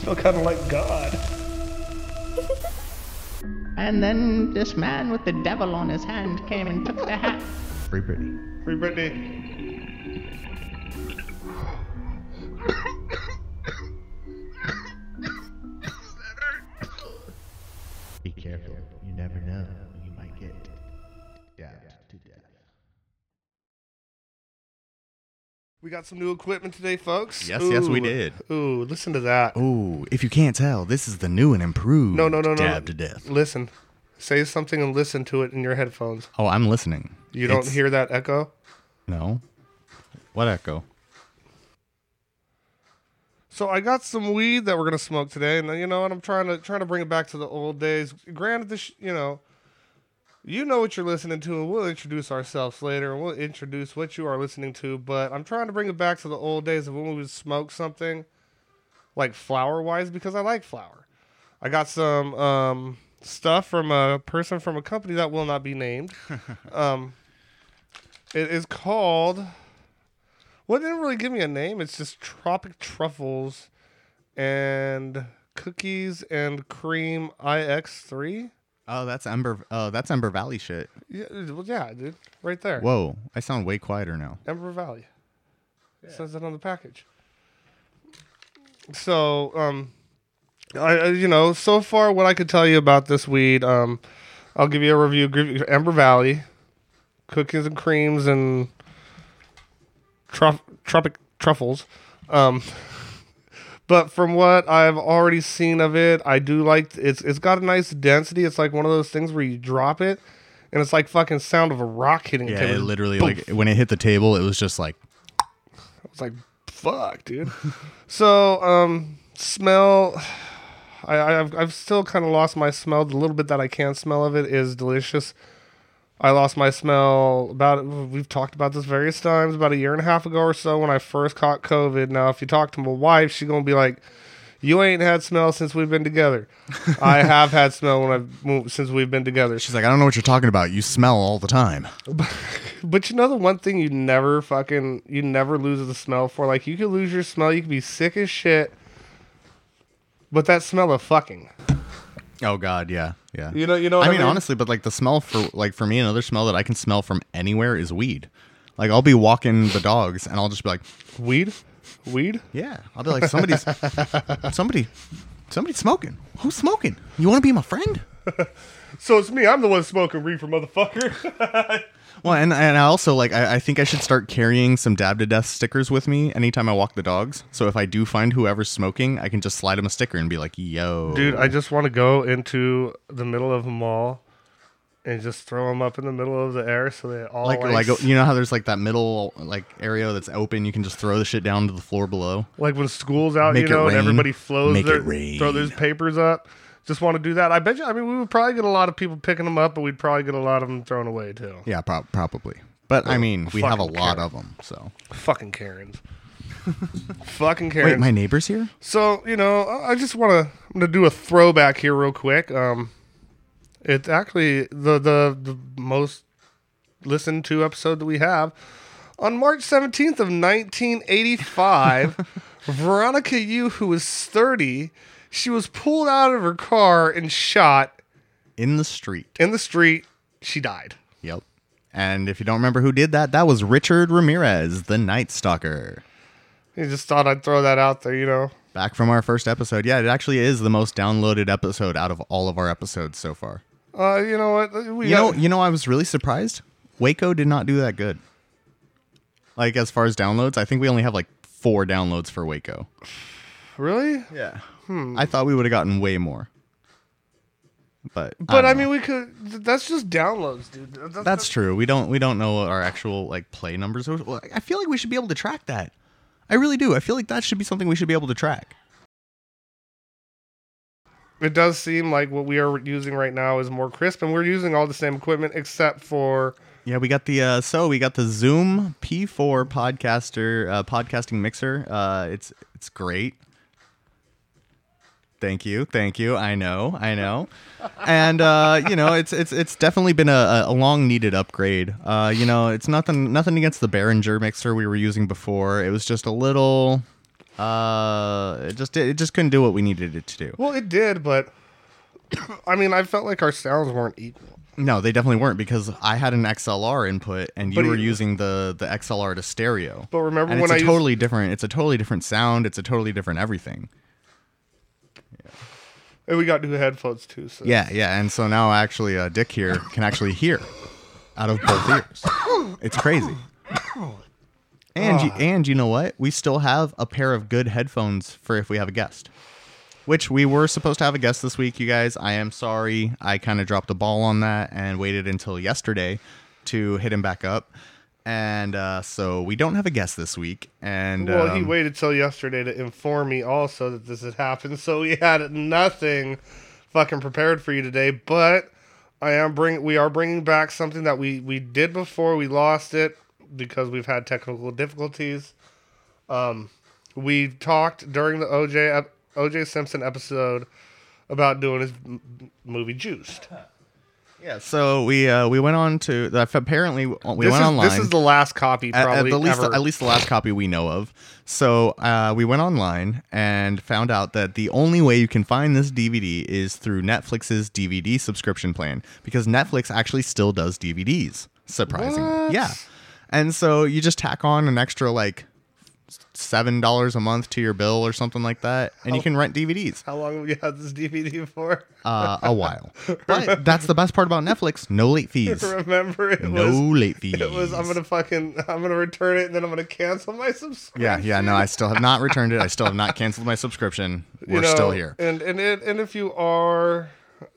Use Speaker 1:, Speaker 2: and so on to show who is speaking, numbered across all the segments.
Speaker 1: feel kind of like God.
Speaker 2: And then this man with the devil on his hand came and took the hat.
Speaker 3: Free Britney.
Speaker 1: Free Britney. We got some new equipment today, folks.
Speaker 3: Yes, yes, we did.
Speaker 1: Ooh, listen to that.
Speaker 3: Ooh, if you can't tell, this is the new and improved
Speaker 1: No, no, no, no.
Speaker 3: dab to death.
Speaker 1: Listen. Say something and listen to it in your headphones.
Speaker 3: Oh, I'm listening.
Speaker 1: You don't
Speaker 3: It's-
Speaker 1: hear that echo?
Speaker 3: No. What echo?
Speaker 1: So I got some weed that we're gonna smoke today, and you know, and I'm trying to trying to bring it back to the old days. Granted, this, you know, you know what you're listening to, and we'll introduce ourselves later, and we'll introduce what you are listening to. But I'm trying to bring it back to the old days of when we would smoke something, like flower wise, because I like flower. I got some um, stuff from a person from a company that will not be named. um, it is called. Well, it didn't really give me a name. It's just Tropic Truffles and Cookies and Cream IX3.
Speaker 3: Oh, that's Ember. Oh, that's Ember Valley shit.
Speaker 1: Yeah, well, yeah, dude, right there.
Speaker 3: Whoa, I sound way quieter now.
Speaker 1: Ember Valley. It says it on the package. So, um, I, you know, so far what I could tell you about this weed, um, I'll give you a review. Ember Valley, cookies and creams and truff, tropic truffles. Um, but from what I've already seen of it, I do like it's it's got a nice density. It's like one of those things where you drop it, and it's like fucking sound of a rock hitting. a
Speaker 3: Yeah,
Speaker 1: table.
Speaker 3: it literally
Speaker 1: Boom.
Speaker 3: like when it hit the table, it was just like
Speaker 1: I was like, fuck, dude. so, um, smell. I, I- I've, I've still kind of lost my smell. The little bit that I can smell of it is delicious. I lost my smell about. We've talked about this various times. About a year and a half ago or so, when I first caught COVID. Now, if you talk to my wife, she's gonna be like, "You ain't had smell since we've been together." I have had smell when I've moved, since we've been together.
Speaker 3: she's like, I don't know what you're talking about. You smell all the time.
Speaker 1: But you know the one thing you never fucking you never lose the smell for. Like you could lose your smell, you could be sick as shit. But that smell of fucking.
Speaker 3: Oh God, yeah, yeah.
Speaker 1: You know, you know
Speaker 3: I mean, honestly, but like the smell for like for me, another smell that I can smell from anywhere is weed. Like I'll be walking the dogs and I'll just be like,
Speaker 1: weed? Weed?
Speaker 3: yeah. I'll be like, somebody's somebody somebody's smoking. Who's smoking? You want to be my friend?
Speaker 1: So it's me, I'm the one smoking reefer, motherfucker.
Speaker 3: Well, and and I also like I, I think I should start carrying some dab to death stickers with me anytime I walk the dogs. So if I do find whoever's smoking, I can just slide them a sticker and be like, "Yo,
Speaker 1: Dude, I just want to go into the middle of a mall and just throw them up in the middle of the air so they all
Speaker 3: like
Speaker 1: like
Speaker 3: like you know how there's like that middle like area that's open. You can just throw the shit down to the floor below.
Speaker 1: like when school's out,
Speaker 3: Make
Speaker 1: you
Speaker 3: it
Speaker 1: know, and
Speaker 3: rain.
Speaker 1: everybody flows
Speaker 3: Make it
Speaker 1: their
Speaker 3: rain.
Speaker 1: throw those papers up. Just want to do that. I bet you. I mean, we would probably get a lot of people picking them up, but we'd probably get a lot of them thrown away too.
Speaker 3: Yeah, prob probably. But I mean, we have a
Speaker 1: fucking
Speaker 3: lot
Speaker 1: Karen.
Speaker 3: of them. So
Speaker 1: Fucking Karens. Fucking Karens.
Speaker 3: wait, my neighbor's here.
Speaker 1: So you know, I I just want to. I'm gonna do a throwback here real quick. Um, it's actually the the the most listened to episode that we have on March 17th of 1985. Veronica Yu, who was 30, she was pulled out of her car and shot
Speaker 3: in the street.
Speaker 1: in the street. She died.
Speaker 3: Yep. And if you don't remember who did that, that was Richard Ramirez, the Night Stalker.
Speaker 1: I just thought I'd throw that out there. You know,
Speaker 3: Back from our first episode. Yeah, it actually is the most downloaded episode out of all of our episodes so far.
Speaker 1: uh, you know what? We
Speaker 3: You know,
Speaker 1: got-
Speaker 3: you know, I was really surprised. Waco did not do that good. Like as far as downloads, I think we only have like four downloads for Waco.
Speaker 1: really?
Speaker 3: Yeah. I thought we would have gotten way more. But
Speaker 1: But I,
Speaker 3: don't
Speaker 1: mean, we could. That's just downloads, dude. That's,
Speaker 3: that's true. We don't we don't know what our actual like play numbers. I feel like we should be able to track that. I really do. I feel like that should be something we should be able to track.
Speaker 1: it does seem like what we are using right now is more crisp, and we're using all the same equipment except for
Speaker 3: Yeah, we got the uh, so we got the Zoom P4 podcaster uh, podcasting mixer. Uh, it's it's great. Thank you, thank you. I know, I know, and uh, you know, it's it's it's definitely been a, a long needed upgrade. Uh, you know, it's nothing nothing against the Behringer mixer we were using before. It was just a little Uh, it just it just couldn't do what we needed it to do.
Speaker 1: Well, it did, but I mean, I felt like our sounds weren't equal.
Speaker 3: No, they definitely weren't because I had an XLR input and you
Speaker 1: But
Speaker 3: were
Speaker 1: he-
Speaker 3: using the the XLR to stereo.
Speaker 1: But remember
Speaker 3: and
Speaker 1: when
Speaker 3: it's
Speaker 1: I
Speaker 3: a
Speaker 1: used-
Speaker 3: totally different. It's a totally different sound. It's a totally different everything.
Speaker 1: And we got new headphones too. So
Speaker 3: Yeah, yeah. And so now actually, uh, Dick here can actually hear out of both ears. It's crazy. And you, and you know what? We still have a pair of good headphones for if we have a guest. Which we were supposed to have a guest this week, you guys. I am sorry. I kind of dropped the ball on that and waited until yesterday to hit him back up. And uh, so we don't have a guest this week. And
Speaker 1: Well, he
Speaker 3: um,
Speaker 1: waited till yesterday to inform me also that this had happened, so we had nothing fucking prepared for you today. But I am bring we are bringing back something that we we did before we lost it because we've had technical difficulties. Um, we talked during the OJ OJ Simpson episode about doing his m- movie Juiced.
Speaker 3: Yeah. So we uh, we went on to. Apparently, we
Speaker 1: this
Speaker 3: went
Speaker 1: is,
Speaker 3: online.
Speaker 1: This is the last copy,
Speaker 3: at, at
Speaker 1: probably
Speaker 3: the least
Speaker 1: ever.
Speaker 3: at least the last copy we know of. So uh, we went online and found out that the only way you can find this DVD is through Netflix's DVD subscription plan because Netflix actually still does DVDs. Surprisingly,
Speaker 1: What?
Speaker 3: yeah. And so you just tack on an extra like seven dollars a month to your bill or something like that, and you can rent DVDs.
Speaker 1: How long have you had this DVD for?
Speaker 3: Uh, a while, but that's the best part about Netflix: no late fees.
Speaker 1: Remember, it
Speaker 3: No
Speaker 1: was
Speaker 3: late fees.
Speaker 1: It was I'm gonna fucking I'm gonna return it and then I'm gonna cancel my subscription.
Speaker 3: Yeah, yeah, no, I still have not returned it. I still have not canceled my subscription. We're
Speaker 1: You know,
Speaker 3: still here.
Speaker 1: And and it, and if you are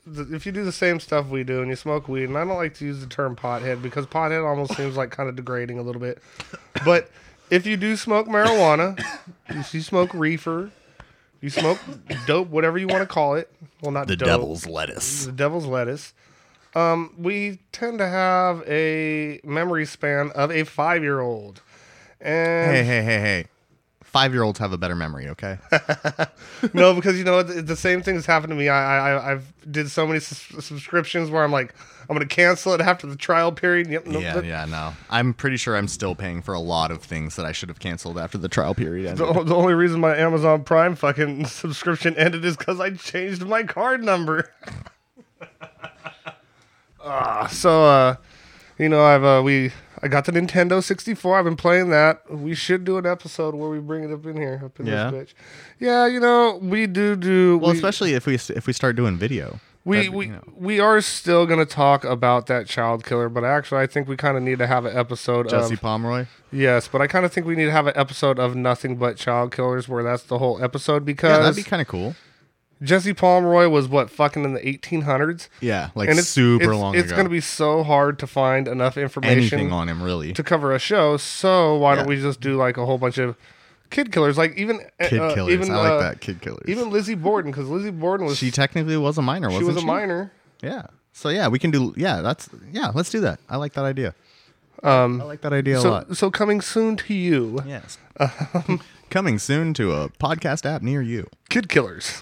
Speaker 1: if you do the same stuff we do and you smoke weed, and I don't like to use the term pothead because pothead almost seems like kind of degrading a little bit. But if you do smoke marijuana, if you smoke reefer, you smoke dope, whatever you want to call it. Well, not
Speaker 3: The
Speaker 1: dope,
Speaker 3: devil's lettuce.
Speaker 1: the devil's lettuce. Um, we tend to have a memory span of a five year old. And
Speaker 3: Hey, hey, hey, hey. Five year olds have a better memory, okay?
Speaker 1: no, because you know the, the same thing has happened to me. I, I I've did so many sus- subscriptions where I'm like, I'm gonna cancel it after the trial period. Yep, nope,
Speaker 3: yeah,
Speaker 1: that-
Speaker 3: yeah, no. I'm pretty sure I'm still paying for a lot of things that I should have canceled after the trial period ended.
Speaker 1: The, the only reason my Amazon Prime fucking subscription ended is because I changed my card number. Ah, so uh, you know, I've uh, we I got the Nintendo 64. I've been playing that. We should do an episode where we bring it up in here, up in
Speaker 3: Yeah?
Speaker 1: this bitch. Yeah, you know, we do do.
Speaker 3: Well,
Speaker 1: we,
Speaker 3: especially if we if we start doing video.
Speaker 1: We we,
Speaker 3: you know,
Speaker 1: we are still gonna talk about that child killer, but actually, I think we kind of need to have an episode
Speaker 3: Jesse
Speaker 1: of
Speaker 3: Pomeroy.
Speaker 1: yes, but I kind of think we need to have an episode of nothing but child killers, where that's the whole episode
Speaker 3: Yeah,
Speaker 1: because
Speaker 3: that'd be kind of cool.
Speaker 1: Jesse Pomeroy was what fucking in the 1800s,
Speaker 3: Yeah, like
Speaker 1: and it's
Speaker 3: super
Speaker 1: it's,
Speaker 3: long
Speaker 1: It's
Speaker 3: ago.
Speaker 1: gonna be so hard to find enough information
Speaker 3: anything on him, really.
Speaker 1: to cover a show. So why don't we just do like a whole bunch of kid killers, like even
Speaker 3: Kid
Speaker 1: uh,
Speaker 3: killers.
Speaker 1: even
Speaker 3: I like
Speaker 1: uh,
Speaker 3: that. Kid killers.
Speaker 1: even Lizzie Borden, because Lizzie Borden was
Speaker 3: she technically was a minor,
Speaker 1: she was a minor.
Speaker 3: Yeah. So yeah, we can do. Yeah, that's yeah. Let's do that. I like that idea.
Speaker 1: Um,
Speaker 3: I like that idea a lot.
Speaker 1: so coming soon to you.
Speaker 3: Yes. Coming soon to a podcast app near you.
Speaker 1: Kid Killers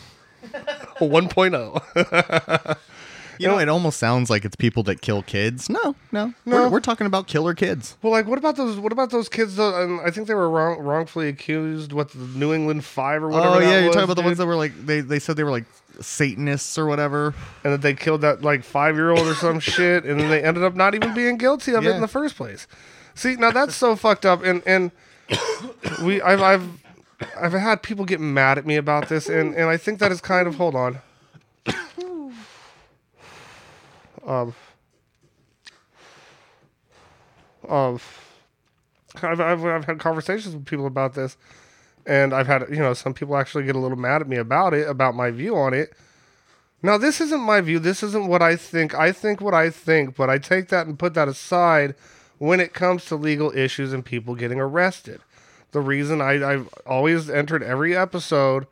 Speaker 1: 1.0.
Speaker 3: You know, it almost sounds like it's people that kill kids. No, no,
Speaker 1: No.
Speaker 3: We're, we're talking about killer kids.
Speaker 1: well, like, what about those? What about those kids? Though, um, and I think they were wrong, wrongfully accused. What the New England Five or oh, whatever.
Speaker 3: Oh yeah, you're
Speaker 1: was,
Speaker 3: talking about the ones that were like they, they said they were like Satanists or whatever.
Speaker 1: and that they killed that like five year old or some shit, and then they ended up not even being guilty of it in the first place. See, now that's so fucked up, and and we I've I've I've had people get mad at me about this, and and I think that is kind of hold on. Um. Um. I've, I've I've had conversations with people about this, and I've had you know some people actually get a little mad at me about it, about my view on it. Now, this isn't my view. This isn't what I think. I think what I think, but I take that and put that aside when it comes to legal issues and people getting arrested. The reason I, I've always entered every episode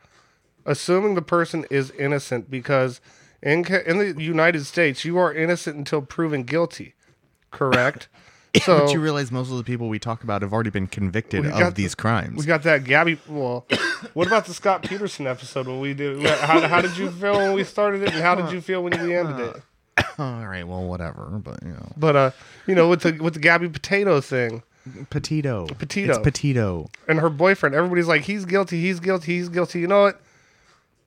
Speaker 1: assuming the person is innocent because in, ca- in the United States, you are innocent until proven guilty. Correct? so,
Speaker 3: but you realize most of the people we talk about have already been convicted of
Speaker 1: got
Speaker 3: these crimes.
Speaker 1: We got that Gabby. Well, what about the Scott Peterson episode when we did? How, how did you feel when we started it, and how did you feel when we ended it?
Speaker 3: All right, well, whatever, but you know,
Speaker 1: But uh, you know, with the with the Gabby Potato thing,
Speaker 3: Petito.
Speaker 1: Petito.
Speaker 3: It's Petito.
Speaker 1: and her boyfriend. Everybody's like, he's guilty, he's guilty, he's guilty. You know what?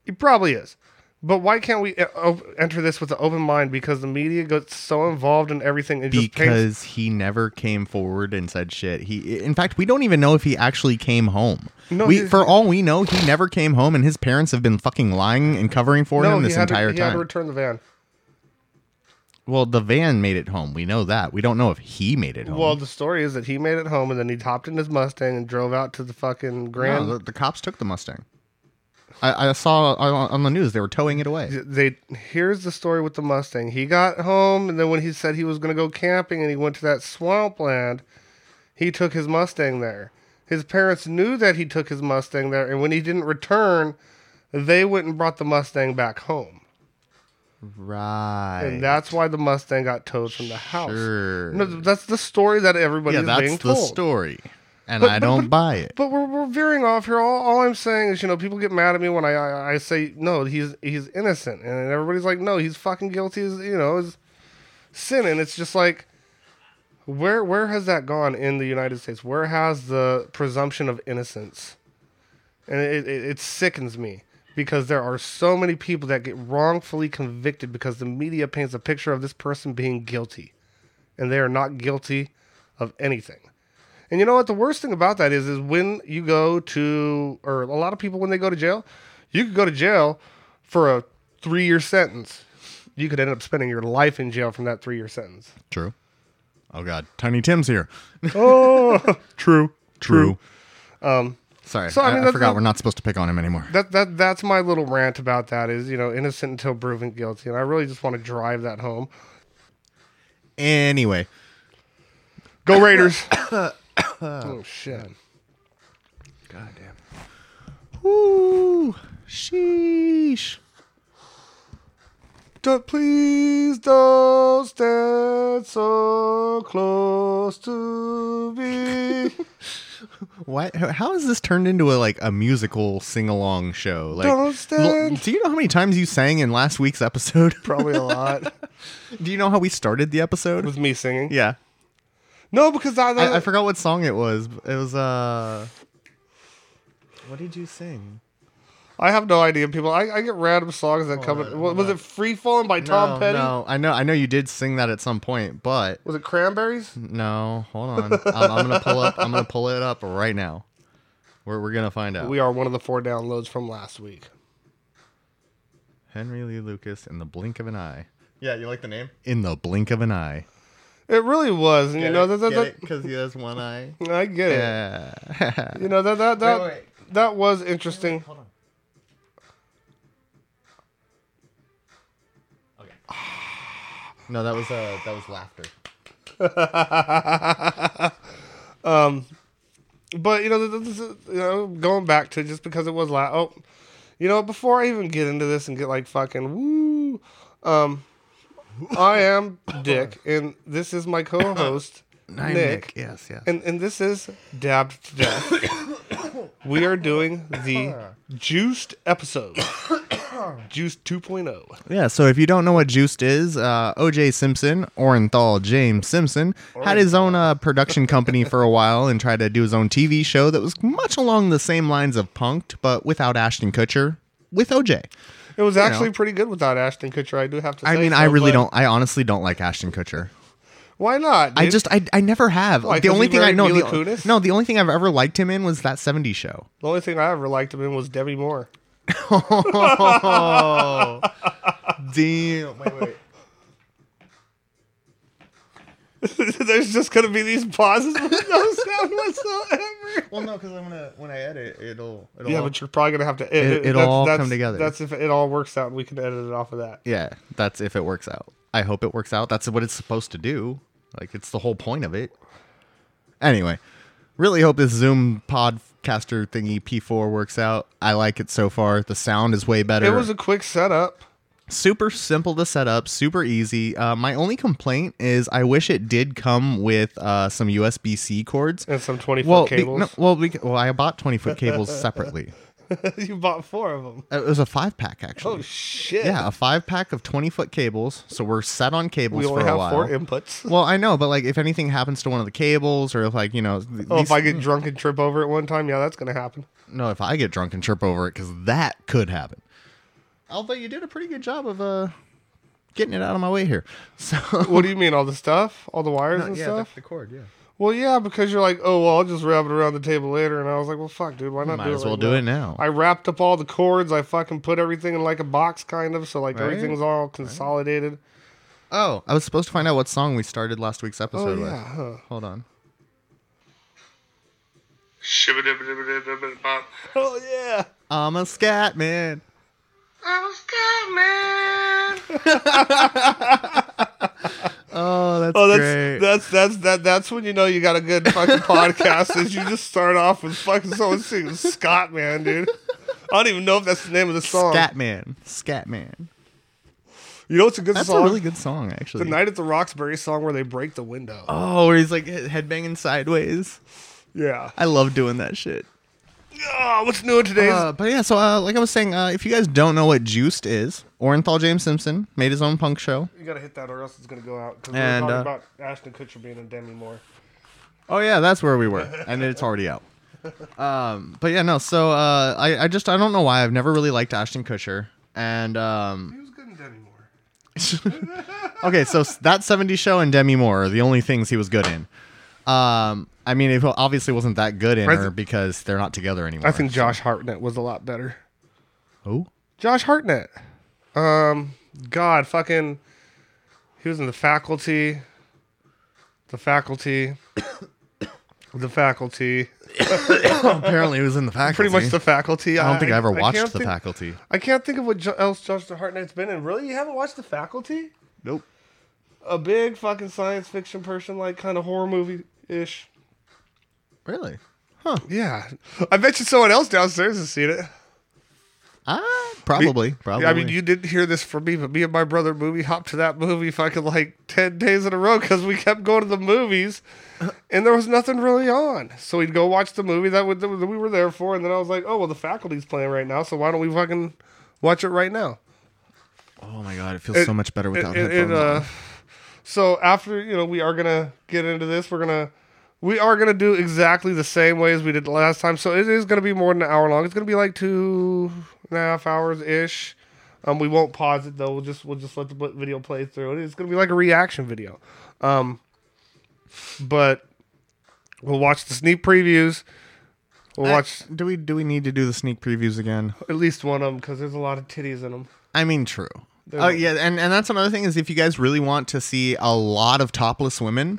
Speaker 1: He probably is. But why can't we uh, enter this with an open mind? Because the media gets so involved in everything. It just paints.
Speaker 3: Because he never came forward and said shit. He, in fact, we don't even know if he actually came home.
Speaker 1: No,
Speaker 3: we,
Speaker 1: he-
Speaker 3: for all we know, he never came home, and his parents have been fucking lying and covering for
Speaker 1: No,
Speaker 3: him
Speaker 1: he
Speaker 3: this entire
Speaker 1: to, he had to
Speaker 3: time.
Speaker 1: return the van.
Speaker 3: Well, the van made it home. We know that. We don't know if he made it home.
Speaker 1: Well, the story is that he made it home and then he hopped in his Mustang and drove out to the fucking
Speaker 3: No,
Speaker 1: Grand.
Speaker 3: the, the cops took the Mustang. I, I saw on, on the news they were towing it away.
Speaker 1: they here's the story with the Mustang. He got home and then when he said he was going to go camping and he went to that swamp land, he took his Mustang there. His parents knew that he took his Mustang there and when he didn't return, they went and brought the Mustang back home.
Speaker 3: Right.
Speaker 1: And that's why the Mustang got towed from the house.
Speaker 3: Sure.
Speaker 1: No, that's the story that everybody
Speaker 3: yeah,
Speaker 1: is
Speaker 3: that's the story, and
Speaker 1: But-
Speaker 3: I
Speaker 1: but-
Speaker 3: don't
Speaker 1: but-
Speaker 3: buy it.
Speaker 1: But we're, we're veering off here. All, all I'm saying is, you know, people get mad at me when I, I I say no, he's he's innocent, and everybody's like, no, he's fucking guilty. As you know, is sin, and it's just like, where where has that gone in the United States? Where has the presumption of innocence? And it, it, it sickens me because there are so many people that get wrongfully convicted because the media paints a picture of this person being guilty, and they are not guilty of anything. And you know what? The worst thing about that is, is when you go to, or a lot of people when they go to jail, you could go to jail for a three-year sentence. You could end up spending your life in jail from that three-year sentence.
Speaker 3: True. Oh God, Tiny Tim's here.
Speaker 1: Oh, true,
Speaker 3: True. Um. Sorry,
Speaker 1: So, I
Speaker 3: I,
Speaker 1: mean,
Speaker 3: I forgot we're not supposed to pick on him anymore.
Speaker 1: That that that's my little rant about that. Is you know innocent until proven guilty, and I really just want to drive that home.
Speaker 3: Anyway,
Speaker 1: Go Raiders! oh shit!
Speaker 3: God damn. Woo. Sheesh.
Speaker 1: Don't, please don't stand so close to me.
Speaker 3: What? How has this turned into a like a musical sing along show? Like,
Speaker 1: Don't stand.
Speaker 3: l- do you know how many times you sang in last week's episode?
Speaker 1: Probably a lot.
Speaker 3: do you know how we started the episode?
Speaker 1: with me singing.
Speaker 3: yeah,
Speaker 1: No, because I,
Speaker 3: I, I forgot what song it was. It was uh. What did you sing?
Speaker 1: I have no idea. People, I, I get random songs that come.
Speaker 3: on,
Speaker 1: oh,
Speaker 3: in.
Speaker 1: Was
Speaker 3: on.
Speaker 1: it "Free Falling" by Tom
Speaker 3: no,
Speaker 1: Petty?
Speaker 3: No, I know, I know you did sing that at some point, but
Speaker 1: Was it Cranberries?
Speaker 3: no, hold on. I'm, I'm gonna pull up. I'm gonna pull it up right now. We're we're gonna find out.
Speaker 1: We are one of the four downloads from last week.
Speaker 3: Henry Lee Lucas in the blink of an eye. Yeah, you like the name? In the blink of an eye.
Speaker 1: It really was, and you know that, that, that
Speaker 3: because he has one eye.
Speaker 1: I get it.
Speaker 3: Yeah.
Speaker 1: You know that that that
Speaker 3: Wait, wait.
Speaker 1: that was interesting.
Speaker 3: Hold on. No, that was uh that was laughter.
Speaker 1: But you know, this is, you know, going back to just because it was la Oh, you know, before I even get into this and get like fucking woo, um, I am Dick, and this is my co-host
Speaker 3: I'm
Speaker 1: Nick,
Speaker 3: Yes, yes.
Speaker 1: and and this is Dab to Death. we are doing the juiced episode, Juiced oh. 2.0.
Speaker 3: Yeah, so if you don't know what Juiced is, uh, OJ Simpson, Orenthal James Simpson, had his own uh, production company for a while and tried to do his own TV show that was much along the same lines of Punk'd, but without Ashton Kutcher, with OJ.
Speaker 1: It was actually
Speaker 3: know.
Speaker 1: pretty good without Ashton Kutcher. I do have to. say
Speaker 3: I mean,
Speaker 1: so,
Speaker 3: I really don't, I honestly don't like Ashton Kutcher.
Speaker 1: Why not?
Speaker 3: I just, I, I never have.
Speaker 1: Why,
Speaker 3: the
Speaker 1: 'cause
Speaker 3: only thing I know, the, no, the only thing I've ever liked him in was that 70s show.
Speaker 1: the only thing I ever liked him in was Debbie Moore.
Speaker 3: Oh, damn. Wait, wait.
Speaker 1: There's just gonna be these pauses with no sound whatsoever.
Speaker 3: Well, no, because I'm gonna when I edit, it'll, it'll
Speaker 1: Yeah, but you're probably gonna have to. It,
Speaker 3: It- it'll all come together.
Speaker 1: That's if it all works out, and we can edit it off of that.
Speaker 3: Yeah, that's if it works out. I hope it works out. That's what it's supposed to do. Like it's the whole point of it. Anyway, really hope this Zoom podcaster thingy P4 works out. I like it so far. The sound is way better.
Speaker 1: It was a quick setup.
Speaker 3: super simple to set up, super easy. Uh, my only complaint is I wish it did come with uh, some USB C cords.
Speaker 1: And some 20 foot
Speaker 3: Well, be-
Speaker 1: cables.
Speaker 3: no, well, we, well, I bought 20 foot cables separately.
Speaker 1: you bought four of them.
Speaker 3: It was a five pack actually.
Speaker 1: Oh shit.
Speaker 3: yeah, a five pack of twenty foot cables. So we're set on cables
Speaker 1: We
Speaker 3: for
Speaker 1: only
Speaker 3: a
Speaker 1: have
Speaker 3: while.
Speaker 1: four inputs.
Speaker 3: well, I know, but like if anything happens to one of the cables, or if like you know, th-
Speaker 1: Oh,
Speaker 3: these-
Speaker 1: if I get drunk and trip over it one time, yeah, that's gonna happen.
Speaker 3: no, if I get drunk and trip over it, because that could happen. Although you did a pretty good job of uh getting it out of my way here. So
Speaker 1: What do you mean, all the stuff, all the wires and stuff?
Speaker 3: The cord, yeah.
Speaker 1: Well, yeah, because you're like, oh, well, I'll just wrap it around the table later, and I was like, well, fuck, dude, why not
Speaker 3: Might
Speaker 1: do
Speaker 3: as
Speaker 1: it
Speaker 3: well
Speaker 1: right
Speaker 3: do
Speaker 1: now?
Speaker 3: it now.
Speaker 1: I wrapped up all the cords. I fucking put everything in like a box, kind of, so like
Speaker 3: Right.
Speaker 1: everything's all consolidated.
Speaker 3: Oh, I was supposed to find out what song we started last week's
Speaker 1: Oh
Speaker 3: episode
Speaker 1: yeah.
Speaker 3: with.
Speaker 1: Huh.
Speaker 3: Hold on.
Speaker 1: Oh yeah.
Speaker 3: I'm a scat man.
Speaker 1: I'm a scat man.
Speaker 3: Oh, that's,
Speaker 1: Oh, that's
Speaker 3: great.
Speaker 1: that's that's that that's when you know you got a good fucking podcast. Is you just start off with fucking someone singing Scott, man, dude. I don't even know if that's the name of the song.
Speaker 3: Scat man. Scat man.
Speaker 1: You know it's a good
Speaker 3: That's
Speaker 1: song?
Speaker 3: a really good song, actually.
Speaker 1: the Night at the Roxbury song where they break the window.
Speaker 3: oh, where he's like headbanging sideways.
Speaker 1: Yeah.
Speaker 3: I love doing that shit.
Speaker 1: Oh, what's new today?
Speaker 3: Uh, but yeah, so uh, like I was saying, uh, if you guys don't know what Juiced is, Orenthal James Simpson made his own punk show.
Speaker 1: you gotta hit that or else it's gonna go out. Because
Speaker 3: And,
Speaker 1: we're
Speaker 3: uh,
Speaker 1: talking about Ashton Kutcher being in Demi Moore.
Speaker 3: Oh yeah, that's where we were, and it's already out. Um, but yeah, no. So uh, I, I just I don't know why I've never really liked Ashton Kutcher, and um,
Speaker 1: He was good in Demi Moore.
Speaker 3: okay, so s- that '70s show and Demi Moore are the only things he was good in. Um, I mean, it obviously wasn't that good in
Speaker 1: I
Speaker 3: her because they're not together anymore.
Speaker 1: I think Josh Hartnett was a lot better.
Speaker 3: Who?
Speaker 1: Josh Hartnett. Um, God, fucking. He was in the faculty. The faculty. the faculty.
Speaker 3: Apparently, he was in the faculty.
Speaker 1: Pretty much the faculty.
Speaker 3: I don't think I, ever watched
Speaker 1: can't
Speaker 3: the
Speaker 1: think-
Speaker 3: faculty.
Speaker 1: I can't think of what else Josh Hartnett's been in. Really, you haven't watched the faculty?
Speaker 3: Nope.
Speaker 1: A big fucking science fiction person, like kind of horror movie ish.
Speaker 3: Really? Huh.
Speaker 1: Yeah, I bet you someone else downstairs has seen it.
Speaker 3: Ah, probably. Probably.
Speaker 1: Yeah, I mean, you didn't hear this from me, but me and my brother movie hopped to that movie fucking like 10 days in a row because we kept going to the movies and there was nothing really on. So we'd go watch the movie that we, that we were there for. And then I was like, oh, well, the faculty's playing right now. So why don't we fucking watch it right now?
Speaker 3: Oh my god, it feels
Speaker 1: It-
Speaker 3: so much better without
Speaker 1: It-
Speaker 3: headphones.
Speaker 1: it, uh, so after, you know, we are going to get into this. We're going to. We are gonna do exactly the same way as we did last time, so it is gonna be more than an hour long. It's gonna be like two and a half hours ish. Um, we won't pause it though. We'll just we'll just let the video play through. It's gonna be like a reaction video. Um, but we'll watch the sneak previews. We'll watch
Speaker 3: Do we do we need to do the sneak previews again?
Speaker 1: at least one of them because there's a lot of titties in them.
Speaker 3: I mean, true.
Speaker 1: There's
Speaker 3: Oh yeah, and, and that's another thing is if you guys really want to see a lot of topless women,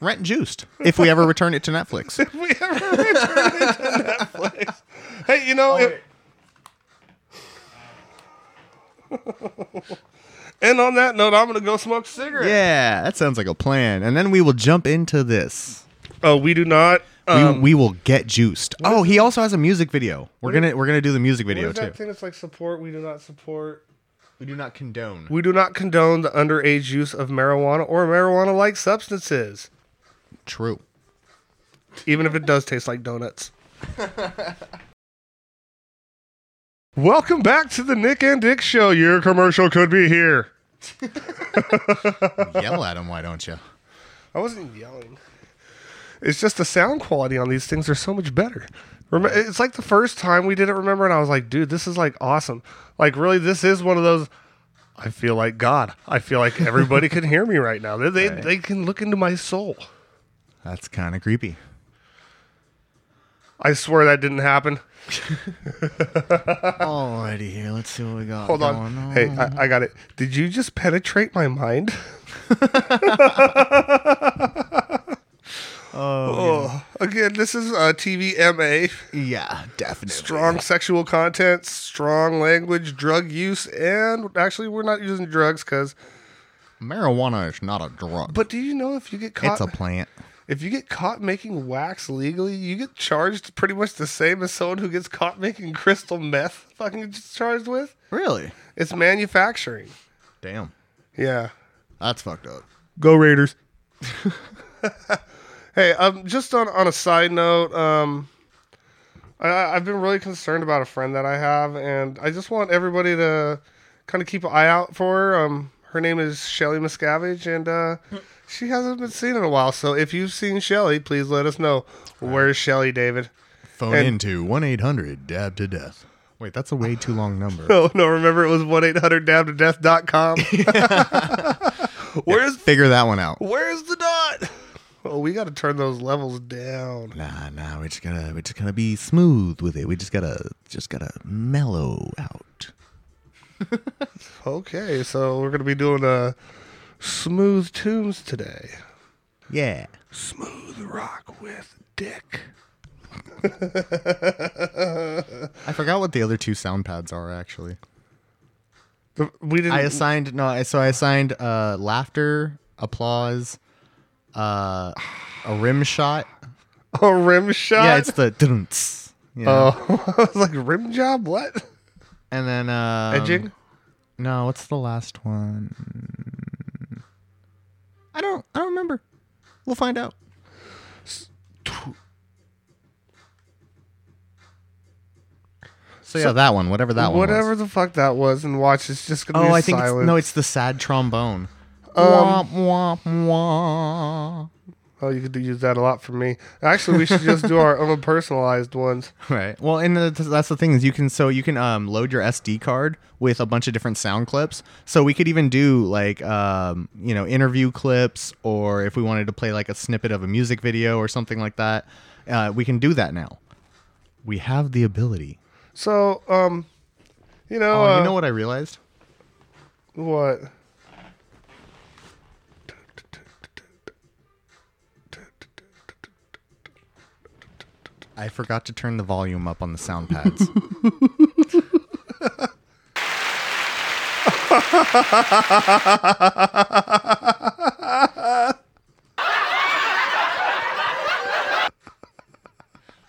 Speaker 3: rent Juiced. If we ever return it to Netflix.
Speaker 1: If we ever return it to Netflix, hey, you know. it- and on that note, I'm gonna go smoke a cigarette.
Speaker 3: yeah, that sounds like a plan. And then we will jump into this.
Speaker 1: Oh, we do not.
Speaker 3: We,
Speaker 1: Um,
Speaker 3: we will get juiced. Oh, he also has a music video. We're gonna we're gonna do the music
Speaker 1: what
Speaker 3: video
Speaker 1: is
Speaker 3: too.
Speaker 1: that thing that's like support? We do not support.
Speaker 3: We do not condone.
Speaker 1: We do not condone the underage use of marijuana or marijuana-like substances,
Speaker 3: True.
Speaker 1: even if it does taste like donuts. Welcome back to the Nick and Dick Show. Your commercial could be here.
Speaker 3: Yell at him, why don't you?
Speaker 1: I wasn't yelling. It's just the sound quality on these things are so much better. Remember, it's like the first time we did it. Remember, and I was like, "Dude, this is like awesome." Like, really, this is one of those. I feel like God. I feel like everybody can hear me right now. They they,
Speaker 3: Right.
Speaker 1: they can look into my soul.
Speaker 3: That's kind of creepy.
Speaker 1: I swear that didn't happen.
Speaker 3: Alrighty, here. Let's see what we got.
Speaker 1: Hold on. Hey, I, I got it. Did you just penetrate my mind? oh, again, this is uh, TVMA.
Speaker 3: Yeah, definitely.
Speaker 1: strong sexual content, strong language, drug use, and actually, we're not using drugs because.
Speaker 3: Marijuana is not a drug.
Speaker 1: But do you know if you get caught?
Speaker 3: it's a plant.
Speaker 1: If you get caught making wax legally, you get charged pretty much the same as someone who gets caught making crystal meth. Fucking just charged with.
Speaker 3: Really?
Speaker 1: It's manufacturing.
Speaker 3: Damn.
Speaker 1: Yeah.
Speaker 3: That's fucked up.
Speaker 1: Go Raiders. hey, um, just on on a side note, um, I, I- I've been really concerned about a friend that I have, and I just want everybody to kind of keep an eye out for her. Um, her name is Shelly Miscavige, and uh, she hasn't been seen in a while. So if you've seen Shelly, please let us know. Where's Shelly, David?
Speaker 3: Phone
Speaker 1: And-
Speaker 3: into one eight hundred dab to death. Wait, that's a way too long number.
Speaker 1: Oh no! Remember, it was one eight hundred dabtodeath.com. Where's
Speaker 3: Figure that one out.
Speaker 1: Where's the dot? Oh, we got to turn those levels down.
Speaker 3: Nah, nah, we just gotta we just gotta be smooth with it. We just gotta just gotta mellow out.
Speaker 1: Okay, so we're gonna be doing uh, smooth tunes today.
Speaker 3: Yeah.
Speaker 1: Smooth rock with Dick.
Speaker 3: I forgot what the other two sound pads are actually.
Speaker 1: We didn't.
Speaker 3: I assigned no, I- so I assigned uh laughter, applause, uh a rim shot.
Speaker 1: a rim shot.
Speaker 3: Yeah, it's the you know?
Speaker 1: Oh, I was like rim job. What?
Speaker 3: and then um,
Speaker 1: Edging.
Speaker 3: No, what's the last one? I don't I don't remember. We'll find out. So yeah, that one, whatever that one.
Speaker 1: Whatever
Speaker 3: was.
Speaker 1: the fuck that was, and watch. It's just gonna
Speaker 3: Oh,
Speaker 1: be
Speaker 3: I think
Speaker 1: silent.
Speaker 3: it's, no, it's the sad trombone.
Speaker 1: Um,
Speaker 3: Womp, womp, womp.
Speaker 1: Oh, you could use that a lot for me. Actually, we should just do our own personalized ones.
Speaker 3: Right. Well, and the, that's the thing is you can so you can um, load your SD card with a bunch of different sound clips. So we could even do like um, you know interview clips, or if we wanted to play like a snippet of a music video or something like that, uh, we can do that now. We have the ability.
Speaker 1: So, um, you know,
Speaker 3: Oh,
Speaker 1: uh,
Speaker 3: you know what I realized?
Speaker 1: what?
Speaker 3: I forgot to turn the volume up on the sound pads.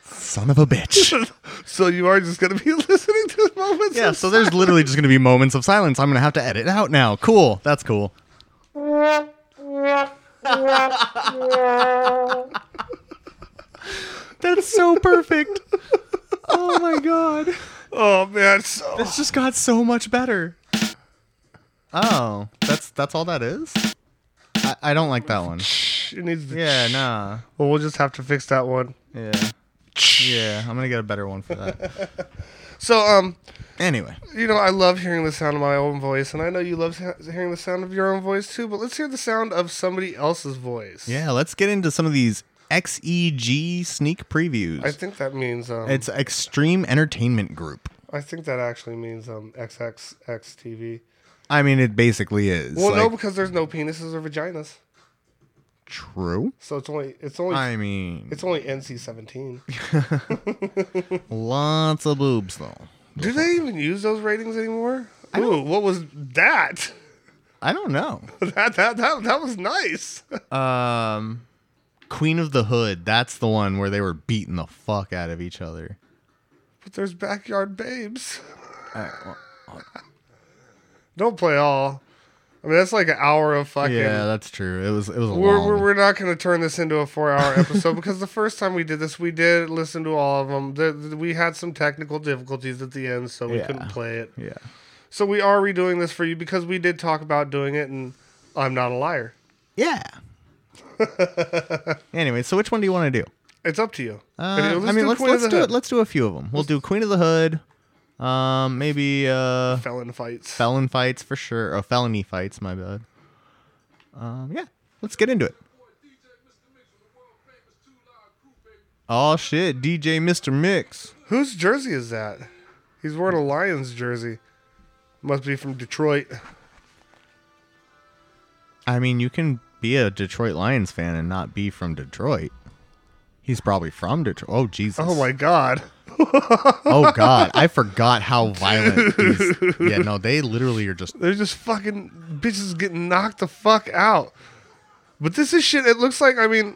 Speaker 3: Son of a bitch.
Speaker 1: So you are just gonna be listening to moments.
Speaker 3: Yeah,
Speaker 1: of
Speaker 3: so there's literally just going to be moments of silence. I'm going to have to edit it out now. Cool. That's cool. That's so perfect. Oh my god.
Speaker 1: Oh man, so
Speaker 3: This just got so much better. Oh, that's that's all that is? I, I don't like that one.
Speaker 1: it needs to.
Speaker 3: Yeah, nah.
Speaker 1: Well, we'll just have to fix that one.
Speaker 3: Yeah. Yeah, I'm going to get a better one for that.
Speaker 1: So, um,
Speaker 3: Anyway.
Speaker 1: you know, I love hearing the sound of my own voice, and I know you love he- hearing the sound of your own voice too. But let's hear the sound of somebody else's voice.
Speaker 3: Yeah, let's get into some of these XEG sneak previews.
Speaker 1: I think that means um,
Speaker 3: It's Extreme Entertainment Group.
Speaker 1: I think that actually means um XXX TV.
Speaker 3: I mean, it basically is.
Speaker 1: Well, no, because there's no penises or vaginas,
Speaker 3: true.
Speaker 1: so it's only it's only
Speaker 3: I mean,
Speaker 1: it's only NC seventeen.
Speaker 3: lots of boobs though.
Speaker 1: Do they even use those ratings anymore? Ooh, what was that?
Speaker 3: I don't know.
Speaker 1: that that that that was nice.
Speaker 3: Um, Queen of the Hood. That's the one where they were beating the fuck out of each other.
Speaker 1: but there's backyard babes.
Speaker 3: Uh,
Speaker 1: Don't play all. I mean, that's like an hour of fucking.
Speaker 3: yeah, that's true. It was it was a
Speaker 1: We're,
Speaker 3: long.
Speaker 1: we're, we're not going to turn this into a four hour episode because the first time we did this, we did listen to all of them. The, the- we had some technical difficulties at the end, so we
Speaker 3: Yeah.
Speaker 1: couldn't play it.
Speaker 3: yeah.
Speaker 1: So we are redoing this for you because we did talk about doing it, and I'm not a liar.
Speaker 3: Yeah. anyway, so which one do you want to do?
Speaker 1: It's up to you.
Speaker 3: Uh,
Speaker 1: Let's
Speaker 3: I mean,
Speaker 1: do
Speaker 3: let's
Speaker 1: Queen
Speaker 3: let's do it. Let's do a few of them. We'll do Queen of the Hood. Um, maybe uh,
Speaker 1: Felon fights.
Speaker 3: felon fights for sure. Oh, felony fights. My bad. Um, yeah. Let's get into it. Oh shit, DJ Mr. Mix.
Speaker 1: Whose jersey is that? He's wearing a Lions jersey. Must be from Detroit.
Speaker 3: I mean, you can be a Detroit Lions fan and not be from Detroit. He's probably from Detroit. Oh Jesus.
Speaker 1: Oh my god.
Speaker 3: Oh God, I forgot how violent. These, yeah, no, they literally are just.
Speaker 1: They're just fucking bitches getting knocked the fuck out. But this is shit. It looks like I mean,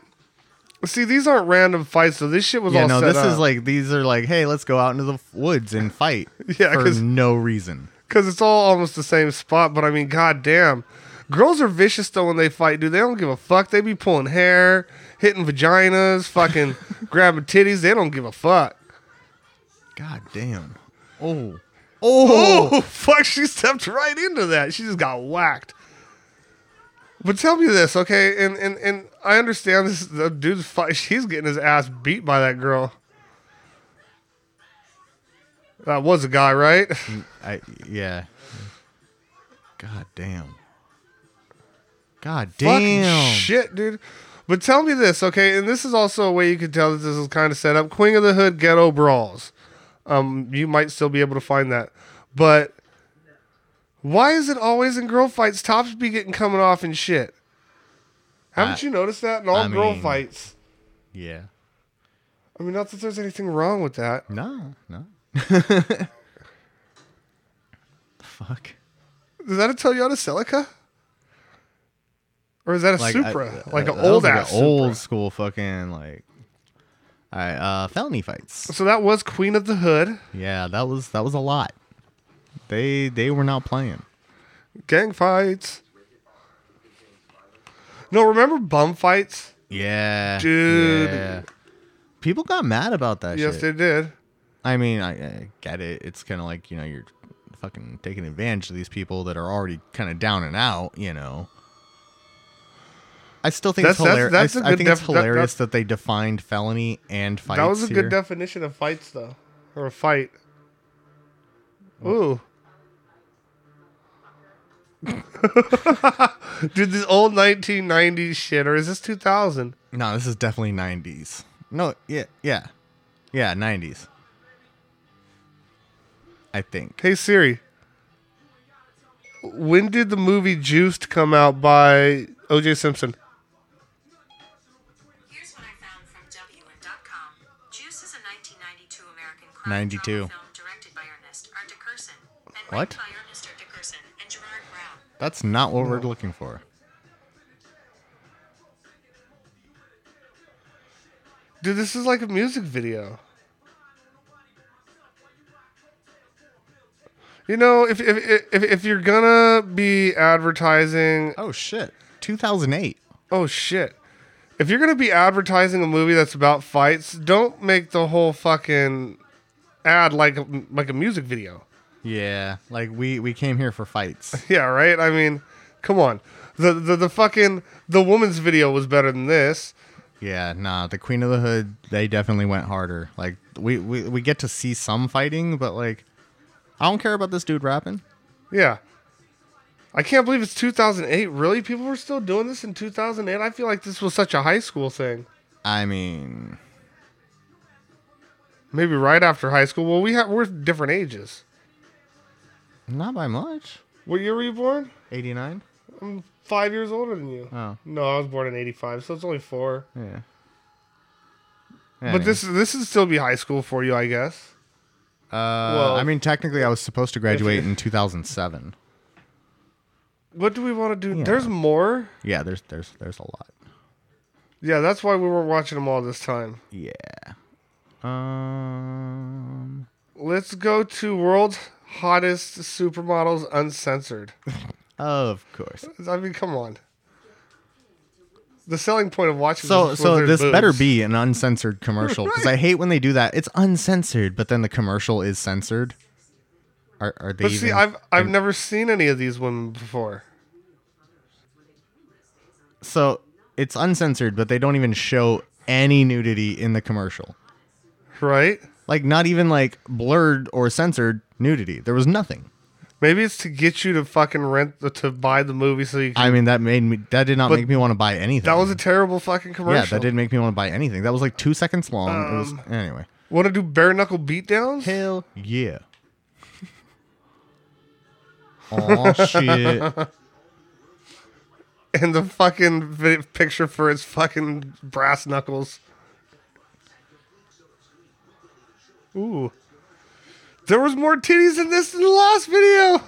Speaker 1: see, these aren't random fights. So this shit was
Speaker 3: Yeah,
Speaker 1: all
Speaker 3: no,
Speaker 1: set
Speaker 3: this
Speaker 1: up.
Speaker 3: is like these are like, hey, let's go out into the woods and fight
Speaker 1: Yeah,
Speaker 3: for no reason.
Speaker 1: because it's all almost the same spot. But I mean, goddamn, girls are vicious though when they fight, dude. They don't give a fuck. They be pulling hair, hitting vaginas, fucking grabbing titties. They don't give a fuck.
Speaker 3: God damn. Oh. Oh.
Speaker 1: Oh fuck! She stepped right into that. She just got whacked. But tell me this, okay? And and and I understand this. The dude's fight. She's getting his ass beat by that girl. That was a guy, right?
Speaker 3: I yeah. God damn. God
Speaker 1: Fucking
Speaker 3: damn.
Speaker 1: shit, dude. But tell me this, okay? And this is also a way you can tell that this is kind of set up. Queen of the Hood Ghetto Brawls. Um, you might still be able to find that, but why is it always in girl fights? Tops be getting coming off and shit. Haven't
Speaker 3: I-
Speaker 1: you noticed that in all
Speaker 3: I
Speaker 1: girl
Speaker 3: mean-
Speaker 1: fights?
Speaker 3: Yeah.
Speaker 1: I mean, not that there's anything wrong with that.
Speaker 3: No, no. Fuck.
Speaker 1: Is that a Toyota Celica? Or is that a
Speaker 3: I-
Speaker 1: Supra? like
Speaker 3: that
Speaker 1: an
Speaker 3: was
Speaker 1: old
Speaker 3: like
Speaker 1: ass
Speaker 3: a old school fucking like all right, uh felony fights.
Speaker 1: So that was Queen of the Hood.
Speaker 3: Yeah, that was that was a lot. They they were not playing.
Speaker 1: Gang fights. No, remember bum fights?
Speaker 3: Yeah.
Speaker 1: Dude.
Speaker 3: yeah. People got mad about that
Speaker 1: yes,
Speaker 3: shit.
Speaker 1: they did.
Speaker 3: I mean, I, I get it. It's kind of like, you know, you're fucking taking advantage of these people that are already kind of down and out, you know. I still think
Speaker 1: That's-
Speaker 3: it's hilarious.
Speaker 1: that's a
Speaker 3: I
Speaker 1: good
Speaker 3: think
Speaker 1: def- that-
Speaker 3: hilarious
Speaker 1: that-
Speaker 3: that, they defined felony and fights.
Speaker 1: that was a
Speaker 3: here.
Speaker 1: good definition of fights, though, or a fight. Ooh. Dude, this old 1990s shit, or is this 2000?
Speaker 3: No, this is definitely 90s. No, yeah, yeah. Yeah, 90s. I think.
Speaker 1: Hey Siri, when did the movie Juiced come out by O.J. Simpson?
Speaker 3: 92. What? That's not what we're looking for.
Speaker 1: Dude, this is like a music video. You know, if if if, if you're gonna be advertising,
Speaker 3: oh shit, 2008.
Speaker 1: Oh shit. If you're gonna be advertising a movie that's about fights, don't make the whole fucking ad like like a music video.
Speaker 3: Yeah, like we we came here for fights.
Speaker 1: Yeah, right. I mean, come on. The the the fucking the woman's video was better than this.
Speaker 3: Yeah, nah, the Queen of the Hood, they definitely went harder. Like we we, we get to see some fighting, but like I don't care about this dude rapping.
Speaker 1: Yeah. I can't believe it's 2008. Really? People were still doing this in 2008? I feel like this was such a high school thing.
Speaker 3: I mean,
Speaker 1: Maybe right after high school. Well, we have we're different ages.
Speaker 3: not by much.
Speaker 1: What year were you born?
Speaker 3: 89?
Speaker 1: I'm five years older than you.
Speaker 3: Oh,
Speaker 1: No, I was born in '85, so it's only four.
Speaker 3: yeah.
Speaker 1: But this this would still be high school for you, I guess.
Speaker 3: uh,
Speaker 1: well,
Speaker 3: I mean, technically, I was supposed to graduate in 2007.
Speaker 1: What do we want to do?
Speaker 3: Yeah.
Speaker 1: There's more.
Speaker 3: Yeah, there's there's there's a lot.
Speaker 1: Yeah, that's why we were watching them all this time.
Speaker 3: Yeah. Um.
Speaker 1: Let's go to world's hottest supermodels uncensored.
Speaker 3: Of course.
Speaker 1: I mean, come on. The selling point of watching
Speaker 3: So so this
Speaker 1: their
Speaker 3: better be an uncensored commercial because I hate when they do that. It's uncensored, but then the commercial is censored. Are are they
Speaker 1: But
Speaker 3: even?
Speaker 1: see, I've I've never seen any of these women before.
Speaker 3: so it's uncensored, but they don't even show any nudity in the commercial.
Speaker 1: Right?
Speaker 3: Like not even like blurred or censored nudity. There was nothing.
Speaker 1: Maybe it's to get you to fucking rent the, to buy the movie so you can.
Speaker 3: I mean, that made me. That did not
Speaker 1: But
Speaker 3: make me want to buy anything.
Speaker 1: that was a terrible fucking commercial.
Speaker 3: yeah. That didn't make me want to buy anything. That was like two seconds long. it was
Speaker 1: Um,
Speaker 3: anyway.
Speaker 1: Want to do bare knuckle beatdowns?
Speaker 3: Hell yeah. Oh shit.
Speaker 1: And the fucking vi- picture for his fucking brass knuckles. Ooh. There was more titties in this than the last video.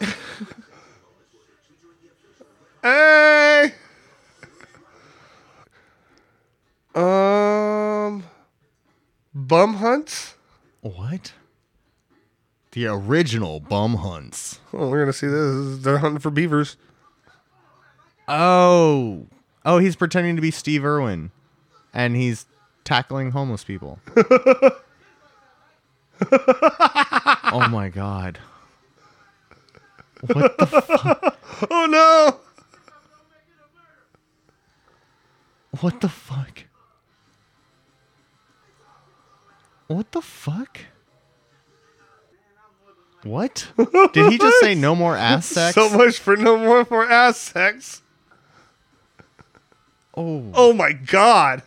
Speaker 1: hey. Um. Bum hunts.
Speaker 3: What? The original bum hunts.
Speaker 1: Oh, we're gonna see this. They're hunting for beavers.
Speaker 3: Oh. Oh, he's pretending to be Steve Irwin. And he's tackling homeless people. oh my god. What the
Speaker 1: Oh no!
Speaker 3: what the fuck? What the fuck? What? Did he just say no more ass sex?
Speaker 1: So much for no more for ass sex.
Speaker 3: oh.
Speaker 1: Oh my god.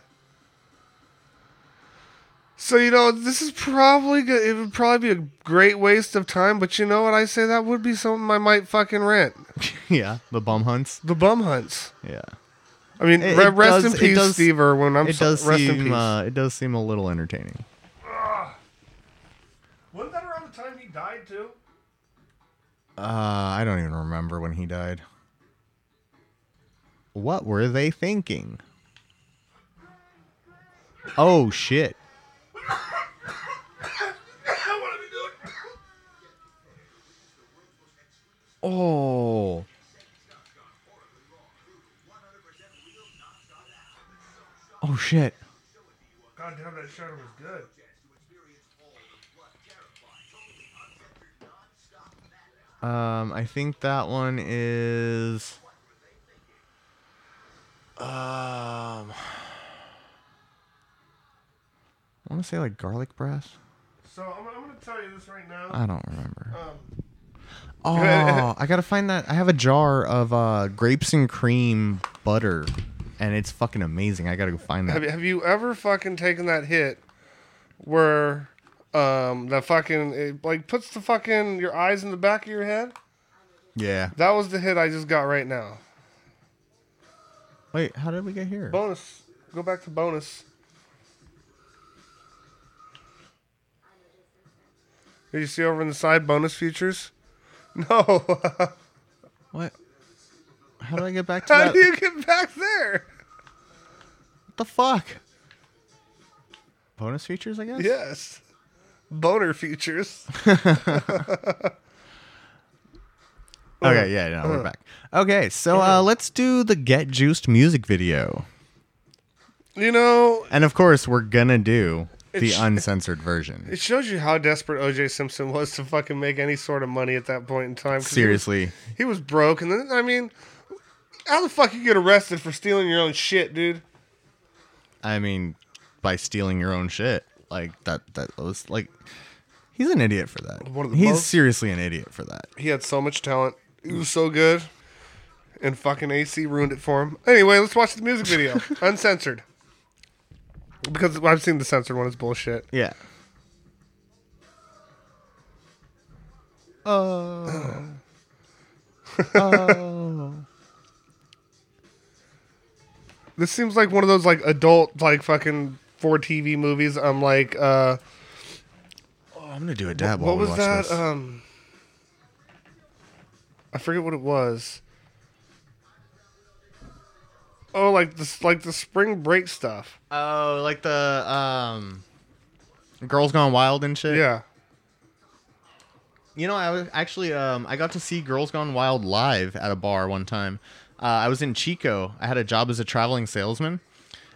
Speaker 1: So you know this is probably good. It would probably be a great waste of time, but you know what I say that would be something I might fucking rent.
Speaker 3: yeah, the bum hunts.
Speaker 1: The bum hunts.
Speaker 3: Yeah.
Speaker 1: I mean,
Speaker 3: It- it
Speaker 1: rest
Speaker 3: does-
Speaker 1: in peace,
Speaker 3: does-
Speaker 1: Steve Irwin. I'm
Speaker 3: it
Speaker 1: so,
Speaker 3: does
Speaker 1: rest in
Speaker 3: seem
Speaker 1: peace.
Speaker 3: uh, it does seem a little entertaining.
Speaker 1: Wasn't that around the time he died too?
Speaker 3: Uh, I don't even remember when he died. What were they thinking? Oh shit. Oh. Oh shit.
Speaker 1: God damn, that shadow was good.
Speaker 3: Um, I think that one is. Um, I want to say like garlic breath.
Speaker 1: So I'm, I'm gonna tell you this right now.
Speaker 3: I don't remember.
Speaker 1: Um,
Speaker 3: Oh, I gotta find that. I have a jar of uh, grapes and cream butter, and it's fucking amazing. I gotta go find that.
Speaker 1: you, have you ever fucking taken that hit where um the fucking it, like puts the fucking your eyes in the back of your head?
Speaker 3: Yeah.
Speaker 1: That was the hit I just got right now.
Speaker 3: Wait, how did we get here?
Speaker 1: Bonus. Go back to bonus. You see over in the side bonus features? No.
Speaker 3: What? How do I get back to
Speaker 1: How
Speaker 3: that?
Speaker 1: do you get back there?
Speaker 3: What the fuck? Bonus features, I guess.
Speaker 1: Yes. Boner features.
Speaker 3: Okay, yeah, no, we're back. Okay, so uh, let's do the Get Juiced music video.
Speaker 1: You know,
Speaker 3: And of course, we're gonna do the
Speaker 1: It's-
Speaker 3: uncensored version.
Speaker 1: it shows you how desperate OJ Simpson was to fucking make any sort of money at that point in time. 'cause he was-
Speaker 3: Seriously.
Speaker 1: He was, broke. And then, I mean, how the fuck you get arrested for stealing your own shit, dude?
Speaker 3: I mean, by stealing your own shit. Like that that was like he's an idiot for that.
Speaker 1: One of the
Speaker 3: he's
Speaker 1: most-
Speaker 3: seriously an idiot for that.
Speaker 1: He had so much talent. He was so good. And fucking AC ruined it for him. Anyway, let's watch the music video. Uncensored. Because I've seen the censored one. It's bullshit.
Speaker 3: Yeah. Oh. oh.
Speaker 1: This seems like one of those like adult like fucking for TV movies. I'm like, uh,
Speaker 3: Oh, I'm gonna do a dab
Speaker 1: what
Speaker 3: while we
Speaker 1: was
Speaker 3: watch
Speaker 1: that?
Speaker 3: this.
Speaker 1: Um, I forget what it was. Oh, like this, like the spring break stuff.
Speaker 3: oh, like the um, Girls Gone Wild and shit.
Speaker 1: Yeah.
Speaker 3: You know, I was actually um I got to see Girls Gone Wild live at a bar one time. Uh, I was in Chico. I had a job as a traveling salesman,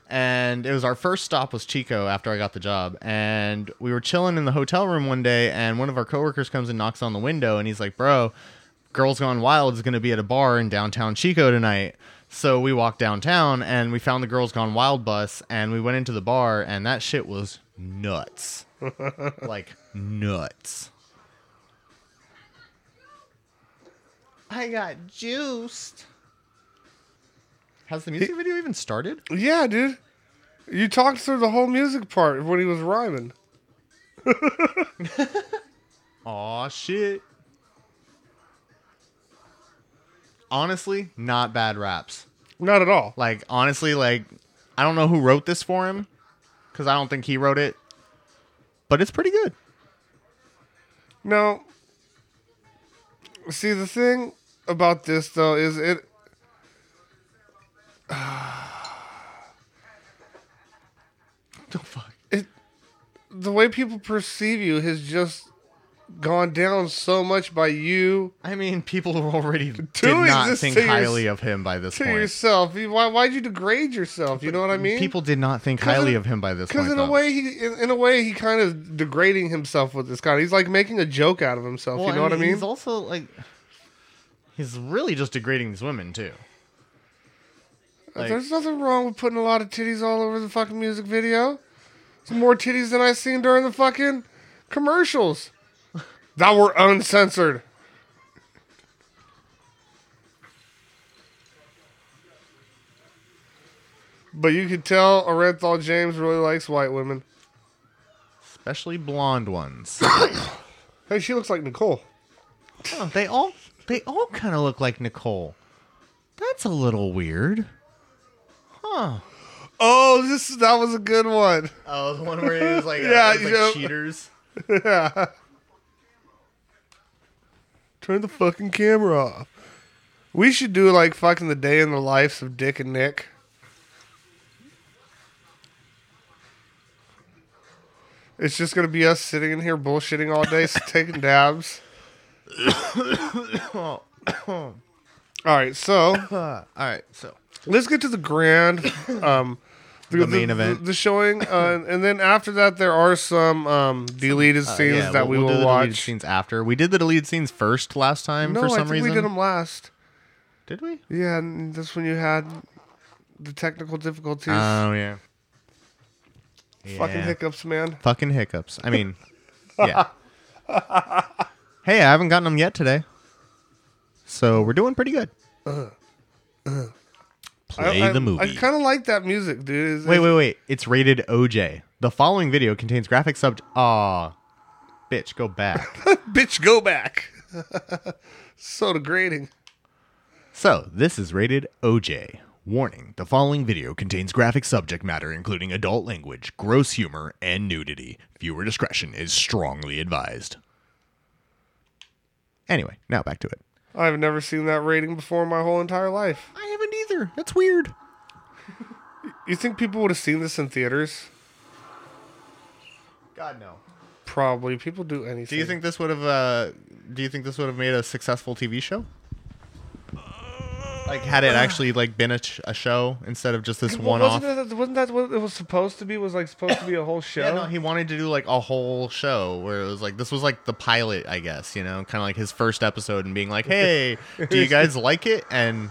Speaker 3: and it was our first stop was Chico after I got the job. And we were chilling in the hotel room one day, and one of our coworkers comes and knocks on the window, and he's like, "Bro, Girls Gone Wild is going to be at a bar in downtown Chico tonight." So we walked downtown and we found the Girls Gone Wild bus, and we went into the bar, and that shit was nuts, like nuts. I got juiced. Has the music video even started?
Speaker 1: Yeah, dude. You talked through the whole music part when he was rhyming.
Speaker 3: Aw, shit. Honestly, not bad raps.
Speaker 1: Not at all.
Speaker 3: Like, honestly, like, I don't know who wrote this for him, because I don't think he wrote it, but it's pretty good.
Speaker 1: No. See, the thing about this though is it.
Speaker 3: The fuck?
Speaker 1: it the way people perceive you has just gone down so much by you
Speaker 3: I mean, people were already did
Speaker 1: Doing
Speaker 3: not
Speaker 1: this
Speaker 3: think
Speaker 1: to
Speaker 3: highly of him by this
Speaker 1: to
Speaker 3: point.
Speaker 1: yourself. You- Why why'd you degrade yourself? You know what I mean?
Speaker 3: People did not think
Speaker 1: 'Cause
Speaker 3: highly
Speaker 1: in-
Speaker 3: of him by this
Speaker 1: Because in a
Speaker 3: though.
Speaker 1: way, he in, in a way he kind of degrading himself with this guy. He's like making a joke out of himself.
Speaker 3: Well,
Speaker 1: you know what I mean?
Speaker 3: He's also like, he's really just degrading these women too. Like,
Speaker 1: There's nothing wrong with putting a lot of titties all over the fucking music video. Some more titties than I seen during the fucking commercials that were uncensored. But you could tell Orenthal James really likes white women.
Speaker 3: especially blonde ones.
Speaker 1: Hey, she looks like Nicole.
Speaker 3: Oh, they all they all kind of look like Nicole. That's a little weird. Huh.
Speaker 1: Oh, this that was a good one.
Speaker 3: Oh, the one where he was like, uh,
Speaker 1: Yeah,
Speaker 3: was
Speaker 1: you
Speaker 3: like
Speaker 1: know-
Speaker 3: cheaters.
Speaker 1: Yeah. Turn the fucking camera off. We should do like fucking the day in the lives of Dick and Nick. It's just gonna be us sitting in here bullshitting all day, taking dabs. all right, so
Speaker 3: all right, so
Speaker 1: let's get to the grand, um,
Speaker 3: The main event.
Speaker 1: the, showing, uh, and then after that, there are some um, deleted scenes
Speaker 3: yeah,
Speaker 1: that
Speaker 3: we'll,
Speaker 1: we
Speaker 3: the deleted
Speaker 1: watch.
Speaker 3: scenes after. We did the deleted scenes first last time
Speaker 1: No,
Speaker 3: for
Speaker 1: I think
Speaker 3: reason.
Speaker 1: we did them last.
Speaker 3: Did we?
Speaker 1: Yeah, and that's when you had the technical difficulties.
Speaker 3: Oh yeah.
Speaker 1: Fucking hiccups, man.
Speaker 3: Fucking hiccups. I mean, yeah. hey, I haven't gotten them yet today, so we're doing pretty good. Play
Speaker 1: I, I,
Speaker 3: the movie.
Speaker 1: I kind of like that music, dude. It's-
Speaker 3: wait, wait, wait. It's rated OJ. The following video contains graphic sub. Aw, bitch, go back.
Speaker 1: bitch, go back. so degrading.
Speaker 3: so this is rated OJ. Warning: The following video contains graphic subject matter, including adult language, gross humor, and nudity. Viewer discretion is strongly advised. Anyway, now back to it.
Speaker 1: I've never seen that rating before in my whole entire life.
Speaker 3: I haven't either. That's weird.
Speaker 1: You think people would have seen this in theaters?
Speaker 3: God no.
Speaker 1: Probably. People do anything.
Speaker 3: Do you think this would have? Uh, do you think this would have made a successful TV show? Like, had it actually like been a, ch- a show instead of just this one off?
Speaker 1: wasn't, that, wasn't that what it was supposed to be? Was like supposed to be a whole show?
Speaker 3: Yeah, no, he wanted to do like a whole show where it was like this was like the pilot, I guess, you know, kind of like his first episode and being like, "Hey, do you guys like it?" And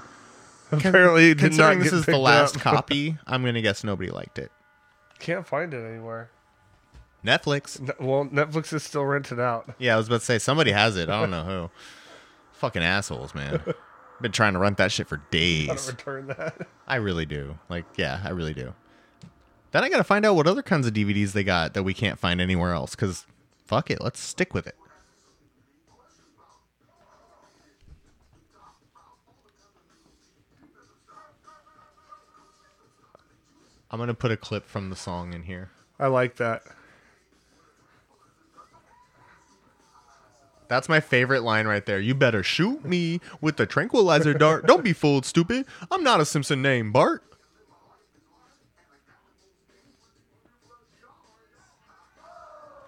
Speaker 1: Apparently, it did not
Speaker 3: considering this is the
Speaker 1: picked
Speaker 3: last
Speaker 1: up.
Speaker 3: copy, I'm gonna guess nobody liked it.
Speaker 1: Can't find it anywhere.
Speaker 3: Netflix.
Speaker 1: Ne- Well, Netflix is still rented out.
Speaker 3: Yeah, I was about to say somebody has it. I don't know who. Fucking assholes, man. Been trying to rent that shit for
Speaker 1: Gotta
Speaker 3: days.
Speaker 1: return that.
Speaker 3: I really do. Like, yeah, I really do. Then I gotta find out what other kinds of DVDs they got that we can't find anywhere else. Cause fuck it, let's stick with it. I'm gonna put a clip from the song in here.
Speaker 1: I like that.
Speaker 3: That's my favorite line right there. You better shoot me with the tranquilizer dart. Don't be fooled, stupid. I'm not a Simpson name, Bart.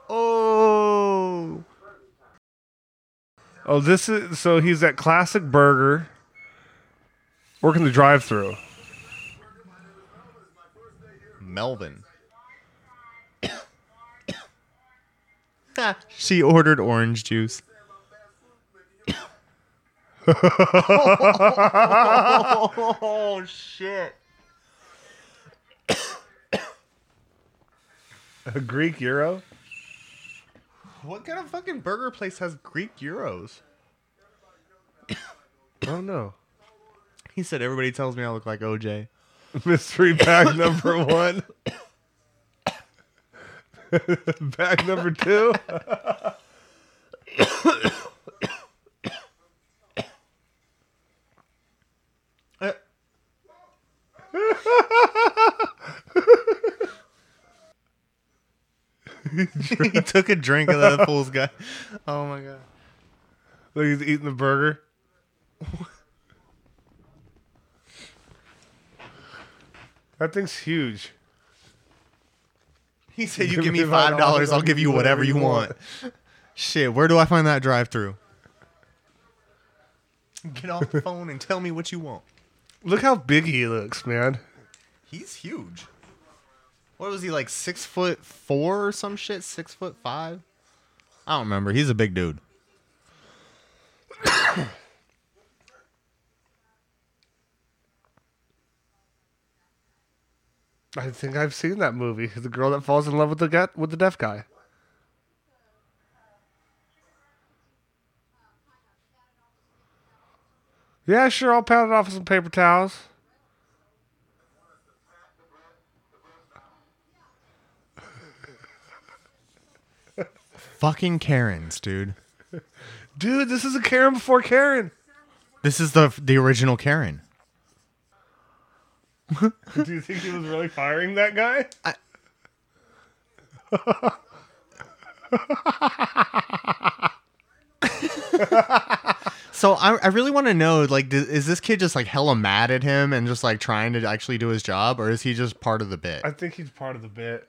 Speaker 3: Oh.
Speaker 1: Oh, this is so he's at Classic Burger, working the drive-through.
Speaker 3: Melvin. she ordered orange juice. Oh shit.
Speaker 1: A Greek gyro.
Speaker 3: What kind of fucking burger place has Greek gyros?
Speaker 1: Oh no,
Speaker 3: He said everybody tells me I look like OJ.
Speaker 1: mystery bag number one. bag number two.
Speaker 3: he took a drink of that fool's guy. Oh my god.
Speaker 1: Look, he's eating the burger. that thing's huge.
Speaker 3: He said, "You give me five dollars, I'll give you whatever you want." Shit, where do I find that drive-through? Get off the phone and tell me what you want.
Speaker 1: Look how big he looks, man.
Speaker 3: He's huge. What was he like? Six foot four or some shit? Six foot five? I don't remember. He's a big dude.
Speaker 1: I think I've seen that movie. The girl that falls in love with the get with the deaf guy. Yeah, sure. I'll pat it off with some paper towels.
Speaker 3: Fucking Karens, dude.
Speaker 1: Dude, this is a Karen before Karen.
Speaker 3: This is the the original Karen.
Speaker 1: Do you think he was really firing that guy?
Speaker 3: So I, I really want to know, like, d- is this kid just like hella mad at him and just like trying to actually do his job, or is he just part of the bit?
Speaker 1: I think he's part of the bit.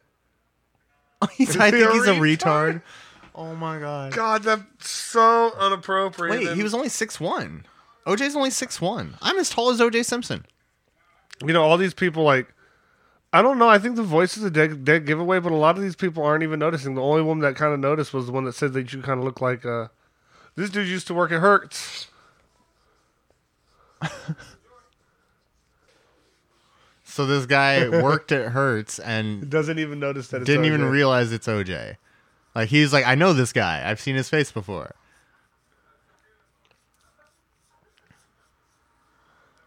Speaker 3: He's- I
Speaker 1: he
Speaker 3: think
Speaker 1: a
Speaker 3: he's a
Speaker 1: retard?
Speaker 3: retard. Oh my god.
Speaker 1: God, that's so inappropriate.
Speaker 3: Wait,
Speaker 1: And,
Speaker 3: he was only six one. OJ's only six one. I'm as tall as OJ Simpson.
Speaker 1: You know, all these people like. I don't know. I think the voice is a dead, dead giveaway, but a lot of these people aren't even noticing. The only one that kind of noticed was the one that said that you kind of look like. Uh, this dude used to work at Hertz.
Speaker 3: So this guy worked at Hertz and
Speaker 1: Doesn't even notice that. It's
Speaker 3: didn't even realize it's OJ. Like he's like, I know this guy. I've seen his face before.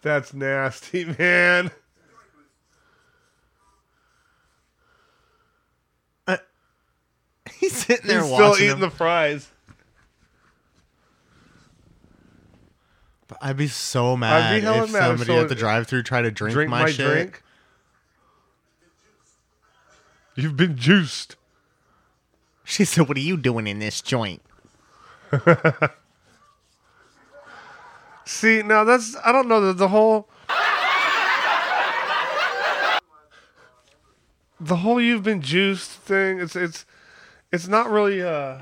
Speaker 1: That's nasty, man.
Speaker 3: Uh, he's sitting there
Speaker 1: He's still eating
Speaker 3: him.
Speaker 1: the fries.
Speaker 3: But I'd be so mad
Speaker 1: hella
Speaker 3: if
Speaker 1: mad
Speaker 3: somebody at the drive-through tried to drink,
Speaker 1: Drink
Speaker 3: my,
Speaker 1: my,
Speaker 3: shit.
Speaker 1: drink. You've been juiced.
Speaker 3: She said, "What are you doing in this joint?"
Speaker 1: See, now that's I don't know the, the whole the whole you've been juiced thing. It's it's it's not really uh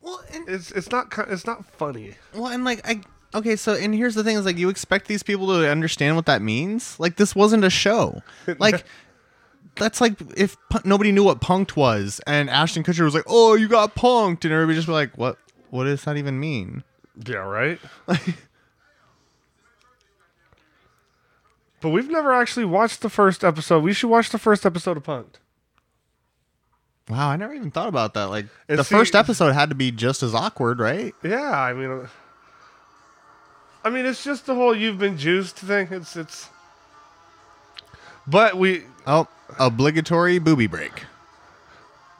Speaker 3: Well, and,
Speaker 1: it's it's not, it's not funny.
Speaker 3: well, and like I okay, so and here's the thing: is like you expect these people to understand what that means. Like this wasn't a show. Like that's like if nobody knew what punked was, and Ashton Kutcher was like, "Oh, you got punked," and everybody just be like, "What? What does that even mean?"
Speaker 1: Yeah, right. but we've never actually watched the first episode. We should watch the first episode of Punk'd.
Speaker 3: Wow, I never even thought about that. Like
Speaker 1: And
Speaker 3: the
Speaker 1: see-
Speaker 3: first episode had to be just as awkward, right?
Speaker 1: Yeah, I mean, I mean, it's just the whole "you've been juiced" thing. It's it's. But we
Speaker 3: Oh, obligatory booby break.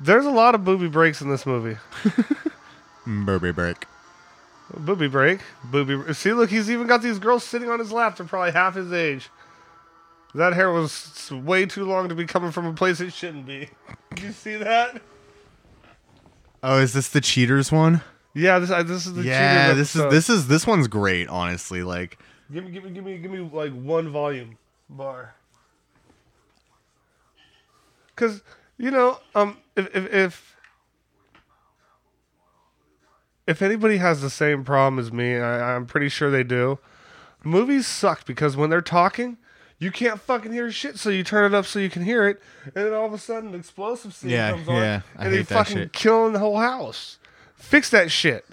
Speaker 1: there's a lot of booby breaks in this movie.
Speaker 3: Booby break.
Speaker 1: Booby break, booby. See, look, he's even got these girls sitting on his lap. They're probably half his age. That hair was way too long to be coming from a place it shouldn't be. Did you see that?
Speaker 3: Oh, is this the cheaters one?
Speaker 1: Yeah, this this is the
Speaker 3: yeah,
Speaker 1: cheaters
Speaker 3: this is this is this one's great. Honestly, like
Speaker 1: Give me, give me, give me, give me like one volume bar. Cause you know, um, if if if, if anybody has the same problem as me, I, I'm pretty sure they do. Movies suck because when they're talking, you can't fucking hear shit, so you turn it up so you can hear it, and then all of a sudden, an explosive scene
Speaker 3: Yeah,
Speaker 1: comes on,
Speaker 3: yeah, I
Speaker 1: and they fucking
Speaker 3: shit.
Speaker 1: killing the whole house. Fix that shit.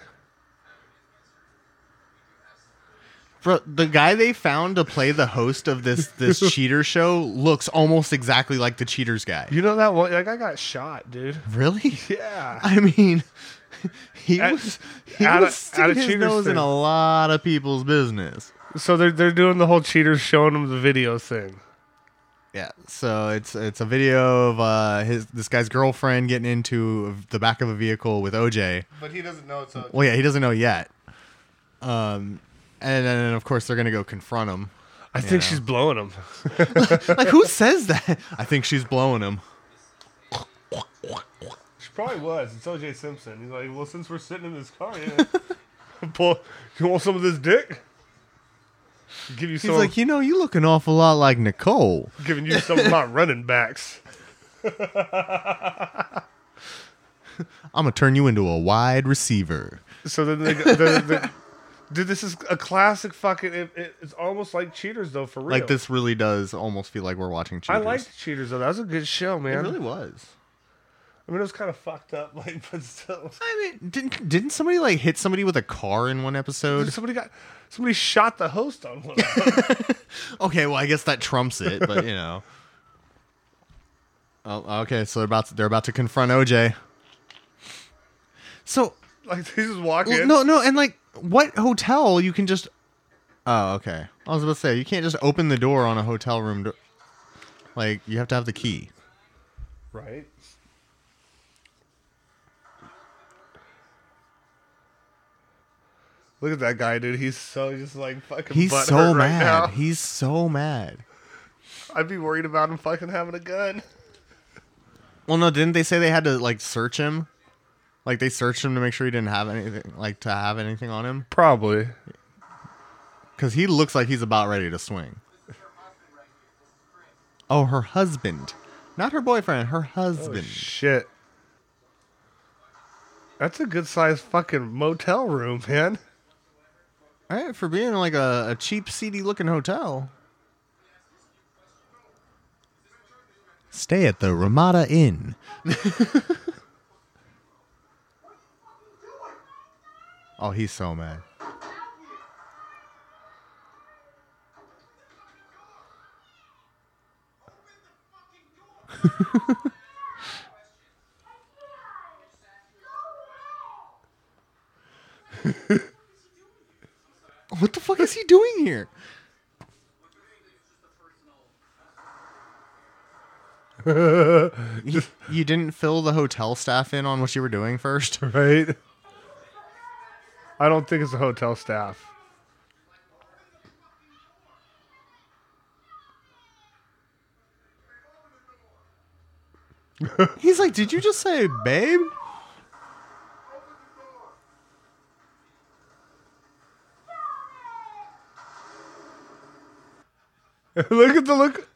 Speaker 3: Bro, the guy they found to play the host of this this cheater show looks almost exactly like the cheaters guy.
Speaker 1: You know that one? Like I got shot, dude.
Speaker 3: Really?
Speaker 1: Yeah.
Speaker 3: I mean, he
Speaker 1: At-
Speaker 3: was he
Speaker 1: at a-
Speaker 3: was
Speaker 1: at a
Speaker 3: sticking his
Speaker 1: cheaters
Speaker 3: nose in
Speaker 1: thing.
Speaker 3: a lot of people's business.
Speaker 1: So they're they're doing the whole cheaters showing them the video thing.
Speaker 3: Yeah, so it's it's a video of uh his this guy's girlfriend getting into the back of a vehicle with OJ.
Speaker 1: But he doesn't know it's a.
Speaker 3: Well, yeah, he doesn't know yet. Um, and then of course they're gonna go confront him.
Speaker 1: I think
Speaker 3: Yeah.
Speaker 1: she's blowing him.
Speaker 3: Like, who says that? I think she's blowing him.
Speaker 1: She probably was. It's OJ Simpson. He's like, well, since we're sitting in this car, yeah. Pull, you want some of this dick? Give you
Speaker 3: He's
Speaker 1: some.
Speaker 3: like, you know, you look an awful lot like Nicole.
Speaker 1: giving you some of my running backs.
Speaker 3: I'm gonna turn you into a wide receiver.
Speaker 1: So then they, the, the, dude, this is a classic fucking. It, it, it's almost like Cheaters though, for real.
Speaker 3: Like this really does almost feel like we're watching Cheaters.
Speaker 1: I liked Cheaters though. That was a good show, man.
Speaker 3: It really was.
Speaker 1: I mean, it was kind of fucked up, like, but still.
Speaker 3: I mean, didn't didn't somebody like hit somebody with a car in one episode?
Speaker 1: Somebody got somebody shot the host on one.
Speaker 3: Okay, well, I guess that trumps it, but you know. Oh, okay, so they're about to, they're about to confront OJ. So
Speaker 1: like they just walk
Speaker 3: well,
Speaker 1: in.
Speaker 3: no, no, and like what hotel you can just? Oh, okay. I was about to say you can't just open the door on a hotel room. Do- like you have to have the key.
Speaker 1: Right. Look at that guy, dude. He's so just like fucking.
Speaker 3: He's so
Speaker 1: right
Speaker 3: mad.
Speaker 1: now.
Speaker 3: He's so mad.
Speaker 1: I'd be worried about him fucking having a gun.
Speaker 3: Well, no, didn't they say they had to like search him? Like they searched him to make sure he didn't have anything, like to have anything on him,
Speaker 1: Probably.
Speaker 3: because he looks like he's about ready to swing. Oh, her husband, not her boyfriend, her
Speaker 1: Oh,
Speaker 3: husband.
Speaker 1: shit. That's a good sized fucking motel room, man.
Speaker 3: All right, for being like a, a cheap, seedy looking hotel. Stay at the Ramada Inn. oh, he's so mad. What the fuck is he doing here? you, you didn't fill the hotel staff in on what you were doing first?
Speaker 1: Right? I don't think it's the hotel staff.
Speaker 3: He's like, Did you just say babe?
Speaker 1: look at the look.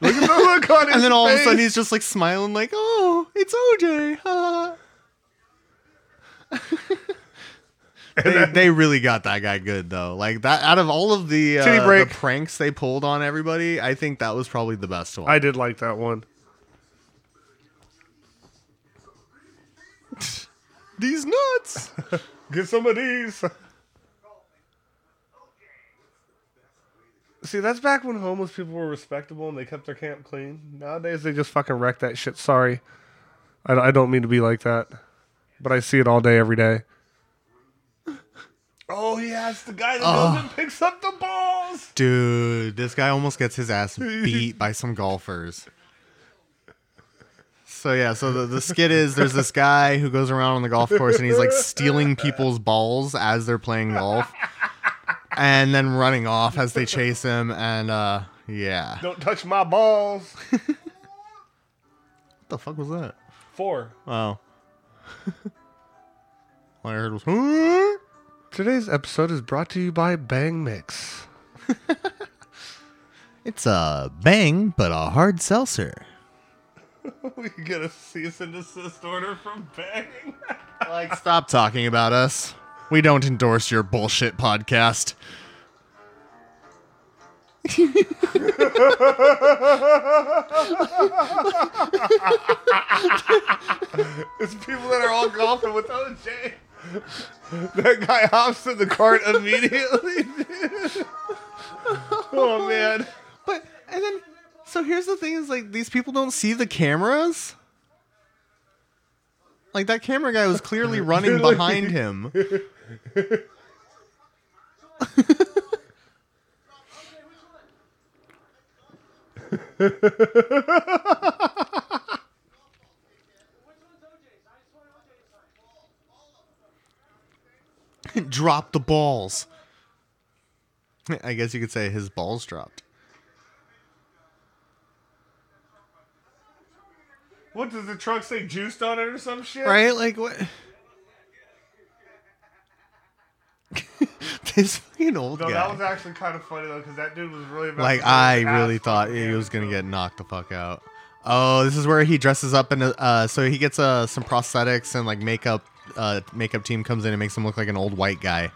Speaker 1: Look at the look on his
Speaker 3: And then all of a sudden he's just like smiling, like, Oh, it's OJ. ha." they, they really got that guy good though. Like that out of all of the, uh,
Speaker 1: Titty
Speaker 3: the pranks they pulled on everybody, I think that was probably the best one.
Speaker 1: I did like that one.
Speaker 3: These nuts.
Speaker 1: Get some of these. See, that's back when homeless people were respectable and they kept their camp clean. Nowadays, they just fucking wreck that shit. Sorry. I, I don't mean to be like that. But I see it all day, every day. Oh, yeah, it's the guy that goes and picks up the balls.
Speaker 3: Dude, this guy almost gets his ass beat by some golfers. So yeah, so the, the skit is there's this guy who goes around on the golf course and he's like stealing people's balls as they're playing golf. And then running off as they chase him and uh yeah.
Speaker 1: Don't touch my balls.
Speaker 3: What the fuck was that?
Speaker 1: Four.
Speaker 3: Wow. All I heard was "Huh?"
Speaker 1: Today's episode is brought to you by Bang Mix.
Speaker 3: It's a bang, but a hard seltzer.
Speaker 1: we get a cease and desist order from Bang.
Speaker 3: Like, stop talking about us. We don't endorse your bullshit podcast.
Speaker 1: It's people that are all golfing with OJ. That guy hops in the cart immediately. oh man.
Speaker 3: But and then so here's the thing is like these people don't see the cameras. Like that camera guy was clearly running behind him. Drop the balls. I guess you could say his balls dropped.
Speaker 1: What does the truck say? Juiced on it or some shit?
Speaker 3: Right? Like what? this fucking old
Speaker 1: No,
Speaker 3: guy.
Speaker 1: that was actually kind of funny though, because that dude was really about
Speaker 3: like I really thought he was gonna get knocked the fuck out. Oh, this is where he dresses up in a, uh so he gets uh some prosthetics and like makeup uh makeup team comes in and makes him look like an old white guy.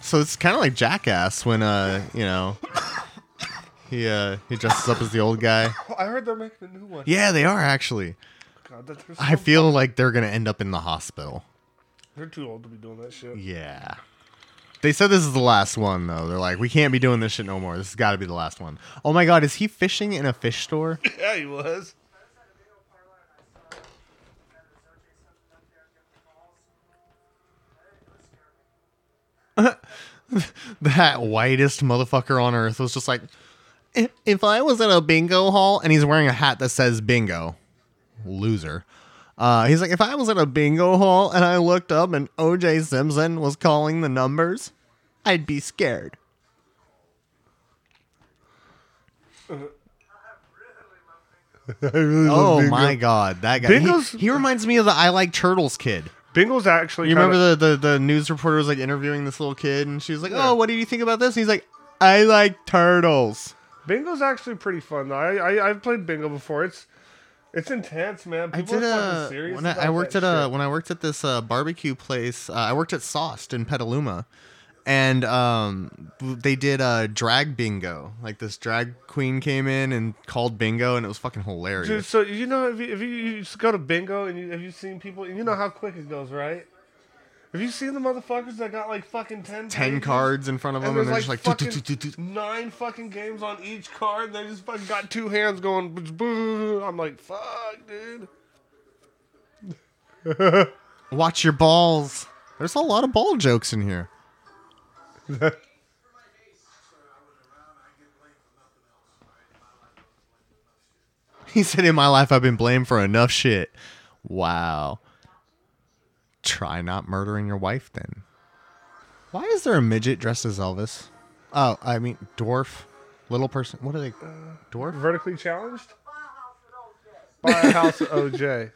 Speaker 3: So it's kind of like Jackass when uh, you know, he uh he dresses up as the old guy.
Speaker 1: Oh, I heard they're making a new one.
Speaker 3: Yeah, they are actually.
Speaker 1: God, that- they're,
Speaker 3: I
Speaker 1: so
Speaker 3: feel like they're going to end up in the hospital.
Speaker 1: they're too old to be doing that shit.
Speaker 3: Yeah. They said this is the last one though. They're like, we can't be doing this shit no more. This has got to be the last one. Oh my god, is he fishing in a fish store?
Speaker 1: Yeah, he was.
Speaker 3: that whitest motherfucker on earth was just like, if I was at a bingo hall and he's wearing a hat that says bingo, loser. Uh, he's like, if I was at a bingo hall and I looked up and OJ Simpson was calling the numbers, I'd be scared. oh my god, that guy. He, he reminds me of the I Like Turtles kid.
Speaker 1: Bingo's actually.
Speaker 3: You
Speaker 1: kinda-
Speaker 3: remember the, the the news reporter was like interviewing this little kid, and she was like, "Oh, what do you think about this?" And he's like, "I like turtles."
Speaker 1: Bingo's actually pretty fun though. I, I I've played bingo before. It's it's intense, man.
Speaker 3: I did
Speaker 1: are
Speaker 3: a
Speaker 1: serious.
Speaker 3: when I, I worked at a when I worked at this uh, barbecue place. Uh, I worked at Sauced in Petaluma, and um, they did a drag bingo. Like this drag queen came in and called bingo, and it was fucking hilarious.
Speaker 1: Dude, so you know if you, if you, you just go to bingo and you have you seen people you know how quick it goes, right? Have you seen the motherfuckers that got like fucking ten
Speaker 3: cards in front of them,
Speaker 1: And
Speaker 3: they're
Speaker 1: like,
Speaker 3: just like,
Speaker 1: nine fucking games on each card. They just fucking got two hands going. boo. I'm like, fuck, dude.
Speaker 3: "Watch your balls." There's a lot of ball jokes in here. He said, "In my life, I've been blamed for enough shit." Wow. Try not murdering your wife, then. Why is there a midget dressed as Elvis? Oh, I mean dwarf, little person. What are they? Dwarf?
Speaker 1: Vertically challenged. Buy a house at OJ.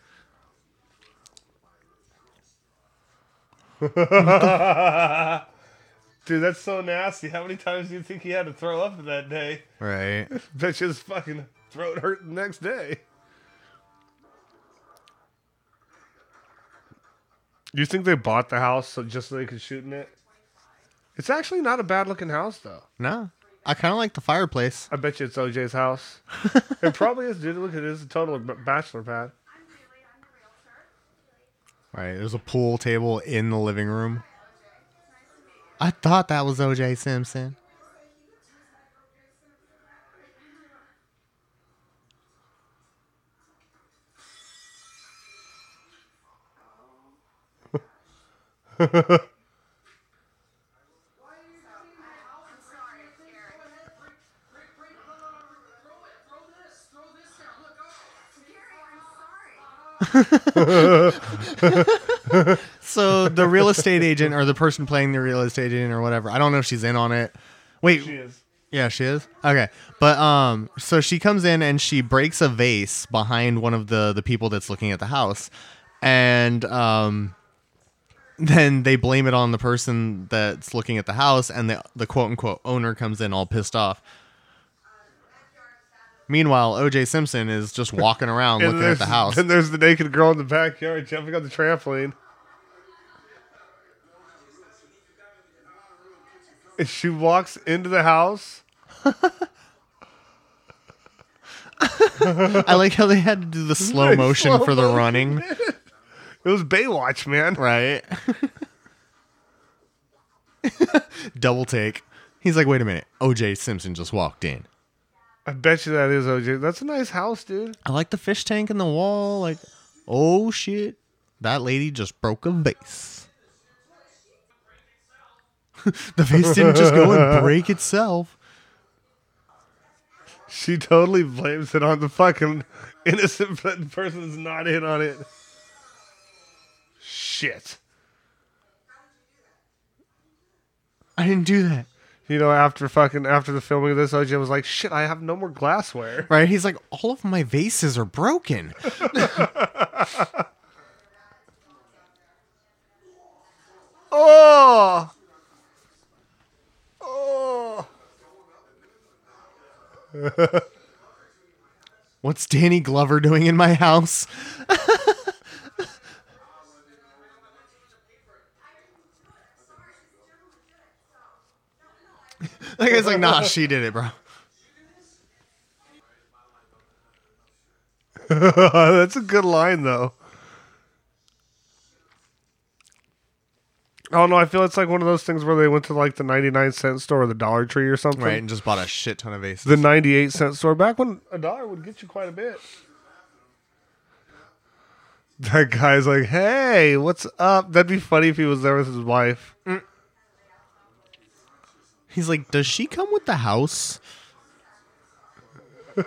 Speaker 1: Dude, that's so nasty. How many times do you think he had to throw up that day?
Speaker 3: Right.
Speaker 1: Bet his fucking throat hurt the next day. You think they bought the house so just so they could shoot in it? It's actually not a bad looking house though.
Speaker 3: No, I kind of like the fireplace.
Speaker 1: I bet you it's OJ's house. it probably is, dude. Look at it. It's a total bachelor pad.
Speaker 3: Right. There's a pool table in the living room. I thought that was OJ Simpson. So the real estate agent or the person playing the real estate agent or whatever, I don't know if she's in on it. Wait,
Speaker 1: She is.
Speaker 3: yeah, she is. Okay, but um, so she comes in and she breaks a vase behind one of the the people that's looking at the house, and um, then they blame it on the person that's looking at the house, and the the quote unquote owner comes in all pissed off. Meanwhile, O.J. Simpson is just walking around looking at the house.
Speaker 1: And there's the naked girl in the backyard jumping on the trampoline. And she walks into the house.
Speaker 3: I like how they had to do the slow motion
Speaker 1: slow
Speaker 3: for the running,
Speaker 1: It was Baywatch, man.
Speaker 3: right? Double take. He's like, wait a minute. OJ Simpson just walked in.
Speaker 1: I bet you that is OJ. That's a nice house, dude.
Speaker 3: I like the fish tank in the wall. Like, oh shit. That lady just broke a vase. the vase didn't just go and break itself.
Speaker 1: She totally blames it on the fucking innocent person that's not in on it. Shit.
Speaker 3: I didn't do that.
Speaker 1: You know, after fucking after the filming of this, OJ was like, "Shit, I have no more glassware."
Speaker 3: Right? He's like, all of my vases are broken.
Speaker 1: Oh, oh.
Speaker 3: What's Danny Glover doing in my house? that guy's like, nah, she did it, bro.
Speaker 1: That's a good line, though. Oh no, I feel it's like one of those things where they went to like the ninety nine cent store or the Dollar Tree or something.
Speaker 3: Right, and just bought a shit ton of aces.
Speaker 1: The ninety eight cent store back when a dollar would get you quite a bit. That guy's like, "Hey, what's up?" That'd be funny if he was there with his wife. Mm.
Speaker 3: He's like, does she come with the house?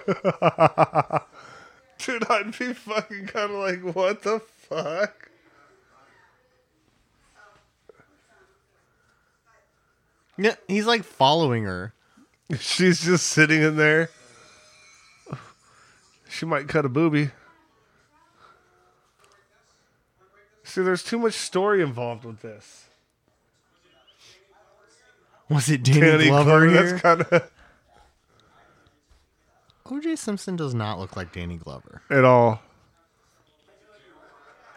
Speaker 1: Dude, I'd be fucking kind of like, "What the fuck?"
Speaker 3: Yeah, he's like following her.
Speaker 1: She's just sitting in there. She might cut a booby. See, there's too much story involved with this.
Speaker 3: Was it Danny,
Speaker 1: Danny
Speaker 3: Glover
Speaker 1: Glover,
Speaker 3: here?
Speaker 1: that's kind of
Speaker 3: OJ Simpson does not look like Danny Glover.
Speaker 1: at all.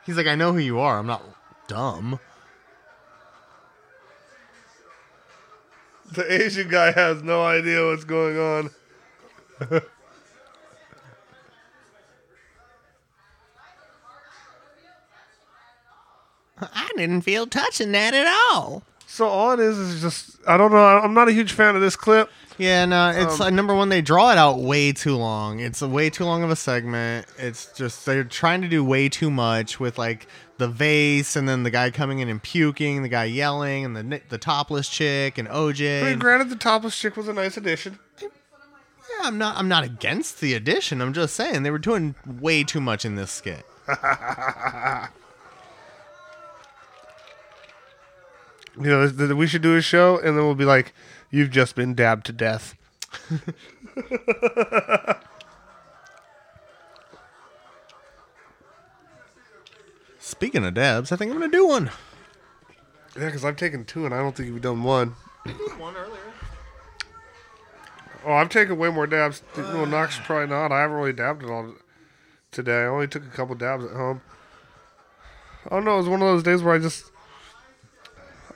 Speaker 3: He's like, I know who you are. I'm not dumb.
Speaker 1: The Asian guy has no idea what's going on.
Speaker 3: I didn't feel touching that at all.
Speaker 1: So all it is is just I don't know. I'm not a huge fan of this clip.
Speaker 3: Yeah, no, it's
Speaker 1: Um,
Speaker 3: uh, number one. They draw it out way too long. It's a way too long of a segment. It's just they're trying to do way too much with like the vase, and then the guy coming in and puking, the guy yelling, and the the topless chick, and OJ.
Speaker 1: I mean, granted, the topless chick was a nice addition.
Speaker 3: yeah, I'm not. I'm not against the addition. I'm just saying they were doing way too much in this skit.
Speaker 1: You know, th- th- we should do a show, and then we'll be like, "You've just been dabbed to death."
Speaker 3: Speaking of dabs, I think I'm gonna do one.
Speaker 1: Yeah, because I've taken two, and I don't think you've done one.
Speaker 3: One earlier.
Speaker 1: Oh, I've taken way more dabs. Well, Knox probably not. I haven't really dabbed it all today. I only took a couple dabs at home. Oh no, it was one of those days where I just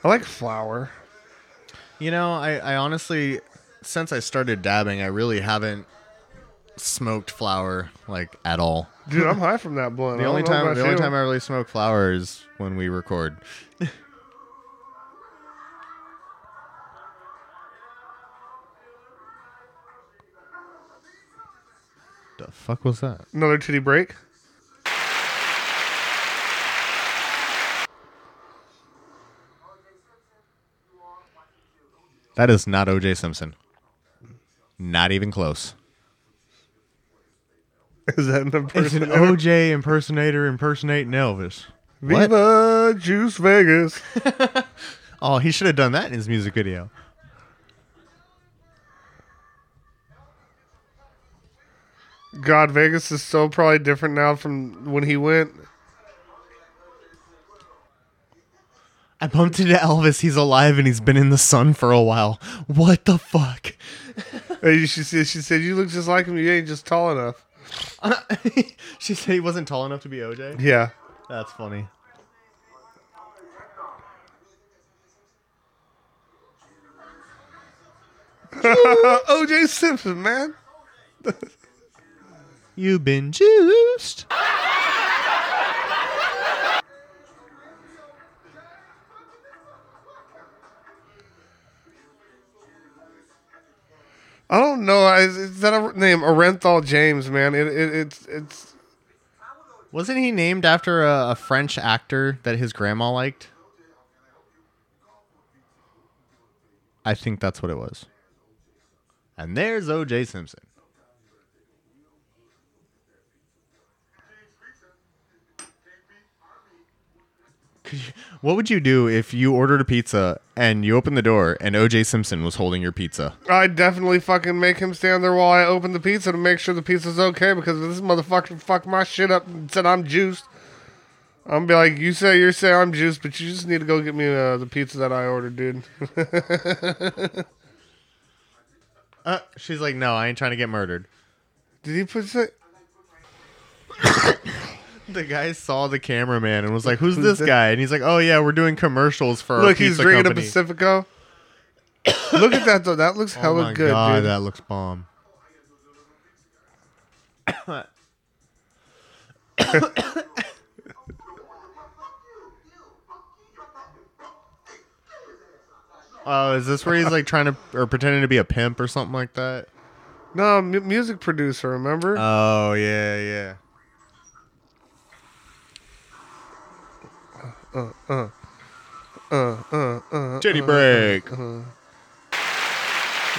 Speaker 1: I like flour.
Speaker 3: You know, I, I honestly, since I started dabbing, I really haven't smoked flower like at all.
Speaker 1: Dude, I'm high from that blunt.
Speaker 3: The
Speaker 1: I
Speaker 3: only
Speaker 1: don't know
Speaker 3: time,
Speaker 1: about
Speaker 3: the only
Speaker 1: you.
Speaker 3: time I really smoke flower is when we record. the fuck was that?
Speaker 1: Another titty break.
Speaker 3: That is not OJ Simpson. Not even close.
Speaker 1: Is that an
Speaker 3: It's an
Speaker 1: impersonator?
Speaker 3: OJ impersonator impersonating Elvis. What?
Speaker 1: Viva Juice Vegas.
Speaker 3: Oh, he should have done that in his music video.
Speaker 1: God, Vegas is so probably different now from when he went.
Speaker 3: I bumped into Elvis. He's alive and he's been in the sun for a while. What the fuck?
Speaker 1: She said, she said, you look just like him. You ain't just tall enough.
Speaker 3: she said he wasn't tall enough to be OJ.
Speaker 1: Yeah.
Speaker 3: That's funny.
Speaker 1: OJ Simpson, man.
Speaker 3: You've been juiced.
Speaker 1: I don't know. Is, is that a name? Orenthal James, man. It, it, it's it's
Speaker 3: Wasn't he named after a, a French actor that his grandma liked? I think that's what it was. And there's OJ Simpson. What would you do if you ordered a pizza and you opened the door and OJ Simpson was holding your pizza?
Speaker 1: I'd definitely fucking make him stand there while I open the pizza to make sure the pizza's okay because this motherfucker fucked my shit up and said I'm juiced. I'm be like, you say you say I'm juiced, but you just need to go get me uh, the pizza that I ordered, dude.
Speaker 3: Uh, she's like, no, I ain't trying to get murdered.
Speaker 1: Did he put say?
Speaker 3: The guy saw the cameraman and was like, "Who's, this guy?" And he's like, "Oh yeah, we're doing commercials for our
Speaker 1: Look, he's drinking
Speaker 3: company."
Speaker 1: a Pacifico. Look at that though. That looks
Speaker 3: oh
Speaker 1: hella
Speaker 3: my
Speaker 1: good,
Speaker 3: god,
Speaker 1: dude.
Speaker 3: that looks bomb. Oh, is this where he's like trying to or pretending to be a pimp or something like that?
Speaker 1: No, mu- music producer. Remember?
Speaker 3: Oh yeah, yeah.
Speaker 1: Uh, uh, uh.
Speaker 3: Uh, Titty break.
Speaker 1: Yeah,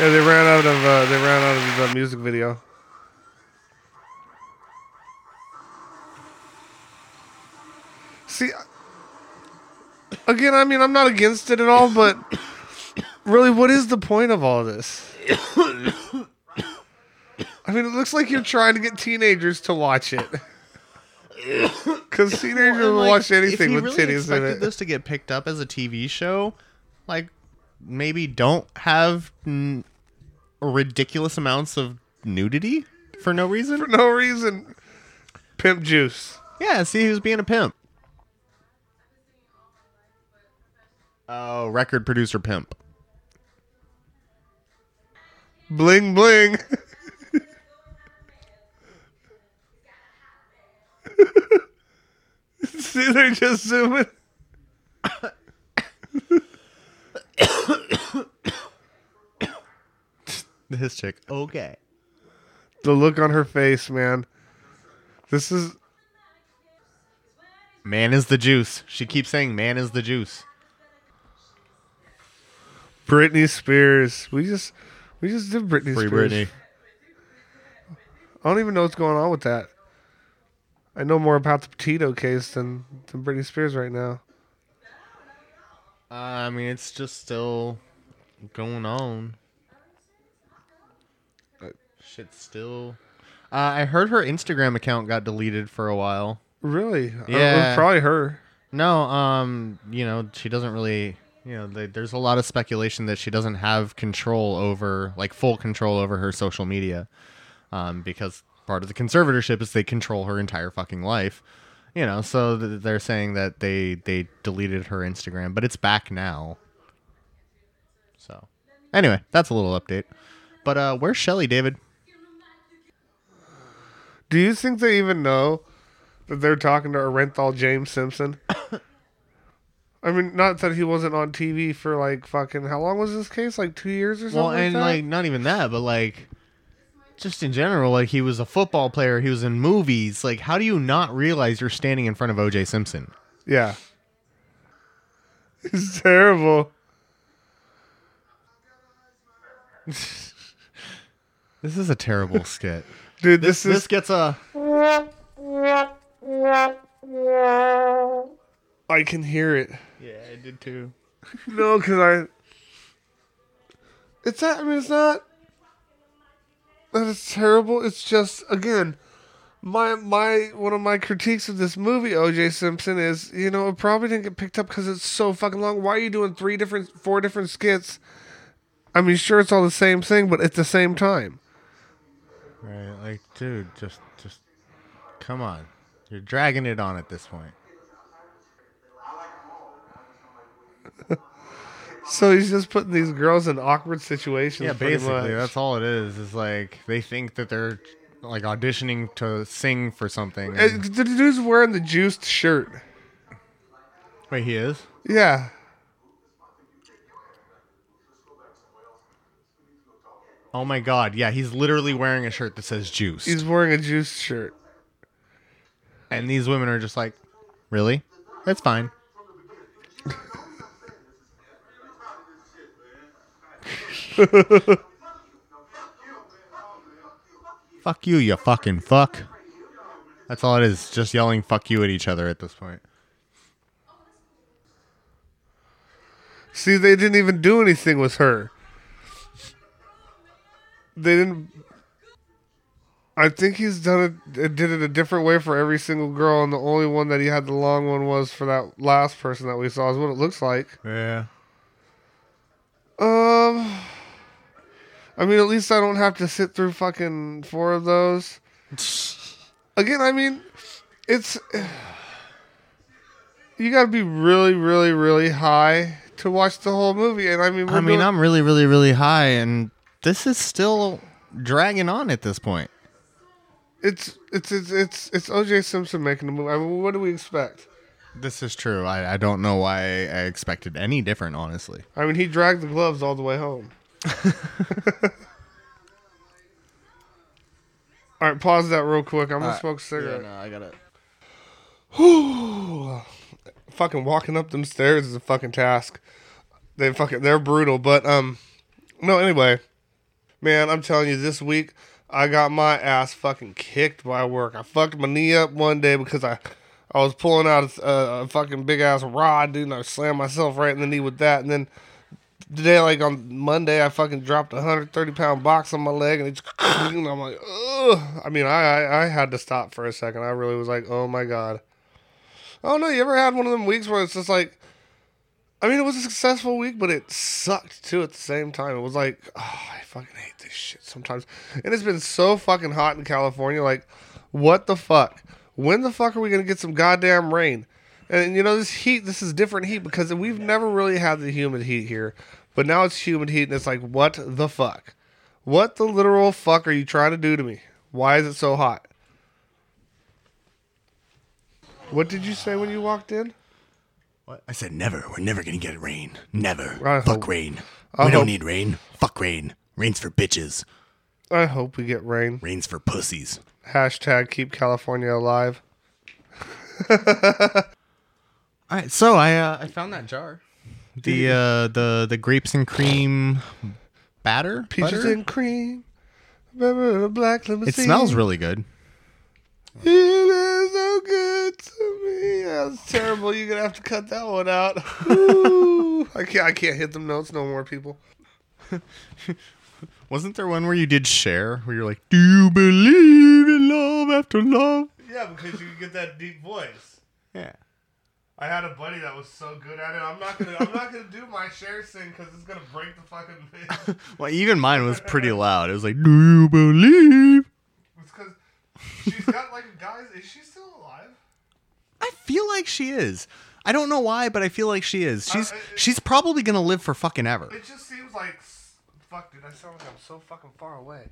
Speaker 1: they ran out of uh, they ran out of the music video. See, again, I mean, I'm not against it at all, but really, what is the point of all this? I mean, it looks like you're trying to get teenagers to watch it. Because teenagers
Speaker 3: And,
Speaker 1: will
Speaker 3: like,
Speaker 1: watch anything with
Speaker 3: really
Speaker 1: titties in
Speaker 3: expected
Speaker 1: it.
Speaker 3: this to get picked up as a TV show, like maybe don't have n- ridiculous amounts of nudity for no reason.
Speaker 1: For no reason. Pimp juice.
Speaker 3: yeah, see, he was being a pimp. Oh, record producer pimp.
Speaker 1: Bling bling. See, they're just zooming.
Speaker 3: His chick. Okay.
Speaker 1: The look on her face, man. This is
Speaker 3: Man is the juice. She keeps saying, "Man is the juice."
Speaker 1: Britney Spears. We just we just did Britney
Speaker 3: Free
Speaker 1: Spears.
Speaker 3: Britney.
Speaker 1: I don't even know what's going on with that. I know more about the Petito case than, than Britney Spears right now.
Speaker 3: Uh, I mean, it's just still going on. Shit's still. Uh, I heard her Instagram account got deleted for a while.
Speaker 1: Really? It
Speaker 3: Yeah.
Speaker 1: probably her.
Speaker 3: No, um, you know, she doesn't really. You know, they, there's a lot of speculation that she doesn't have control over, like, full control over her social media, um, because part of the conservatorship is they control her entire fucking life. You know, so th- they're saying that they they deleted her Instagram, but it's back now. So, anyway, that's a little update. But uh, where's Shelly, David?
Speaker 1: Do you think they even know that they're talking to Orenthal James Simpson? I mean, not that he wasn't on TV for like fucking how long was this case? Like two years or something.
Speaker 3: Well, and
Speaker 1: like,
Speaker 3: like not even that, but like just in general, like he was a football player, he was in movies. Like, how do you not realize you're standing in front of OJ Simpson?
Speaker 1: yeah, it's terrible.
Speaker 3: This is a terrible skit.
Speaker 1: Dude,
Speaker 3: This
Speaker 1: this,
Speaker 3: this
Speaker 1: is
Speaker 3: gets a
Speaker 1: I can hear it.
Speaker 3: yeah, I did too.
Speaker 1: No, because I. It's not. I mean, it's not. That is terrible. It's just again, my my one of my critiques of this movie, O.J. Simpson, is you know it probably didn't get picked up because it's so fucking long. Why are you doing three different, four different skits? I mean, sure, it's all the same thing, but at the same time.
Speaker 3: Right, like, dude, just just come on. You're dragging it on at this point.
Speaker 1: So he's just putting these girls in awkward situations.
Speaker 3: Yeah, basically, that's all it is. Is like they think that they're like auditioning to sing for something. And-
Speaker 1: The dude's wearing the juiced shirt.
Speaker 3: Wait, he is.
Speaker 1: Yeah.
Speaker 3: Oh my god, yeah, he's literally wearing a shirt that says juice.
Speaker 1: He's wearing a juice shirt.
Speaker 3: And these women are just like, really? That's fine. fuck you, you fucking fuck. That's all it is. Just yelling fuck you at each other at this point.
Speaker 1: See, they didn't even do anything with her. They didn't. I think he's done it. it did it a different way for every single girl, and the only one that he had the long one was for that last person that we saw. Is what it looks like.
Speaker 3: Yeah.
Speaker 1: Um, I mean, at least I don't have to sit through fucking four of those. Again, I mean, it's you got to be really, really, really high to watch the whole movie. And I mean,
Speaker 3: I mean,
Speaker 1: doing-
Speaker 3: I'm really, really, really high, and this is still dragging on at this point.
Speaker 1: it's it's it's it's it's OJ Simpson making the movie. I mean, what do we expect?
Speaker 3: This is true. I, I don't know why I expected any different, honestly.
Speaker 1: I mean, he dragged the gloves all the way home. All right, pause that real quick. I'm gonna smoke a cigarette.
Speaker 3: no I got it.
Speaker 1: fucking walking up them stairs is a fucking task. They fucking they're brutal, but um no anyway. Man, I'm telling you this week I got my ass fucking kicked by work. I fucked my knee up one day because I I was pulling out a, a fucking big ass rod, dude, and I slammed myself right in the knee with that. And then today, like on Monday, I fucking dropped a 130 pound box on my leg, and it's and I'm like, ugh. I mean, I, I I had to stop for a second. I really was like, oh my god. Oh no, you ever had one of them weeks where it's just like I mean it was a successful week, but it sucked too at the same time. It was like, oh, I fucking hate this shit sometimes. And it's been so fucking hot in California, like, what the fuck? When the fuck are we gonna get some goddamn rain? And you know, this heat, this is different heat because we've never really had the humid heat here. But now it's humid heat and it's like, what the fuck? What the literal fuck are you trying to do to me? Why is it so hot? What did you say when you walked in?
Speaker 3: What? I said never. We're never gonna get rain. Never.
Speaker 1: I
Speaker 3: Fuck
Speaker 1: hope-
Speaker 3: rain.
Speaker 1: I
Speaker 3: we
Speaker 1: hope-
Speaker 3: don't need rain. Fuck rain. Rain's for bitches.
Speaker 1: I hope we get rain.
Speaker 3: Rain's for pussies.
Speaker 1: Hashtag keep California alive.
Speaker 3: All right, so I uh, I found that jar. The uh, the the grapes and cream batter.
Speaker 1: Peaches
Speaker 3: butter?
Speaker 1: and cream. Black limousine.
Speaker 3: It smells really good.
Speaker 1: It is so good to me. That's terrible. You're gonna have to cut that one out. Ooh. I can't. I can't hit them notes no more, people.
Speaker 3: Wasn't there one where you did share where you're like, "Do you believe in love after love?"
Speaker 1: Yeah, because you get that deep voice.
Speaker 3: Yeah.
Speaker 1: I had a buddy that was so good at it. I'm not gonna. I'm not gonna do my share sing because it's gonna break the fucking thing.
Speaker 3: Well, even mine was pretty loud. It was like, "Do you believe?"
Speaker 1: It's because she's got like guys. Is she still alive?
Speaker 3: I feel like she is. I don't know why, but I feel like she is. She's
Speaker 1: Uh, it-
Speaker 3: she's probably gonna live for fucking ever.
Speaker 1: It just seems like fuck, dude. I sound like I'm so fucking far away.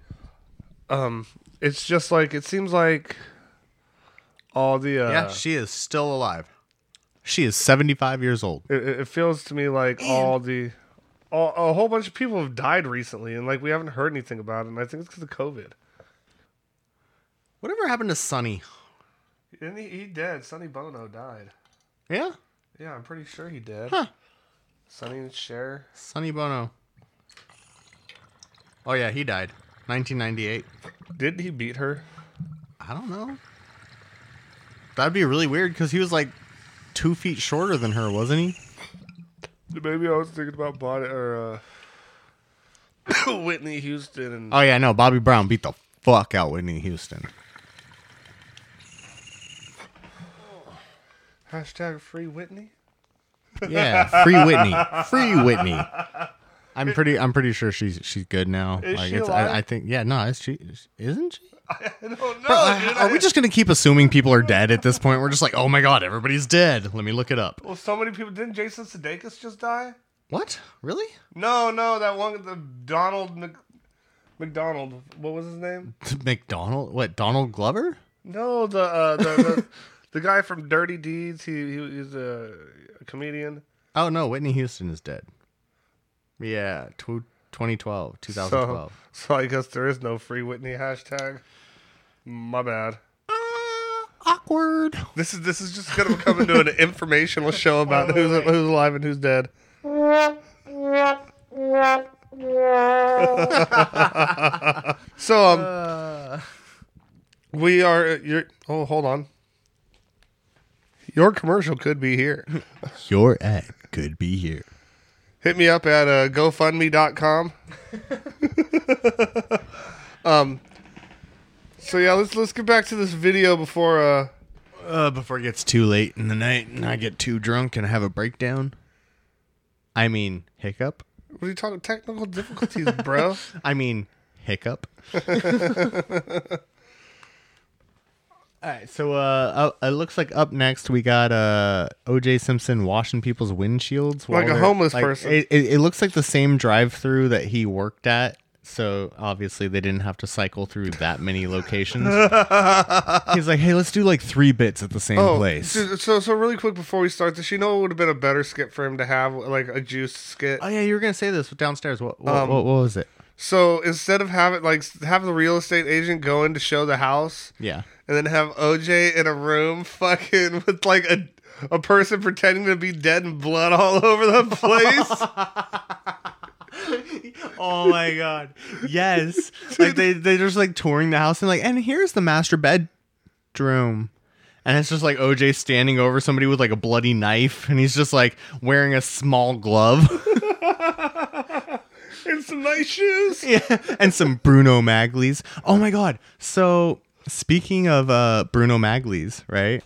Speaker 1: Um, it's just like it seems like all the uh,
Speaker 3: yeah, she is still alive. She is 75 years old.
Speaker 1: it, it it feels to me like all the all, a whole bunch of people have died recently, and like we haven't heard anything about it. And I think it's because of COVID.
Speaker 3: Whatever happened to Sonny?
Speaker 1: And he, he dead. Sonny Bono died.
Speaker 3: Yeah,
Speaker 1: Yeah, I'm pretty sure he did.
Speaker 3: Huh.
Speaker 1: Sonny and Cher.
Speaker 3: Sonny Bono. Oh yeah, he died. 1998.
Speaker 1: Didn't he beat her?
Speaker 3: I don't know. That'd be really weird because he was like two feet shorter than her, wasn't he?
Speaker 1: Maybe I was thinking about body or uh, Whitney Houston and
Speaker 3: Oh yeah, no. Bobby Brown beat the fuck out Whitney Houston.
Speaker 1: hashtag free Whitney.
Speaker 3: Yeah, free Whitney, free Whitney. I'm pretty. I'm pretty sure she's she's good now.
Speaker 1: Is
Speaker 3: like
Speaker 1: she
Speaker 3: it's,
Speaker 1: alive?
Speaker 3: I, I think. Yeah, no, is she? Isn't she?
Speaker 1: I don't know.
Speaker 3: Bro, uh,
Speaker 1: dude.
Speaker 3: are we just gonna keep assuming people are dead at this point? We're just like, oh my god, everybody's dead. Let me look it up.
Speaker 1: Well, so many people. Didn't Jason Sudeikis just die?
Speaker 3: What? Really?
Speaker 1: No, no, that one, the Donald Mc, McDonald. What was his name?
Speaker 3: McDonald? What? Donald Glover?
Speaker 1: No, the uh, the, the the guy from Dirty Deeds. He he he's a, a comedian.
Speaker 3: Oh no, Whitney Houston is dead. Yeah, tw- 2012, 2012.
Speaker 1: So, so I guess there is no free Whitney hashtag. My bad.
Speaker 3: Awkward.
Speaker 1: This is this is just gonna come into an informational show about who's who's alive and who's dead. so um, we are. You're. Oh, hold on. Your commercial could be here.
Speaker 3: Your ad could be here.
Speaker 1: Hit me up at uh, GoFundMe.com. um. So yeah, let's let's get back to this video before uh
Speaker 3: Uh, before it gets too late in the night and I get too drunk and have a breakdown. I mean, hiccup.
Speaker 1: What are you talking? Technical difficulties, bro.
Speaker 3: I mean, hiccup. All right, so uh, uh, it looks like up next we got uh OJ Simpson washing people's windshields
Speaker 1: Like a homeless
Speaker 3: like,
Speaker 1: person.
Speaker 3: It, it, it looks like the same drive-through that he worked at, so obviously they didn't have to cycle through that many locations. He's like, hey, let's do like three bits at the same
Speaker 1: Oh,
Speaker 3: place.
Speaker 1: dude, so so really quick before we start this, you know, it would have been a better skit for him to have like a juice skit.
Speaker 3: Oh yeah, you were gonna say this downstairs. What what,
Speaker 1: Um,
Speaker 3: what, what was it?
Speaker 1: So instead of having like have the real estate agent go in to show the house,
Speaker 3: Yeah.
Speaker 1: and then have OJ in a room fucking with like a a person pretending to be dead and blood all over the place.
Speaker 3: Oh my god. Yes. like they they just like touring the house and like and here's the master bedroom. And it's just like OJ standing over somebody with like a bloody knife and he's just like wearing a small glove.
Speaker 1: and some nice shoes.
Speaker 3: yeah. And some Bruno Magli's. Oh my god. So speaking of uh Bruno Magli's, right?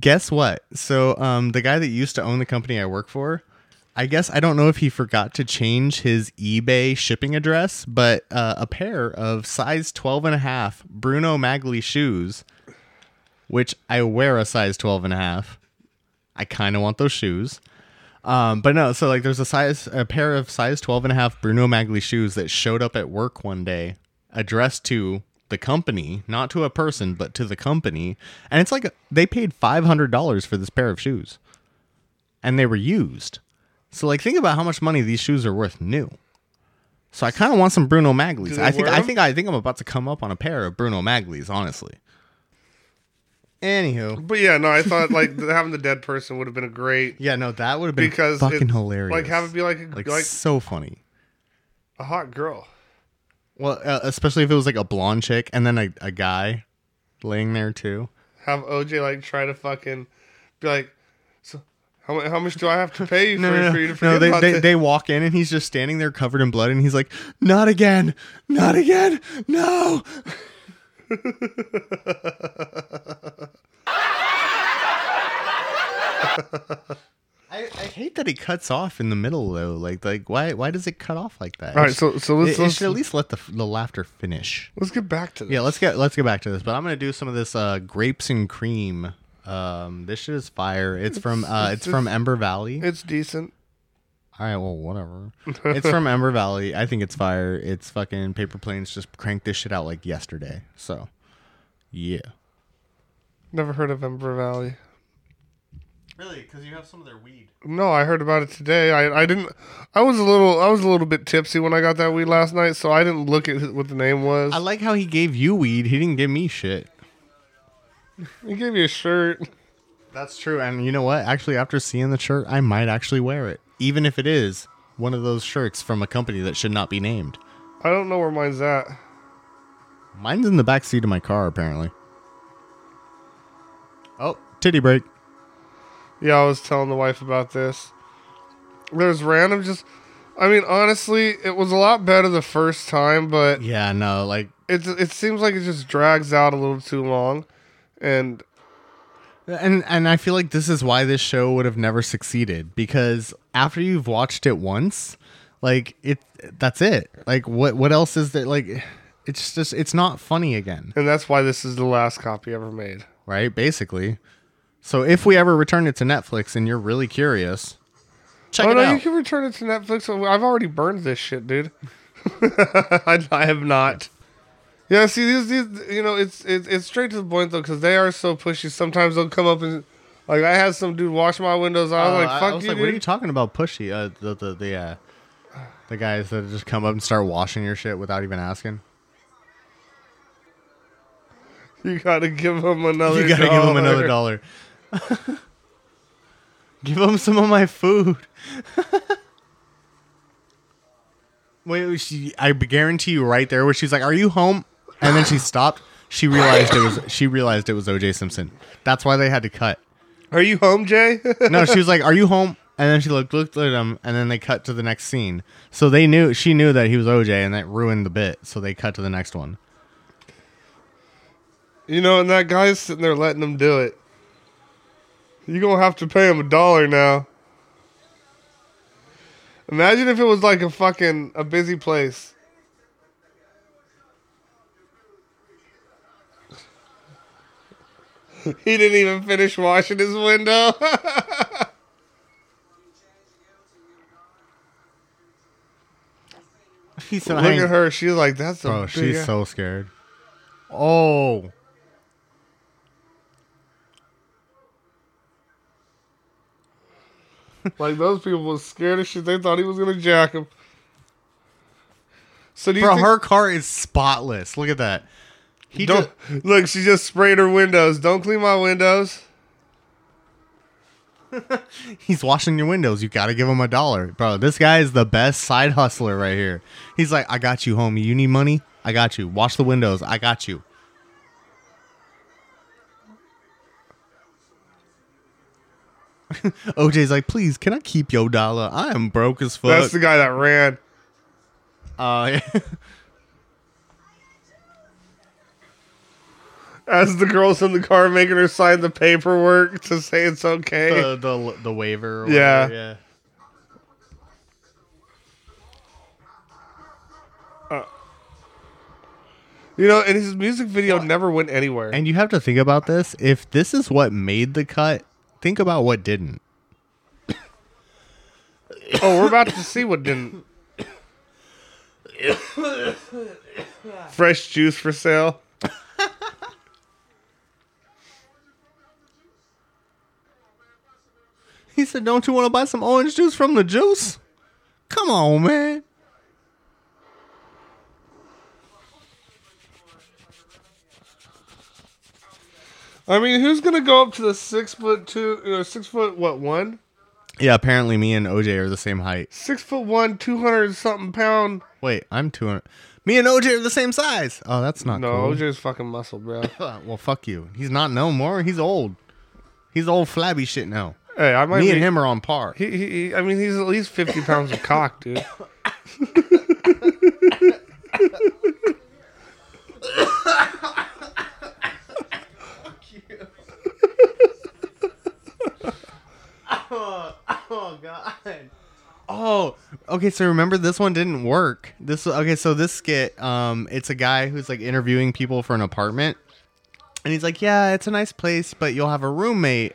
Speaker 3: Guess what? So um the guy that used to own the company I work for, I guess I don't know if he forgot to change his eBay shipping address, but uh, a pair of size 12 and a half Bruno Magli shoes, which I wear a size 12 and a half. I kind of want those shoes. Um, but no, so like there's a size a pair of size 12 and a half Bruno Magli shoes that showed up at work one day addressed to the company, not to a person, but to the company. And it's like they paid $500 for this pair of shoes. And they were used. So like think about how much money these shoes are worth new. So I kind of want some Bruno Magli's. I think I think I think I'm about to come up on a pair of Bruno Magli's, honestly. Anywho,
Speaker 1: But yeah, no, I thought like having the dead person would have been a great
Speaker 3: yeah, no, that would have been
Speaker 1: because
Speaker 3: fucking
Speaker 1: it-
Speaker 3: hilarious.
Speaker 1: Like have it be like a,
Speaker 3: like,
Speaker 1: like,
Speaker 3: so funny.
Speaker 1: a hot girl.
Speaker 3: Well, uh, especially if it was like a blonde chick and then a, a guy laying there too.
Speaker 1: Have OJ like try to fucking be like, so how, how much do I have to pay you
Speaker 3: No,
Speaker 1: for,
Speaker 3: no,
Speaker 1: for you to forget
Speaker 3: no they,
Speaker 1: about
Speaker 3: they,
Speaker 1: this?
Speaker 3: they walk in and he's just standing there covered in blood and he's like, not again, not again, no. I, I hate that he cuts off in the middle though. Like, like why why does it cut off like that?
Speaker 1: All right,
Speaker 3: It
Speaker 1: so so let's
Speaker 3: it, it
Speaker 1: let's,
Speaker 3: should at least let the the laughter finish.
Speaker 1: let's get back to this.
Speaker 3: Yeah, let's get let's get back to this. But I'm gonna do some of this uh, grapes and cream. Um, this shit is fire. It's, from uh, it's, from Ember Valley.
Speaker 1: It's decent.
Speaker 3: All right, well, whatever. it's from Ember Valley. I think it's fire. It's fucking Paper Planes just cranked this shit out like yesterday. So, yeah.
Speaker 1: Never heard of Ember Valley.
Speaker 3: Really? Because you have some of their weed.
Speaker 1: No, I heard about it today. I, I didn't. I was a little. I was a little bit tipsy when I got that weed last night, so I didn't look at what the name was.
Speaker 3: I like how he gave you weed. He didn't give me shit.
Speaker 1: He gave you a shirt.
Speaker 3: That's true. And you know what? Actually, after seeing the shirt, I might actually wear it, even if it is one of those shirts from a company that should not be named.
Speaker 1: I don't know where mine's at.
Speaker 3: Mine's in the back seat of my car, apparently. Oh, titty break.
Speaker 1: Yeah, I was telling the wife about this. There's random just. I mean, honestly, it was a lot better the first time, but
Speaker 3: Yeah, no, like,
Speaker 1: it it seems like it just drags out a little too long, and
Speaker 3: and and I feel like this is why this show would have never succeeded because after you've watched it once, like it, that's it. Like, what what else is there? Like, it's just it's not funny again,
Speaker 1: and that's why this is the last copy ever made.
Speaker 3: right? Basically. So if we ever return it to Netflix and you're really curious, check
Speaker 1: oh
Speaker 3: it
Speaker 1: no,
Speaker 3: out.
Speaker 1: you can return it to Netflix. I've already burned this shit, dude. I, I have not. Yeah, see these, these you know, it's it's it's straight to the point though, because they are so pushy. Sometimes they'll come up and like I had some dude wash my windows. I was
Speaker 3: Uh,
Speaker 1: like, "Fuck
Speaker 3: I was
Speaker 1: you,
Speaker 3: like,
Speaker 1: dude."
Speaker 3: what are you talking about? Pushy? Uh, the the the uh, the guys that just come up and start washing your shit without even asking.
Speaker 1: You gotta give them another.
Speaker 3: You gotta give them another dollar. give them some of my food. Wait, she, I guarantee you, right there, where she's like, "Are you home?" And then she stopped. She realized it was. She realized it was O.J. Simpson. That's why they had to cut.
Speaker 1: Are you home, Jay?
Speaker 3: No, she was like, "Are you home?" And then she looked looked at him, and then they cut to the next scene. So they knew she knew that he was OJ, and that ruined the bit. So they cut to the next one.
Speaker 1: you know, and that guy's sitting there letting them do it. You're gonna have to pay him a dollar now. Imagine if it was like a fucking a busy place. he didn't even finish washing his window.
Speaker 3: He's
Speaker 1: Look at her. She's like, that's a
Speaker 3: Bro, she's
Speaker 1: ass-
Speaker 3: so scared. Oh.
Speaker 1: like those people was scared of shit. They thought he was gonna jack him. So do you
Speaker 3: Bro,
Speaker 1: think,
Speaker 3: her car is spotless. Look at that. He
Speaker 1: don't
Speaker 3: just,
Speaker 1: look? She just sprayed her windows. Don't clean my windows.
Speaker 3: he's washing your windows. You got to give him a dollar. Bro, this guy is the best side hustler right here. He's like, I got you, homie. You need money? I got you. Wash the windows. I got you. OJ's like, please, can I keep your dollar? I am broke as fuck.
Speaker 1: That's the guy that ran.
Speaker 3: uh,
Speaker 1: As the girls in the car making her sign the paperwork to say it's okay.
Speaker 3: the, the the waiver. Or
Speaker 1: Yeah.
Speaker 3: whatever, yeah.
Speaker 1: Uh, you know, and his music video never went anywhere.
Speaker 3: And you have to think about this. If this is what made the cut, think about what didn't.
Speaker 1: oh, we're about to see what didn't. Fresh juice for sale.
Speaker 3: He said, "Don't you want to buy some orange juice from the juice?" Come on, man.
Speaker 1: I mean, who's gonna go up to the six foot two, uh, six foot what one,
Speaker 3: Yeah, apparently me and OJ are the same height.
Speaker 1: six foot one, two hundred something pound?
Speaker 3: Wait, I'm 200. Me and OJ are the same size. Oh, that's not
Speaker 1: No,
Speaker 3: cool.
Speaker 1: OJ's fucking muscle, bro.
Speaker 3: well, fuck you. He's not no more. He's old. He's old flabby shit now.
Speaker 1: Hey, I might.
Speaker 3: Me
Speaker 1: be,
Speaker 3: and him are on par.
Speaker 1: He, he, he- I mean, he's at least fifty pounds of cock, dude.
Speaker 3: Oh god. Oh, okay. So remember this one didn't work. This okay. So this skit, um, it's a guy who's like interviewing people for an apartment, and he's like, "Yeah, it's a nice place, but you'll have a roommate."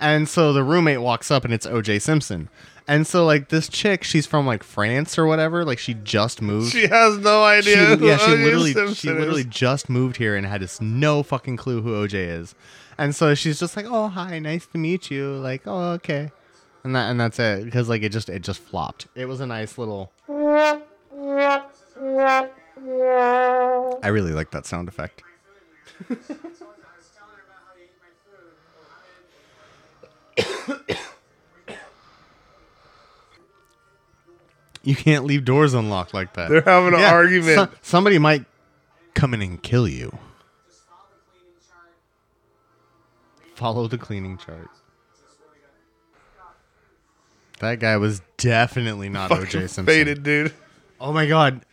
Speaker 3: And so the roommate walks up, and it's O.J. Simpson. And so like this chick, she's from like France or whatever. Like she just moved.
Speaker 1: She has no
Speaker 3: She-
Speaker 1: idea. who
Speaker 3: yeah, she
Speaker 1: O.J.
Speaker 3: literally,
Speaker 1: Simpson
Speaker 3: she
Speaker 1: is.
Speaker 3: literally just moved here and had just no fucking clue who OJ is, and so she's just like, "Oh, hi, nice to meet you." Like, "Oh, okay," and that and that's it because like it just it just flopped. It was a nice little. I really like that sound effect. You can't leave doors unlocked like that.
Speaker 1: They're having an
Speaker 3: Yeah,
Speaker 1: argument.
Speaker 3: so- somebody might come in and kill you. Follow the cleaning chart. That guy was definitely not OJ Simpson.
Speaker 1: faded, dude.
Speaker 3: Oh my god.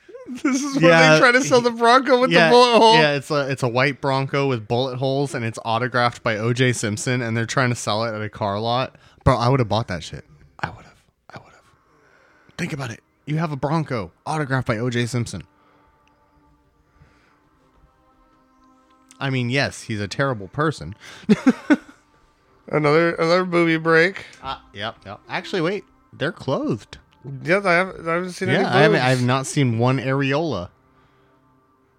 Speaker 1: This is
Speaker 3: Yeah,
Speaker 1: when they try to sell the Bronco with
Speaker 3: yeah,
Speaker 1: the bullet hole.
Speaker 3: yeah, it's a it's a white Bronco with bullet holes and it's autographed by OJ Simpson and they're trying to sell it at a car lot. Bro, I would have bought that shit. I would have. I would have. Think about it. You have a Bronco autographed by OJ Simpson. I mean, yes, he's a terrible person.
Speaker 1: Another another booby break.
Speaker 3: Uh, yep, yep. Actually, wait, they're clothed.
Speaker 1: Yes, I haven't, I haven't seen any
Speaker 3: Yeah, I haven't. I have not seen one areola.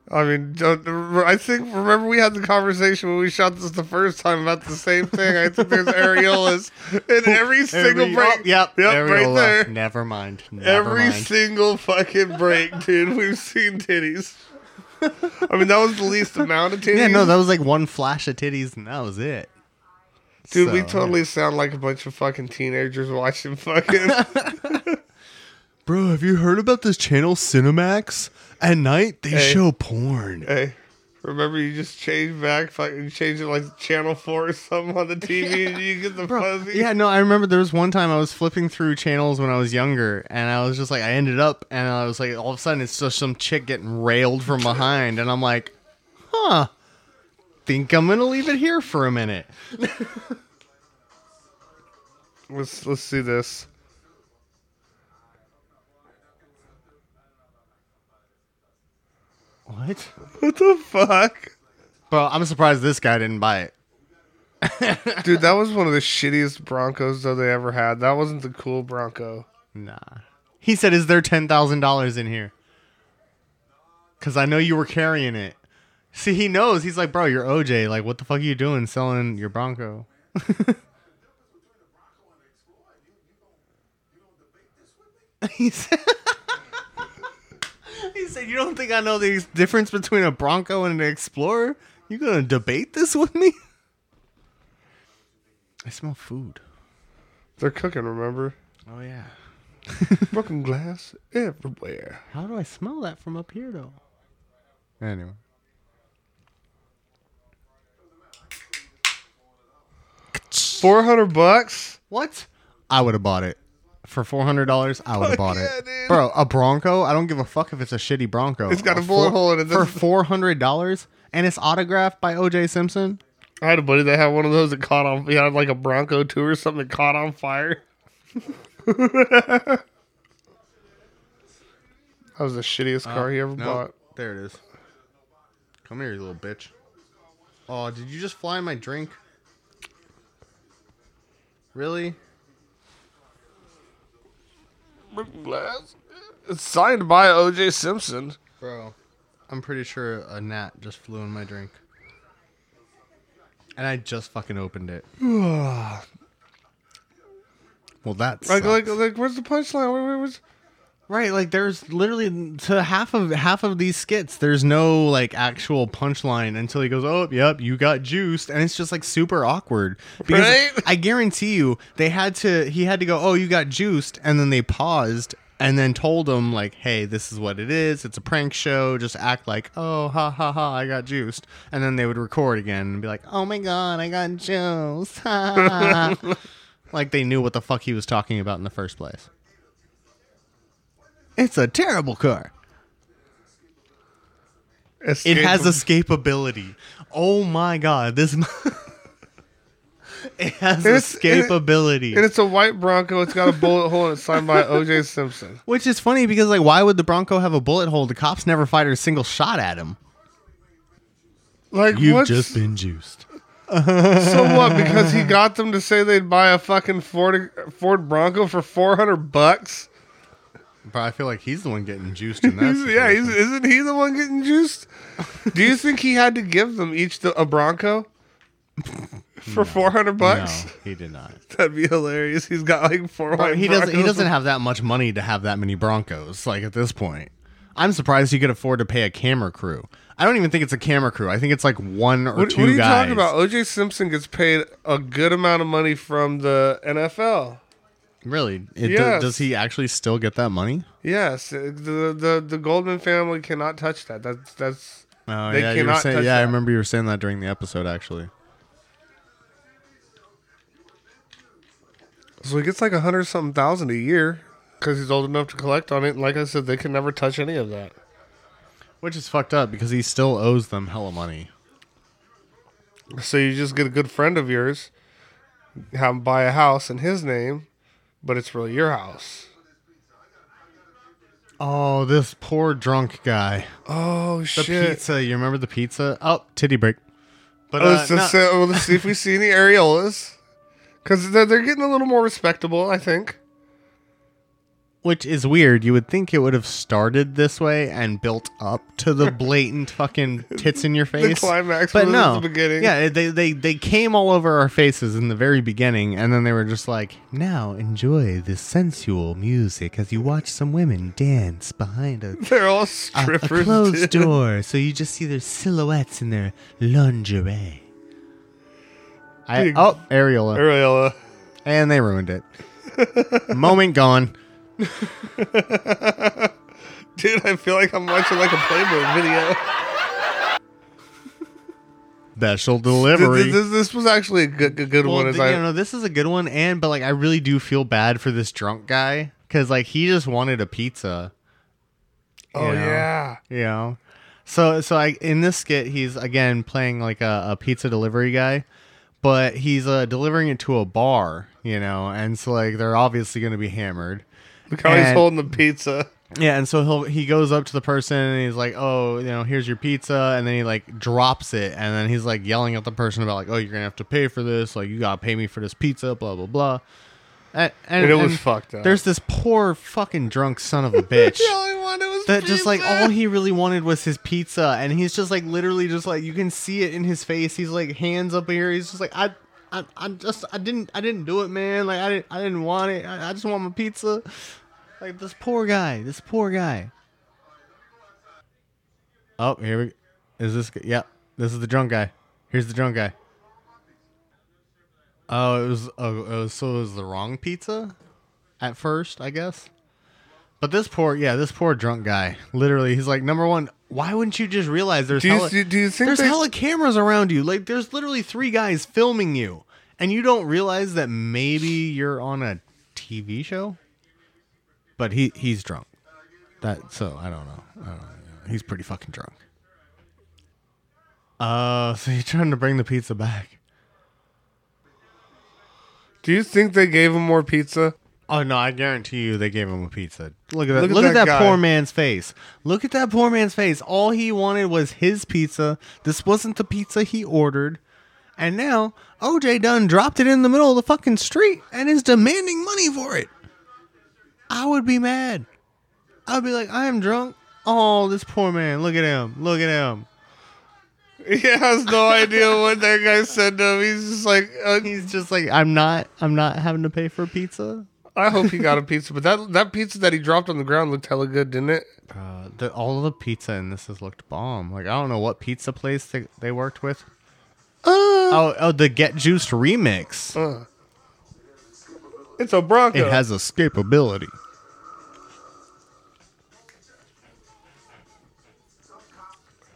Speaker 1: I mean, don't- I think remember we had the conversation when we shot this the first time about the same thing. I think there's areolas in every single
Speaker 3: Every-
Speaker 1: break.
Speaker 3: oh, yep,
Speaker 1: yep, right there.
Speaker 3: Never mind. Never
Speaker 1: Every
Speaker 3: mind.
Speaker 1: single fucking break, dude. We've seen titties. I mean, that was the least amount of titties.
Speaker 3: Yeah, no, that was like one flash of titties, and that was it.
Speaker 1: dude, we
Speaker 3: So,
Speaker 1: totally sound like a bunch of fucking teenagers watching fucking.
Speaker 3: Bro, have you heard about this channel Cinemax? At night they
Speaker 1: Hey.
Speaker 3: show porn.
Speaker 1: hey, remember you just change back, fucking change it like channel four or something on the TV, and you get the fuzzy.
Speaker 3: Yeah, no, I remember there was one time I was flipping through channels when I was younger, and I was just like, I ended up, and I was like, all of a sudden it's just some chick getting railed from behind, and I'm like, huh, think I'm gonna leave it here for a minute.
Speaker 1: Let's let's see this.
Speaker 3: What?
Speaker 1: What the fuck?
Speaker 3: Bro, I'm surprised this guy didn't buy it.
Speaker 1: Dude, that was one of the shittiest Broncos though they ever had. That wasn't the cool Bronco.
Speaker 3: Nah. He said, "Is there ten thousand dollars in here?" Because I know you were carrying it. See, he knows. He's like, "Bro, you're OJ. Like, what the fuck are you doing selling your Bronco?" he said. Said, "You don't think I know the difference between a Bronco and an Explorer? You gonna debate this with me?" I smell food.
Speaker 1: They're cooking, remember?
Speaker 3: Oh yeah.
Speaker 1: Broken glass everywhere.
Speaker 3: How do I smell that from up here, though? Anyway.
Speaker 1: Four hundred bucks?
Speaker 3: What? I would have bought it. For $400, I would have bought
Speaker 1: yeah,
Speaker 3: it.
Speaker 1: dude.
Speaker 3: Bro, a Bronco? I don't give a fuck if it's a shitty Bronco.
Speaker 1: It's got a
Speaker 3: four-
Speaker 1: bullet hole in it.
Speaker 3: For $400? And it's autographed by OJ Simpson?
Speaker 1: I had a buddy that had one of those that caught on. He had like a Bronco too or something that caught on fire. that was the shittiest car he ever
Speaker 3: Uh, No.
Speaker 1: bought.
Speaker 3: There it is. Come here, you little bitch. Oh, did you just fly my drink? Really?
Speaker 1: Broken glass. It's signed by O.J. Simpson.
Speaker 3: Bro, I'm pretty sure a gnat just flew in my drink. And I just fucking opened it. well, that's
Speaker 1: Like, like, like, where's the punchline? Where, where was?
Speaker 3: Right. Like, there's literally to half of half of these skits. There's no like actual punchline until he goes, "Oh, yep, you got juiced," and it's just like super awkward. Because
Speaker 1: Right?
Speaker 3: I guarantee you, they had to. He had to go, "Oh, you got juiced," and then they paused. And then told him like, "Hey, this is what it is. It's a prank show. Just act like, oh, ha ha ha, I got juiced." And then they would record again and be like, "Oh my god, I got juiced." Ha, ha, ha." like they knew what the fuck he was talking about in the first place. It's a terrible car. It has escapability. Oh my god, this. it has
Speaker 1: it's- and it-
Speaker 3: escapability.
Speaker 1: and it's a white Bronco. It's got a bullet hole and it's signed by O.J. Simpson.
Speaker 3: Which is funny because, like, why would the Bronco have a bullet hole? The cops never fired a single shot at him.
Speaker 1: Like,
Speaker 3: You've
Speaker 1: what's,
Speaker 3: just been juiced.
Speaker 1: so what? Because he got them to say they'd buy a fucking Ford Ford Bronco for four hundred bucks.
Speaker 3: But I feel like he's the one getting juiced in that.
Speaker 1: Yeah, he's, isn't he the one getting juiced? Do you think he had to give them each the, a Bronco for four hundred bucks?
Speaker 3: No, he did not.
Speaker 1: That'd be hilarious. He's got like four.
Speaker 3: But he doesn't. He doesn't have that much money to have that many Broncos. Like at this point, I'm surprised he could afford to pay a camera crew. I don't even think it's a camera crew. I think it's like one or
Speaker 1: What,
Speaker 3: two
Speaker 1: what are you
Speaker 3: guys.
Speaker 1: talking about? O.J. Simpson gets paid a good amount of money from the NFL.
Speaker 3: Really? It,
Speaker 1: Yes.
Speaker 3: does, does he actually still get that money?
Speaker 1: Yes, the the the Goldman family cannot touch that. That's that's
Speaker 3: Oh
Speaker 1: They
Speaker 3: yeah,
Speaker 1: cannot
Speaker 3: saying,
Speaker 1: touch
Speaker 3: yeah. I remember you were saying that during the episode. Actually,
Speaker 1: so he gets like a hundred something thousand a year because he's old enough to collect on it. And like I said, they can never touch any of that.
Speaker 3: which is fucked up because he still owes them hella money.
Speaker 1: So you just get a good friend of yours, have him buy a house in his name, but it's really your house.
Speaker 3: Oh, this poor drunk guy.
Speaker 1: Oh
Speaker 3: The
Speaker 1: shit!
Speaker 3: pizza. You remember the pizza? Oh, titty break. But
Speaker 1: Oh,
Speaker 3: uh,
Speaker 1: let's, just
Speaker 3: no-
Speaker 1: say- let's see if we see any areolas, because they're, they're getting a little more respectable. I think.
Speaker 3: Which is weird. You would think it would have started this way and built up to the blatant fucking tits in your face.
Speaker 1: The climax
Speaker 3: but no.
Speaker 1: the beginning.
Speaker 3: Yeah, they, they they came all over our faces in the very beginning, and then they were just like, "Now enjoy this sensual music as you watch some women dance behind a
Speaker 1: They're all
Speaker 3: a, a
Speaker 1: strippers.
Speaker 3: closed door, so you just see their silhouettes in their lingerie." I, oh, Areola.
Speaker 1: Areola.
Speaker 3: And they ruined it. Moment gone.
Speaker 1: Dude, I feel like I'm watching like a Playboy video.
Speaker 3: Special delivery.
Speaker 1: this, this was actually a good, good, good
Speaker 3: well,
Speaker 1: one. As
Speaker 3: th-
Speaker 1: I,
Speaker 3: know, this is a good one, and but like I really do feel bad for this drunk guy because like he just wanted a pizza.
Speaker 1: oh
Speaker 3: you know?
Speaker 1: yeah,
Speaker 3: You know, so so I in this skit he's again playing like a, a pizza delivery guy, but he's uh, delivering it to a bar. You know, and so like they're obviously going to be hammered.
Speaker 1: Look how he's
Speaker 3: And-
Speaker 1: holding the pizza.
Speaker 3: Yeah, and so he'll he goes up to the person and he's like, "Oh, you know, here's your pizza," and then he like drops it, and then he's like yelling at the person about like, "Oh, you're gonna have to pay for this. Like, you gotta pay me for this pizza." Blah blah blah. And, and,
Speaker 1: And it was
Speaker 3: and
Speaker 1: fucked up.
Speaker 3: There's this poor fucking drunk son of a bitch.
Speaker 1: All I wanted was
Speaker 3: that just like all he really wanted was his pizza and he's just like literally just like you can see it in his face he's like hands up here he's just like i i, I just i didn't i didn't do it man. Like i didn't i didn't want it. I, I just want my pizza. Like this poor guy this poor guy. Oh here we is this g- yeah this is the drunk guy. Here's the drunk guy. Oh it was oh it was, so it was the wrong pizza? At first i guess. But this poor, yeah, this poor drunk guy. Literally, he's like, number one, why wouldn't you just realize there's
Speaker 1: Do you-
Speaker 3: hella,
Speaker 1: do- do you think
Speaker 3: there's
Speaker 1: they-
Speaker 3: hella cameras around you? Like, there's literally three guys filming you, and you don't realize that maybe you're on a TV show. But he he's drunk. That so I don't know. I don't know. He's pretty fucking drunk. Uh, so you're trying to bring the pizza back.
Speaker 1: Do you think they gave him more pizza?
Speaker 3: Oh no, I guarantee you they gave him a pizza. Look at that.
Speaker 1: Look
Speaker 3: Look
Speaker 1: at
Speaker 3: at,
Speaker 1: that
Speaker 3: that, poor man's face. Look at that poor man's face. All he wanted was his pizza. This wasn't the pizza he ordered. And now OJ Dunn dropped it in the middle of the fucking street and is demanding money for it. I would be mad. I'd be like, I am drunk. Oh, this poor man. Look at him. Look at him.
Speaker 1: He has no idea what that guy said to him. He's just like, uh,
Speaker 3: He's just like, I'm not I'm not having to pay for pizza.
Speaker 1: I hope he got a pizza. But that that pizza that he dropped on the ground looked hella good, didn't it?
Speaker 3: Uh, the, all the pizza in this has looked bomb. Like I don't know what pizza place they, they worked with. oh, oh, the Get Juiced remix.
Speaker 1: It's a Bronco.
Speaker 3: It has escapability.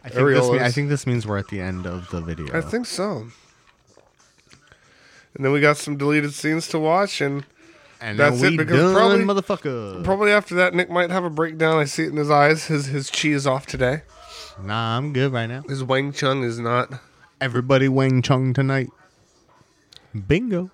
Speaker 3: I think, this mean- I think this means we're at the end of the video.
Speaker 1: I think so. And then we got some deleted scenes to watch, and
Speaker 3: and
Speaker 1: that's
Speaker 3: then
Speaker 1: it, because
Speaker 3: done,
Speaker 1: probably-
Speaker 3: motherfucker.
Speaker 1: probably after that, Nick might have a breakdown. I see it in his eyes. His his chi is off today.
Speaker 3: nah, I'm good right now.
Speaker 1: His Wang Chung is not.
Speaker 3: Everybody Wang Chung tonight. Bingo.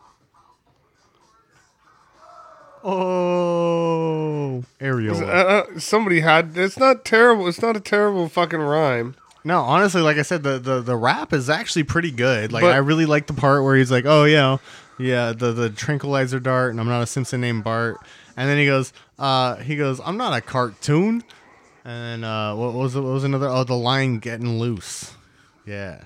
Speaker 3: Oh, Ariel.
Speaker 1: Uh, uh, somebody had. It's not terrible. It's not a terrible fucking rhyme.
Speaker 3: No, honestly, like I said, the, the, the rap is actually pretty good. Like
Speaker 1: But-
Speaker 3: I really like the part where he's like, "Oh yeah, yeah, the the tranquilizer dart," and I'm not a Simpson named Bart. And then he goes, uh, he goes, "I'm not a cartoon." And uh, what was it? What was another? Oh, the line getting loose. Yeah.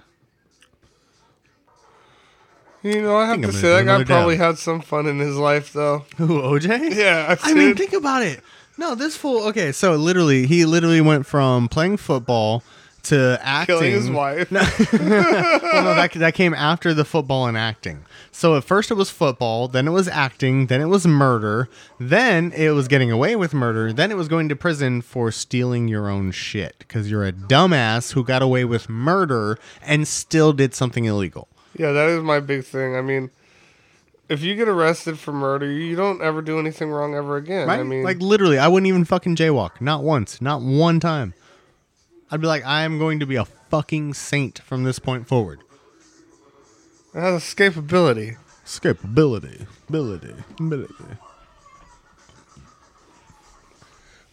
Speaker 1: You know, I have
Speaker 3: think
Speaker 1: to say that guy probably had some fun in his life, though.
Speaker 3: Who OJ?
Speaker 1: Yeah, I,
Speaker 3: I mean, think about it. No, this fool. Okay, so literally, he literally went from playing football to acting.
Speaker 1: killing his wife.
Speaker 3: well, no, that, that came after the football and acting. So at first it was football, then it was acting, then it was murder, then it was getting away with murder, then it was going to prison for stealing your own shit because you're a dumbass who got away with murder and still did something illegal.
Speaker 1: Yeah, that is my big thing. I mean, if you get arrested for murder, you don't ever do anything wrong ever again.
Speaker 3: Right?
Speaker 1: I mean,
Speaker 3: like literally, I wouldn't even fucking jaywalk. Not once. Not one time. I'd be like, I am going to be a fucking saint from this point forward.
Speaker 1: it has escapability.
Speaker 3: Escapability. Ability. Ability.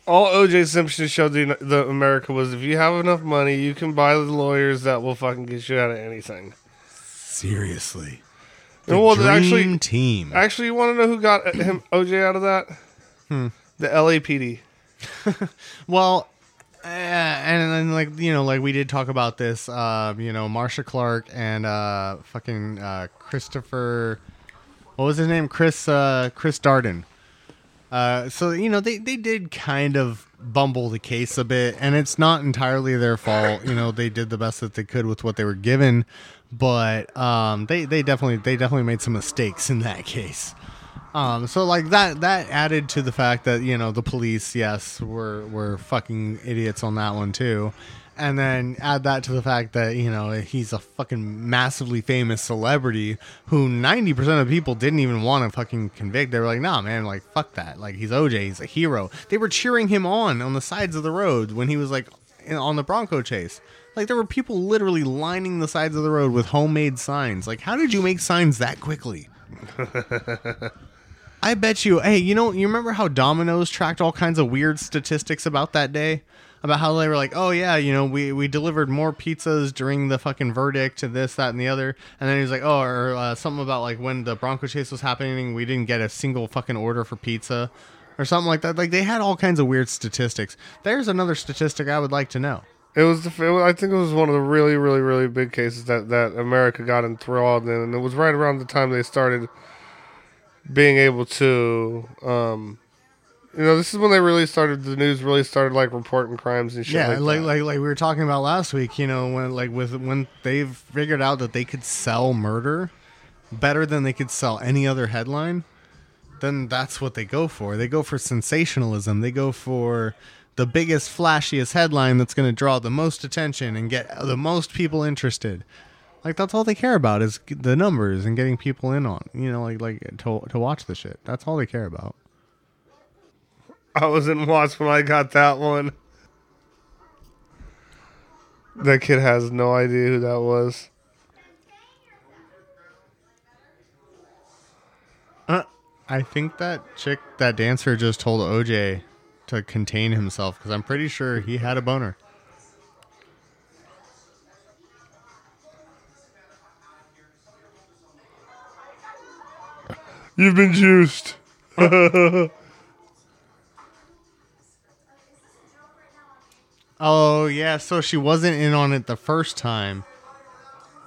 Speaker 1: All O.J. Simpson showed the, the America was if you have enough money, you can buy the lawyers that will fucking get you out of anything.
Speaker 3: Seriously. The
Speaker 1: well,
Speaker 3: dream
Speaker 1: actually,
Speaker 3: team.
Speaker 1: actually, you want to know who got him O.J. out of that?
Speaker 3: Hmm.
Speaker 1: The LAPD.
Speaker 3: Well, uh, and then like you know, like we did talk about this. Uh, you know, Marcia Clark and uh, fucking uh, Christopher. What was his name? Chris. Uh, Chris Darden. Uh, so you know, they they did kind of bumble the case a bit, and it's not entirely their fault. You know, they did the best that they could with what they were given, but um, they they definitely they definitely made some mistakes in that case. Um, so like that that added to the fact that you know the police, yes, were were fucking idiots on that one too, and then add that to the fact that you know he's a fucking massively famous celebrity who ninety percent of people didn't even want to fucking convict. They were like, nah, man, like fuck that. Like he's OJ, he's a hero. They were cheering him on on the sides of the road when he was like on the Bronco chase. Like there were people literally lining the sides of the road with homemade signs. Like how did you make signs that quickly? I bet you. Hey, you know, you remember how Domino's tracked all kinds of weird statistics about that day? About how they were like, oh yeah, you know, we, we delivered more pizzas during the fucking verdict to this, that, and the other. And then he was like, oh, or uh, something about like when the Bronco chase was happening, we didn't get a single fucking order for pizza, or something like that. Like they had all kinds of weird statistics. There's another statistic I would like to know.
Speaker 1: It was the. it was- I think it was one of the really, really, really big cases that that America got enthralled in, and it was right around the time they started being able to. um you know, this is when they really started. The news really started like reporting crimes and shit.
Speaker 3: Yeah,
Speaker 1: like,
Speaker 3: like like like we were talking about last week. You know, when like with when they've figured out that they could sell murder better than they could sell any other headline, then that's what they go for. They go for sensationalism. They go for the biggest, flashiest headline that's going to draw the most attention and get the most people interested. Like that's all they care about is the numbers and getting people in on. You know, like like to to watch the shit. That's all they care about.
Speaker 1: I was in Watts when I got that one. That kid has no idea who that was.
Speaker 3: Uh, I think that chick, that dancer, just told OJ to contain himself because I'm pretty sure he had a boner.
Speaker 1: You've been juiced.
Speaker 3: Oh yeah, so she wasn't in on it the first time,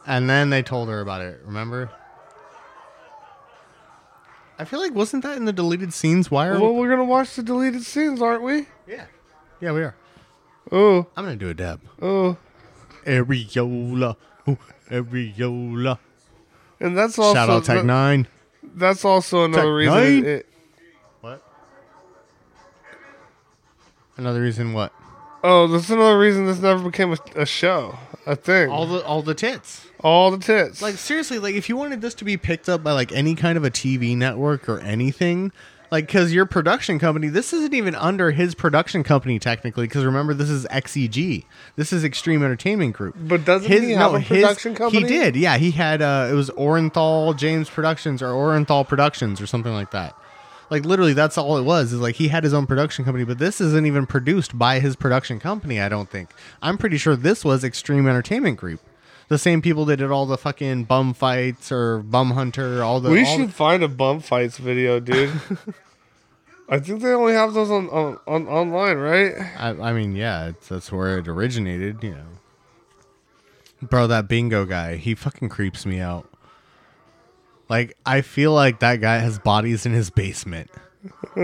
Speaker 3: and then they told her about it. Remember? I feel like wasn't that in the deleted scenes? Why are
Speaker 1: Well, we're gonna watch the deleted scenes, aren't we?
Speaker 3: yeah, yeah we are.
Speaker 1: Oh,
Speaker 3: I'm gonna do a dab.
Speaker 1: oh,
Speaker 3: Areola, ooh, areola.
Speaker 1: and that's also
Speaker 3: Shout out Tech
Speaker 1: that-
Speaker 3: Nine.
Speaker 1: That's also another
Speaker 3: Tech
Speaker 1: reason. It, it,
Speaker 3: What? Another reason what?
Speaker 1: oh, that's another reason this never became a, a show, a thing.
Speaker 3: All
Speaker 1: All,
Speaker 3: the all the tits.
Speaker 1: All the tits.
Speaker 3: Like seriously, like if you wanted this to be picked up by like any kind of a TV network or anything, like because your production company, this isn't even under his production company technically. Because remember, this is XEG. This is Extreme Entertainment Group.
Speaker 1: But doesn't he have a production company?
Speaker 3: He did. Yeah, he had. uh It was Orenthal James Productions or Orenthal Productions or something like that. Like literally, that's all it was. Is like he had his own production company, but this isn't even produced by his production company. I don't think. I'm pretty sure this was Extreme Entertainment Group. The same people that did all the fucking bum fights or bum hunter, all the.
Speaker 1: we
Speaker 3: all
Speaker 1: should
Speaker 3: the-
Speaker 1: find a bum fights video, dude. I think they only have those on, on, on online, right?
Speaker 3: I, I mean, yeah, it's, that's where it originated. You know, bro, that bingo guy, he fucking creeps me out. Like, I feel like that guy has bodies in his basement.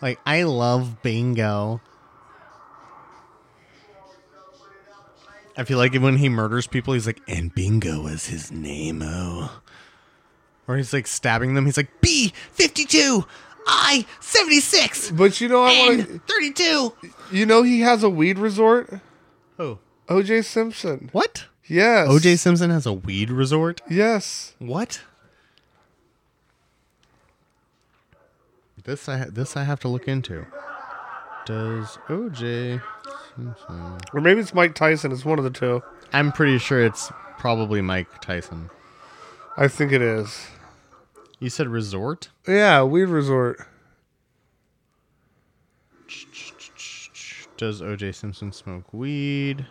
Speaker 3: like, I love bingo. I feel like when he murders people, he's like, and bingo was his name, oh. Or he's like stabbing them. He's like, B 52, I 76,
Speaker 1: But you know, I want
Speaker 3: and 32.
Speaker 1: You know, he has a weed resort.
Speaker 3: Oh.
Speaker 1: O.J. Simpson.
Speaker 3: What?
Speaker 1: Yes.
Speaker 3: OJ Simpson has a weed resort?
Speaker 1: Yes.
Speaker 3: What? This I this I have to look into. Does OJ?
Speaker 1: Or maybe it's Mike Tyson. It's one of the two.
Speaker 3: I'm pretty sure it's probably Mike Tyson.
Speaker 1: I think it is.
Speaker 3: You said resort?
Speaker 1: Yeah, weed resort.
Speaker 3: Does OJ Simpson smoke weed?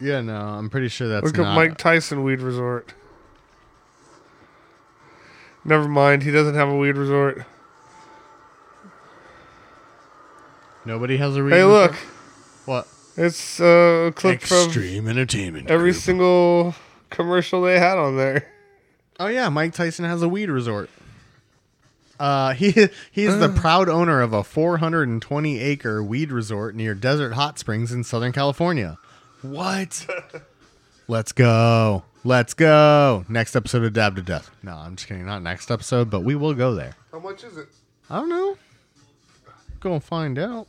Speaker 3: Yeah, no, I'm pretty sure that's
Speaker 1: Look
Speaker 3: not.
Speaker 1: up Mike Tyson weed resort. Never mind. He doesn't have a weed resort.
Speaker 3: Nobody has a weed
Speaker 1: Hey,
Speaker 3: resort?
Speaker 1: look.
Speaker 3: What?
Speaker 1: It's uh, a clip from
Speaker 3: Extreme Entertainment.
Speaker 1: every
Speaker 3: Group.
Speaker 1: single commercial they had on there.
Speaker 3: Oh yeah, Mike Tyson has a weed resort. Uh, he he's the proud owner of a 420 acre weed resort near Desert Hot Springs in Southern California. What? Let's go. Let's go. Next episode of Dab to Death. No, I'm just kidding. Not next episode, but we will go there.
Speaker 1: How much is it?
Speaker 3: I don't know. Go and find out.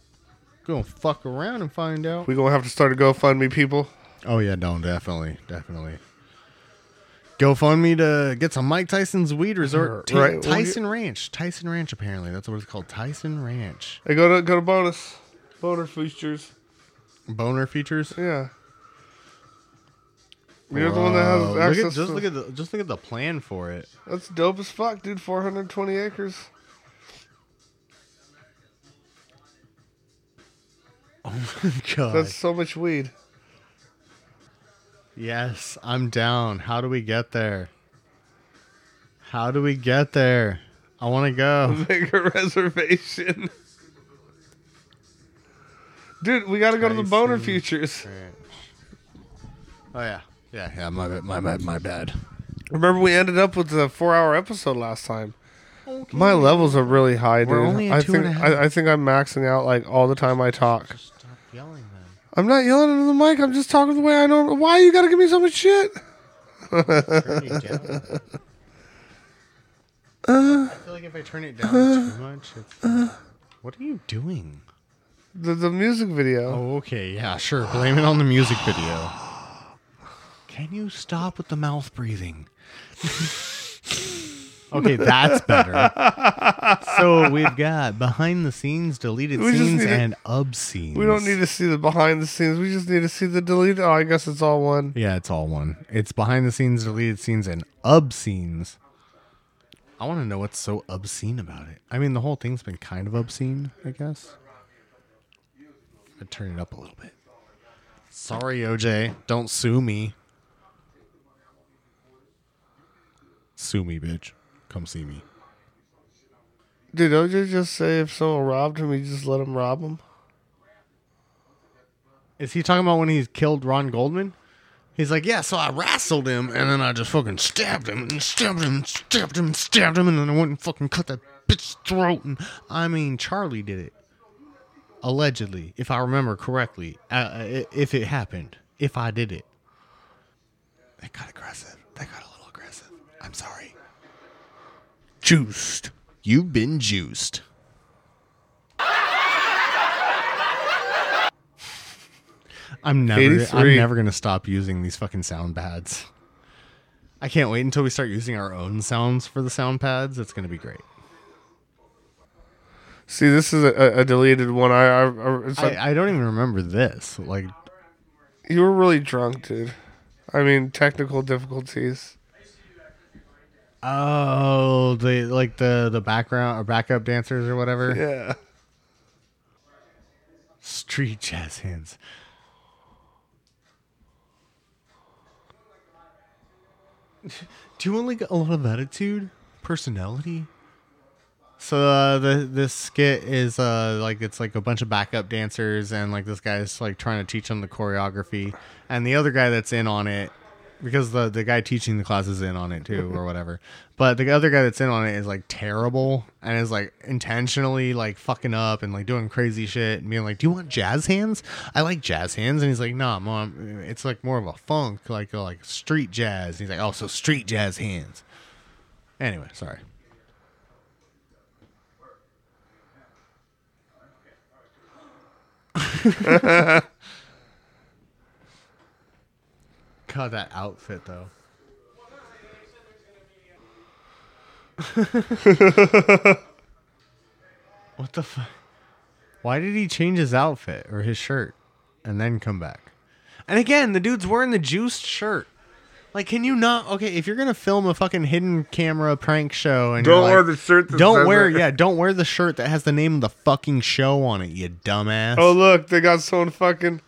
Speaker 3: Go and fuck around and find out.
Speaker 1: We gonna have to start a GoFundMe, people.
Speaker 3: Oh yeah, no, definitely, definitely. GoFundMe to get some Mike Tyson's weed resort. Ta-
Speaker 1: Right, well,
Speaker 3: Tyson Ranch. Tyson Ranch, apparently. That's what it's called. Tyson Ranch.
Speaker 1: Hey, go to go to bonus, boner features.
Speaker 3: Boner features.
Speaker 1: Yeah. You're the one that has
Speaker 3: Bro, look
Speaker 1: access.
Speaker 3: at, just
Speaker 1: to-
Speaker 3: look at the just look at the plan for it.
Speaker 1: That's dope as fuck, dude. 420 acres.
Speaker 3: Oh my god.
Speaker 1: That's so much weed.
Speaker 3: Yes, I'm down. How do we get there? How do we get there? I want to go.
Speaker 1: Make a reservation. Dude, we gotta go to the Boner
Speaker 3: Tyson.
Speaker 1: Futures.
Speaker 3: Oh yeah, yeah, yeah. My bad, my bad, my bad.
Speaker 1: Remember, we ended up with a four-hour episode last time. My levels are really high, dude.
Speaker 3: We're only at
Speaker 1: I
Speaker 3: two
Speaker 1: think
Speaker 3: and a half.
Speaker 1: I, I think I'm maxing out like all the time I talk.
Speaker 3: Stop yelling, then.
Speaker 1: I'm not yelling into the mic. I'm just talking the way I know. Why you gotta give me so much shit?
Speaker 3: Down. I feel like if I turn it down too uh, much, it's. Uh, uh. what are you doing?
Speaker 1: The the music video.
Speaker 3: Oh, okay, yeah, sure. Blame it on the music video. Can you stop with the mouth breathing? okay, that's better. So we've got behind the scenes, deleted
Speaker 1: We just
Speaker 3: scenes,
Speaker 1: need to-
Speaker 3: and obscene.
Speaker 1: We don't need to see the behind the scenes. We just need to see the deleted. Oh, I guess it's all one.
Speaker 3: Yeah, it's all one. It's behind the scenes, deleted scenes, and obscenes. I want to know what's so obscene about it. I mean, the whole thing's been kind of obscene, I guess. I'd turn it up a little bit. Sorry, OJ. Don't sue me. Sue me, bitch. Come see me.
Speaker 1: Did OJ just say if someone robbed him, he just let him rob him?
Speaker 3: Is he talking about when he killed Ron Goldman? He's like, yeah, so I wrestled him and then I just fucking stabbed him and stabbed him and stabbed him and stabbed him and then I went and fucking cut that bitch's throat. And I mean, Charlie did it. Allegedly, if I remember correctly, uh, if it happened, if I did it. That got aggressive. That got a little aggressive. I'm sorry. Juiced. You've been juiced. I'm never I'm never gonna stop using these fucking sound pads. I can't wait until we start using our own sounds for the sound pads. It's gonna be great.
Speaker 1: See, this is a, a deleted one. I, I, I, it's like,
Speaker 3: I, I don't even remember this. Like
Speaker 1: you were really drunk, dude. I mean, technical difficulties.
Speaker 3: Oh the like the the background or backup dancers or whatever.
Speaker 1: Yeah.
Speaker 3: Street jazz hands. Do you only like a lot of attitude, personality? So uh, the this skit is uh like it's like a bunch of backup dancers and like this guy's like trying to teach them the choreography and the other guy that's in on it because the the guy teaching the class is in on it too or whatever. But the other guy that's in on it is like terrible and is like intentionally like fucking up and like doing crazy shit and being like, "Do you want jazz hands? I like jazz hands." And he's like, "Nah, mom, it's like more of a funk, like uh, like street jazz." he's like, "Oh, so street jazz hands." Anyway, sorry. God, that outfit though. what the fuck? Why did he change his outfit or his shirt and then come back? And again, the dude's wearing the juiced shirt. Like, can you not? Okay, if you're gonna film a fucking hidden camera prank show and you're
Speaker 1: Don't wear the shirt that
Speaker 3: don't wear
Speaker 1: it.
Speaker 3: yeah, don't wear the shirt that has the name of the fucking show on it, you dumbass.
Speaker 1: Oh, look, they got someone fucking.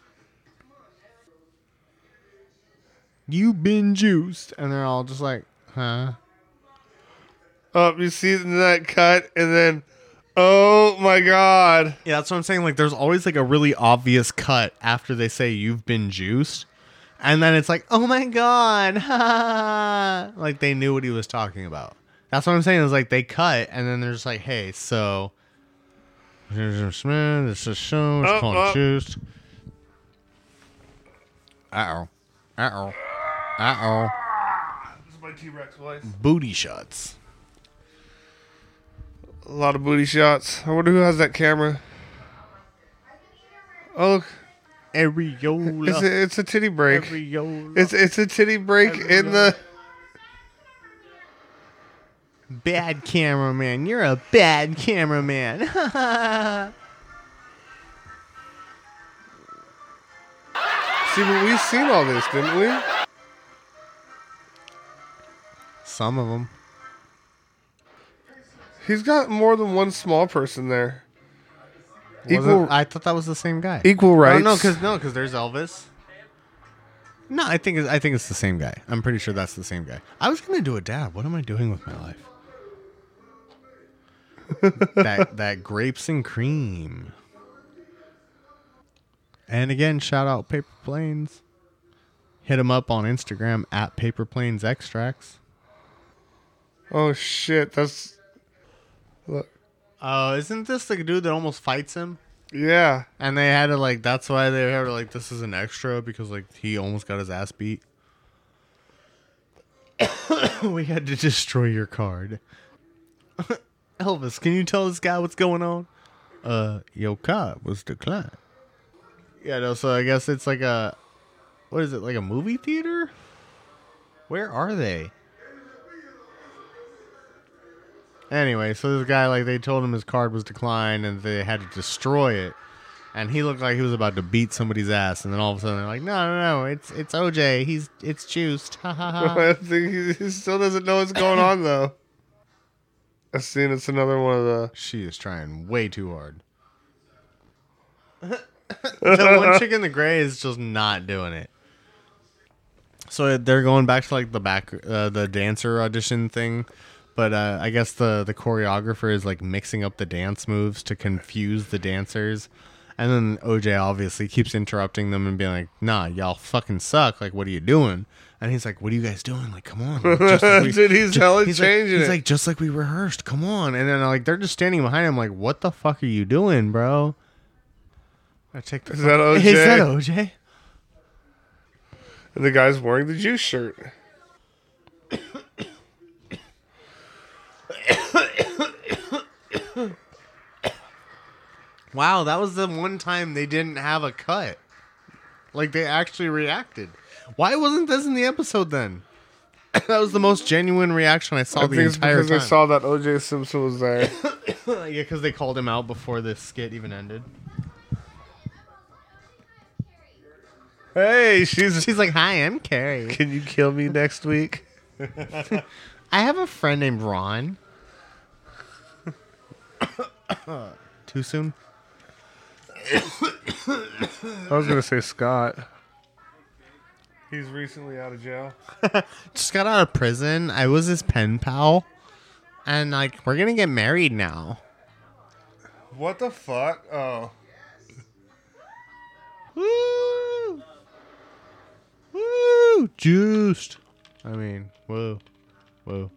Speaker 3: You've been juiced, and they're all just like, huh?
Speaker 1: Oh, you see that cut, and then, oh my god.
Speaker 3: Yeah, that's what I'm saying. Like, there's always like a really obvious cut after they say you've been juiced, and then it's like, oh my god, like they knew what he was talking about. That's what I'm saying. Is like they cut, and then they're just like, hey, so here's a man. This is a show. It's
Speaker 1: Oh,
Speaker 3: called
Speaker 1: oh.
Speaker 3: juiced. Uh oh. Uh oh. Uh oh.
Speaker 1: This is my T Rex voice.
Speaker 3: Booty shots.
Speaker 1: A lot of booty shots. I wonder who has that camera. Oh, look.
Speaker 3: Areola.
Speaker 1: It's a, it's a titty break.
Speaker 3: Areola.
Speaker 1: It's it's a titty break in the.
Speaker 3: Bad cameraman. You're a bad cameraman.
Speaker 1: See, but we've seen all this, didn't we?
Speaker 3: Some of them.
Speaker 1: He's got more than one small person there.
Speaker 3: Equal, I thought that was the same guy.
Speaker 1: equal rights.
Speaker 3: Oh, no, because no, because there's Elvis. No, I think it's, I think it's the same guy. I'm pretty sure that's the same guy. I was gonna do a dab. What am I doing with my life? that that grapes and cream. And again, shout out Paper Planes. Hit him up on Instagram at Paper Planes Extracts.
Speaker 1: Oh shit, that's look.
Speaker 3: Oh, isn't this the dude that almost fights him?
Speaker 1: Yeah,
Speaker 3: And they had to like that's why they had to like this is an extra because like he almost got his ass beat. we had to destroy your card. Elvis, can you tell this guy what's going on? Uh, your card was declined. Yeah, no, so I guess it's like a what is it, like a movie theater? Where are they? Anyway, so this guy like they told him his card was declined and they had to destroy it. And he looked like he was about to beat somebody's ass, and then all of a sudden they're like, "No, no, no! It's it's OJ. He's it's juiced." Ha ha ha.
Speaker 1: I think he, he still doesn't know what's going on though. I seen it's another one of the.
Speaker 3: She is trying way too hard. the one chick in the gray is just not doing it. So they're going back to like the back, uh, the dancer audition thing, but uh, I guess the the choreographer is like mixing up the dance moves to confuse the dancers, and then OJ obviously keeps interrupting them and being like, "Nah, y'all fucking suck. Like, what are you doing?" And he's like, "What are you guys doing? Like, come on, like, just like we-
Speaker 1: Dude, he's hella
Speaker 3: he's like,
Speaker 1: changing
Speaker 3: he's like, just like we rehearsed. Come on. And then like they're just standing behind him, like, what the fuck are you doing, bro? I take the
Speaker 1: Is that OJ?
Speaker 3: Is that OJ?
Speaker 1: And the guy's wearing the juice shirt.
Speaker 3: Wow, that was the one time they didn't have a cut. Like they actually reacted. Why wasn't this in the episode then? that was the most genuine reaction I saw
Speaker 1: I
Speaker 3: the
Speaker 1: think
Speaker 3: entire
Speaker 1: because
Speaker 3: time.
Speaker 1: they saw that OJ Simpson was there.
Speaker 3: yeah, because they called him out before the skit even ended.
Speaker 1: hey, she's.
Speaker 3: She's like, "Hi, I'm Carrie.
Speaker 1: Can you kill me next week?
Speaker 3: I have a friend named Ron." Too soon?
Speaker 1: I was gonna say Scott. He's recently out of jail.
Speaker 3: Just got out of prison. I was his pen pal, and like we're gonna get married now.
Speaker 1: What the fuck? Oh,
Speaker 3: Woo! Woo! Juiced. I mean, whoa, whoa.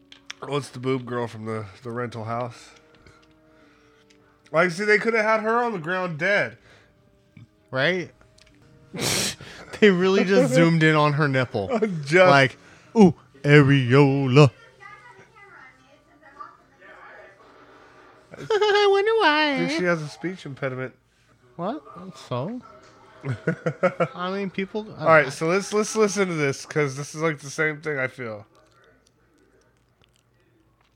Speaker 1: what's the boob girl from the the rental house? Like, see, they could have had her on the ground dead.
Speaker 3: Right? they really just zoomed in on her nipple.
Speaker 1: Just
Speaker 3: Like, ooh, areola. I wonder
Speaker 1: I think
Speaker 3: why.
Speaker 1: she has a speech impediment.
Speaker 3: What? So? I mean, people.
Speaker 1: Uh, All right, so let's let's listen to this because this is like the same thing. I feel.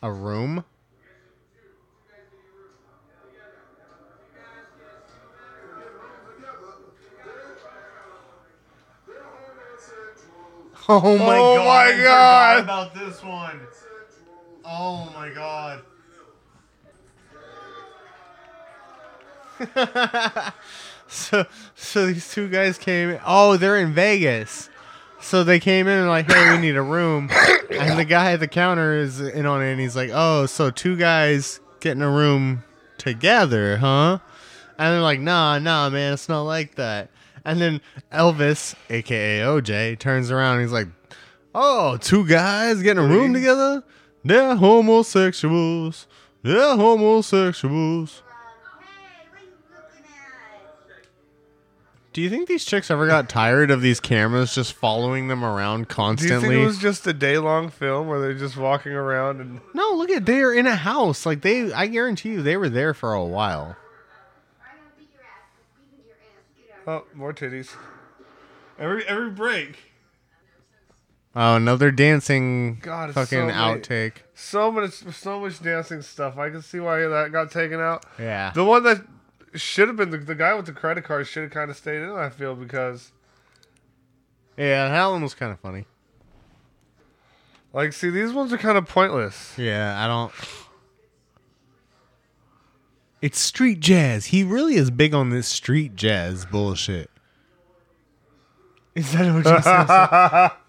Speaker 3: A room? Oh my
Speaker 1: Oh
Speaker 3: god!
Speaker 1: my God.
Speaker 3: about this one. Oh my god! so, so these two guys came. Oh, they're in Vegas. So they came in and like, hey, we need a room. And the guy at the counter is in on it, and he's like, oh, so two guys getting a room together, huh? And they're like, nah, nah, man, it's not like that. And then Elvis, aka OJ, turns around and he's like, oh, two guys getting a room together? They're homosexuals. They're homosexuals. Do you think these chicks ever got tired of these cameras just following them around
Speaker 1: Do you
Speaker 3: constantly?
Speaker 1: think it was just a day long film where they're just walking around and
Speaker 3: no, look at they're in a house. Like they I guarantee you they were there for a while.
Speaker 1: Oh more titties. Every every break.
Speaker 3: Oh, another dancing
Speaker 1: God, it's
Speaker 3: fucking
Speaker 1: so
Speaker 3: outtake.
Speaker 1: So much so much dancing stuff. I can see why that got taken out.
Speaker 3: Yeah.
Speaker 1: The one that should have been the, the guy with the credit card should have kind of stayed in. I feel because
Speaker 3: yeah, that one was kind of funny.
Speaker 1: Like, see, these ones are kind of pointless.
Speaker 3: Yeah, I don't. It's street jazz. He really is big on this street jazz bullshit. Is that what you said?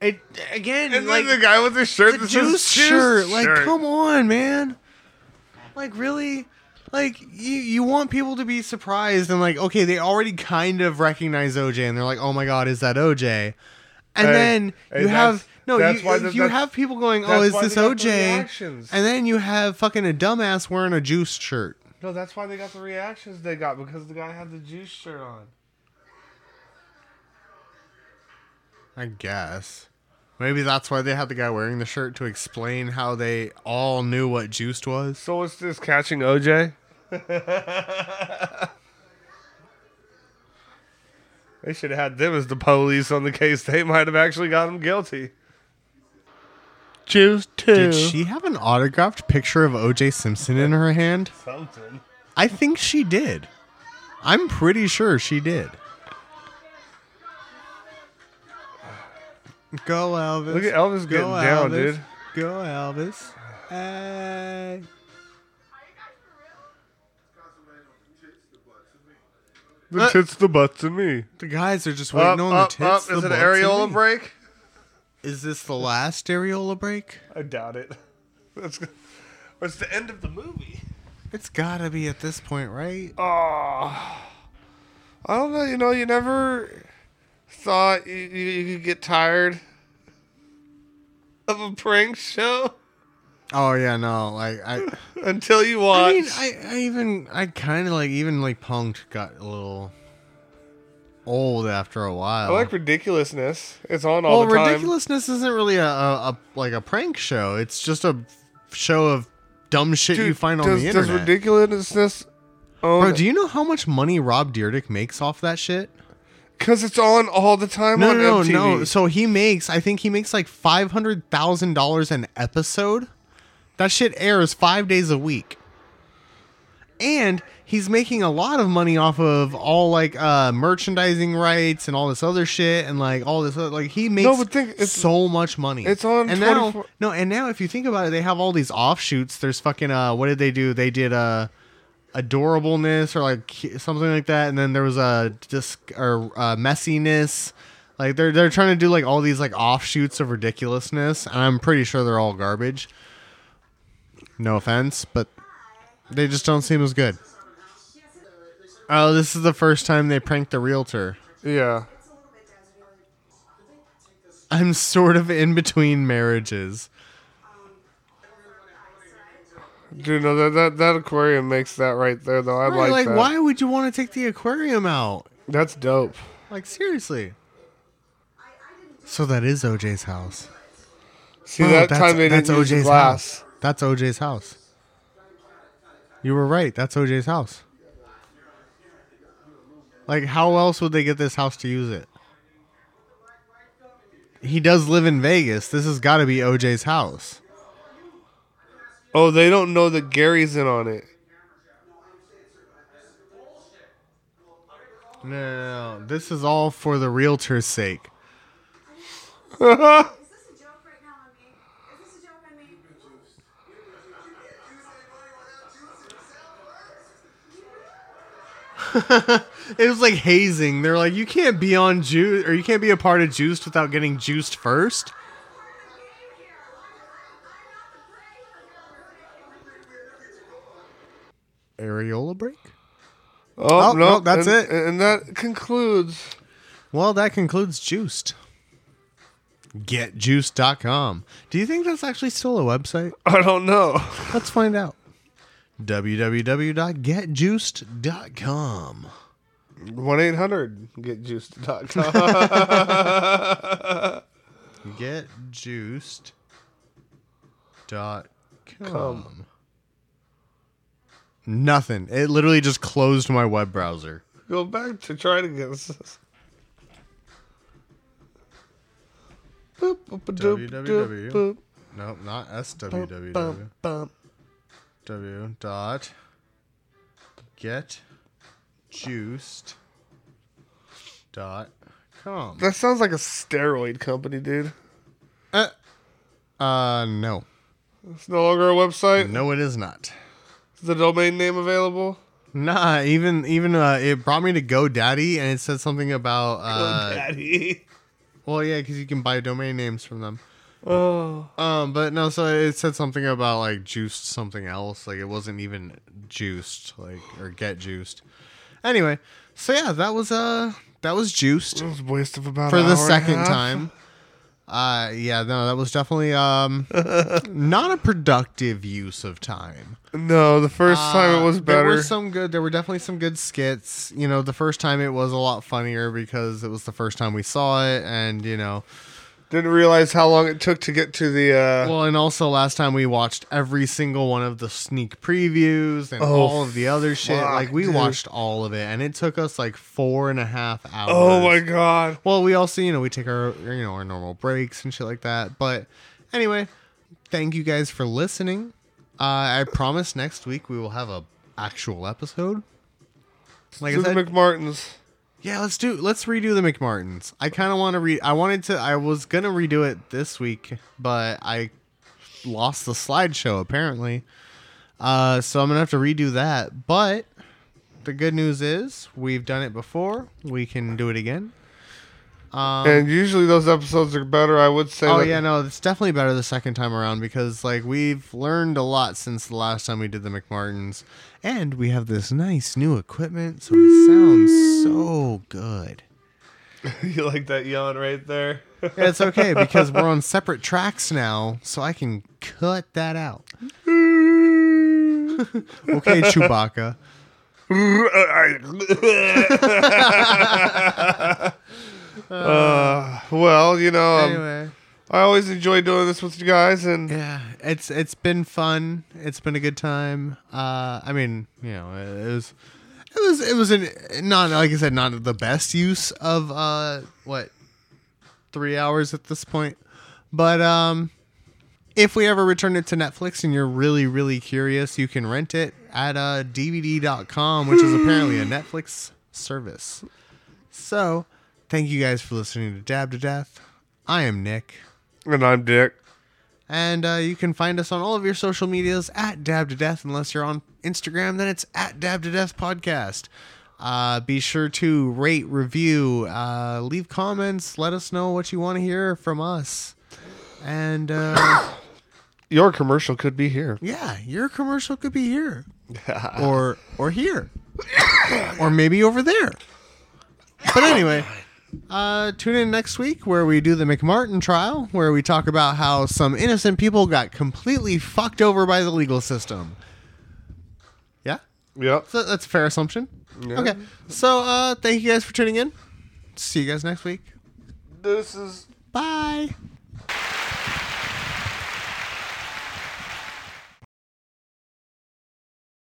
Speaker 3: It again,
Speaker 1: And
Speaker 3: like
Speaker 1: the guy with the shirt
Speaker 3: the juice shirt. Like,
Speaker 1: shirt.
Speaker 3: come on, man. Like, really? Like, you you want people to be surprised and like, okay, they already kind of recognize OJ, and they're like, oh my god, is that OJ? And
Speaker 1: Hey,
Speaker 3: then
Speaker 1: hey,
Speaker 3: you have no,
Speaker 1: that's
Speaker 3: you,
Speaker 1: why uh, the-
Speaker 3: you
Speaker 1: that's-
Speaker 3: have people going, oh, is this
Speaker 1: got the
Speaker 3: OJ? And then you have fucking a dumbass wearing a juice shirt.
Speaker 1: No, that's why they got the reactions they got because the guy had the juice shirt on.
Speaker 3: I guess. Maybe that's why they had the guy wearing the shirt to explain how they all knew what juiced was.
Speaker 1: So what's this catching OJ? they should have had them as the police on the case. They might have actually got him guilty. Juice too.
Speaker 3: Did she have an autographed picture of OJ Simpson in her hand?
Speaker 1: Something.
Speaker 3: I think she did. I'm pretty sure she did. Go Elvis.
Speaker 1: Look at Elvis
Speaker 3: Go
Speaker 1: getting down,
Speaker 3: Elvis.
Speaker 1: dude.
Speaker 3: Go Elvis. Hey.
Speaker 1: The
Speaker 3: Uh,
Speaker 1: tits, the butts, and me.
Speaker 3: The guys are just waiting
Speaker 1: Up,
Speaker 3: on
Speaker 1: up,
Speaker 3: the tits.
Speaker 1: up. Is
Speaker 3: the
Speaker 1: it an
Speaker 3: butts, and
Speaker 1: areola
Speaker 3: me.
Speaker 1: break?
Speaker 3: Is this the last areola break?
Speaker 1: I doubt it. That's. It's the end of the movie.
Speaker 3: It's gotta be at this point, right?
Speaker 1: Oh, I don't know. You know, you never thought you, you, you could get tired of a prank show
Speaker 3: Oh yeah, no. Like I,
Speaker 1: until you watch.
Speaker 3: I mean, I, I even, I kind of like even like Punk'd got a little old after a while.
Speaker 1: I like ridiculousness. It's on all
Speaker 3: well,
Speaker 1: the time.
Speaker 3: ridiculousness isn't really a, a, a like a prank show. It's just a show of dumb shit you
Speaker 1: Dude,
Speaker 3: find on
Speaker 1: does,
Speaker 3: the
Speaker 1: does
Speaker 3: internet.
Speaker 1: ridiculousness own?
Speaker 3: Bro, do you know how much money Rob Dyrdek makes off that shit?
Speaker 1: Because it's on all the time
Speaker 3: No,
Speaker 1: on
Speaker 3: no,
Speaker 1: MTV.
Speaker 3: no, no. So he makes, I think he makes like five hundred thousand dollars an episode. That shit airs five days a week, and he's making a lot of money off of all like uh merchandising rights and all this other shit and like all this other, like he makes no,
Speaker 1: but think- it's-
Speaker 3: so much money.
Speaker 1: it's on
Speaker 3: and now no, and now if you think about it, they have all these offshoots. There's fucking uh, what did they do? They did uh adorableness or like something like that, and then there was a disc or uh, messiness. Like they're they're trying to do like all these like offshoots of ridiculousness, and I'm pretty sure they're all garbage. No offense, but they just don't seem as good. Oh, this is the first time they pranked the realtor.
Speaker 1: Yeah.
Speaker 3: I'm sort of in between marriages.
Speaker 1: Dude, no, that, that, that aquarium makes that right there, though. I
Speaker 3: Right,
Speaker 1: like,
Speaker 3: like,
Speaker 1: that.
Speaker 3: why would you want to take the aquarium out?
Speaker 1: That's dope.
Speaker 3: Like, seriously. So that is OJ's house.
Speaker 1: See,
Speaker 3: Oh,
Speaker 1: that time they didn't
Speaker 3: that's
Speaker 1: use
Speaker 3: OJ's
Speaker 1: glass.
Speaker 3: house. That's OJ's house. You were right. That's OJ's house. Like, how else would they get this house to use it? He does live in Vegas. This has got to be OJ's house.
Speaker 1: Oh, they don't know that Gary's in on it.
Speaker 3: No, no, no. This is all for the realtor's sake. It was like hazing. They're like, you can't be on juice, or you can't be a part of juiced without getting juiced first. Areola break.
Speaker 1: Oh,
Speaker 3: Oh,
Speaker 1: no,
Speaker 3: no, that's
Speaker 1: and,
Speaker 3: it.
Speaker 1: And that concludes.
Speaker 3: Well, that concludes juiced. Getjuiced.com. Do you think that's actually still a website?
Speaker 1: I don't know.
Speaker 3: Let's find out. www.getjuiced.com.
Speaker 1: 1 800 get juiced.com.
Speaker 3: Getjuiced.com. Nothing. It literally just closed my web browser.
Speaker 1: Go back to try to get this. Boop, boop, doop,
Speaker 3: www.
Speaker 1: doop, boop,
Speaker 3: Nope, not
Speaker 1: bump.
Speaker 3: W dot get juiced dot com.
Speaker 1: That sounds like a steroid company, dude.
Speaker 3: Uh, no,
Speaker 1: It's no longer a website.
Speaker 3: no, it is not.
Speaker 1: Is the domain name available?
Speaker 3: Nah, even even uh, it brought me to GoDaddy, and it said something about uh,
Speaker 1: Daddy.
Speaker 3: well, yeah, because you can buy domain names from them.
Speaker 1: Oh.
Speaker 3: Um, but no, so it said something about like juiced something else. Like it wasn't even juiced, like or get juiced. Anyway, so yeah, that was uh that was juiced
Speaker 1: It was a waste of about
Speaker 3: for
Speaker 1: an
Speaker 3: the
Speaker 1: hour
Speaker 3: second time. Uh yeah, no, that was definitely um not a productive use of time.
Speaker 1: No, the first time it was
Speaker 3: better. There were some good. There were definitely some good skits. You know, the first time it was a lot funnier because it was the first time we saw it, and you know,
Speaker 1: Didn't realize how long it took to get to the. Uh,
Speaker 3: well, and also last time we watched every single one of the sneak previews and
Speaker 1: Oh,
Speaker 3: all of the other shit.
Speaker 1: fuck,
Speaker 3: Like we
Speaker 1: dude.
Speaker 3: watched all of it, and it took us like four and a half hours.
Speaker 1: oh my god.
Speaker 3: Well, we also, you know, we take our, you know, our normal breaks and shit like that. But anyway, thank you guys for listening. Uh, I promise next week we will have a actual episode. Like
Speaker 1: To
Speaker 3: I
Speaker 1: the McMartins.
Speaker 3: Yeah, let's do let's redo the McMartins. I kind of want to read. I wanted to. I was gonna redo it this week, but I lost the slideshow apparently. Uh, so I'm gonna have to redo that. But the good news is we've done it before. We can do it again. Um,
Speaker 1: and usually those episodes are better. I would say.
Speaker 3: Oh yeah, no, it's definitely better the second time around because like we've learned a lot since the last time we did the McMartins, and we have this nice new equipment, so it sounds so good.
Speaker 1: you like that yawn right there.
Speaker 3: Yeah, it's okay because we're on separate tracks now, so I can cut that out. Okay, Chewbacca.
Speaker 1: Uh, well, you know, um,
Speaker 3: Anyway,
Speaker 1: I always enjoy doing this with you guys, and
Speaker 3: yeah, it's it's been fun. It's been a good time. Uh, I mean, you know, it was it was it was an not like I said, not the best use of uh what three hours at this point, but um. If we ever return it to Netflix and you're really, really curious, you can rent it at uh, DVD.com, which is apparently a Netflix service. So, thank you guys for listening to Dab to Death. I am Nick.
Speaker 1: and I'm Dick.
Speaker 3: And uh, you can find us on all of your social medias at Dab to Death. Unless you're on Instagram, then it's at Dab to Death Podcast. Uh, be sure to rate, review, uh, leave comments. Let us know what you want to hear from us. And uh,
Speaker 1: Your commercial could be here.
Speaker 3: yeah, your commercial could be here, or or here, or maybe over there. But anyway, uh, tune in next week where we do the McMartin trial, where we talk about how some innocent people got completely fucked over by the legal system. Yeah,
Speaker 1: Yep.
Speaker 3: so that's a fair assumption.
Speaker 1: Yeah.
Speaker 3: Okay, so uh, thank you guys for tuning in. See you guys next week.
Speaker 1: This is
Speaker 3: Bye.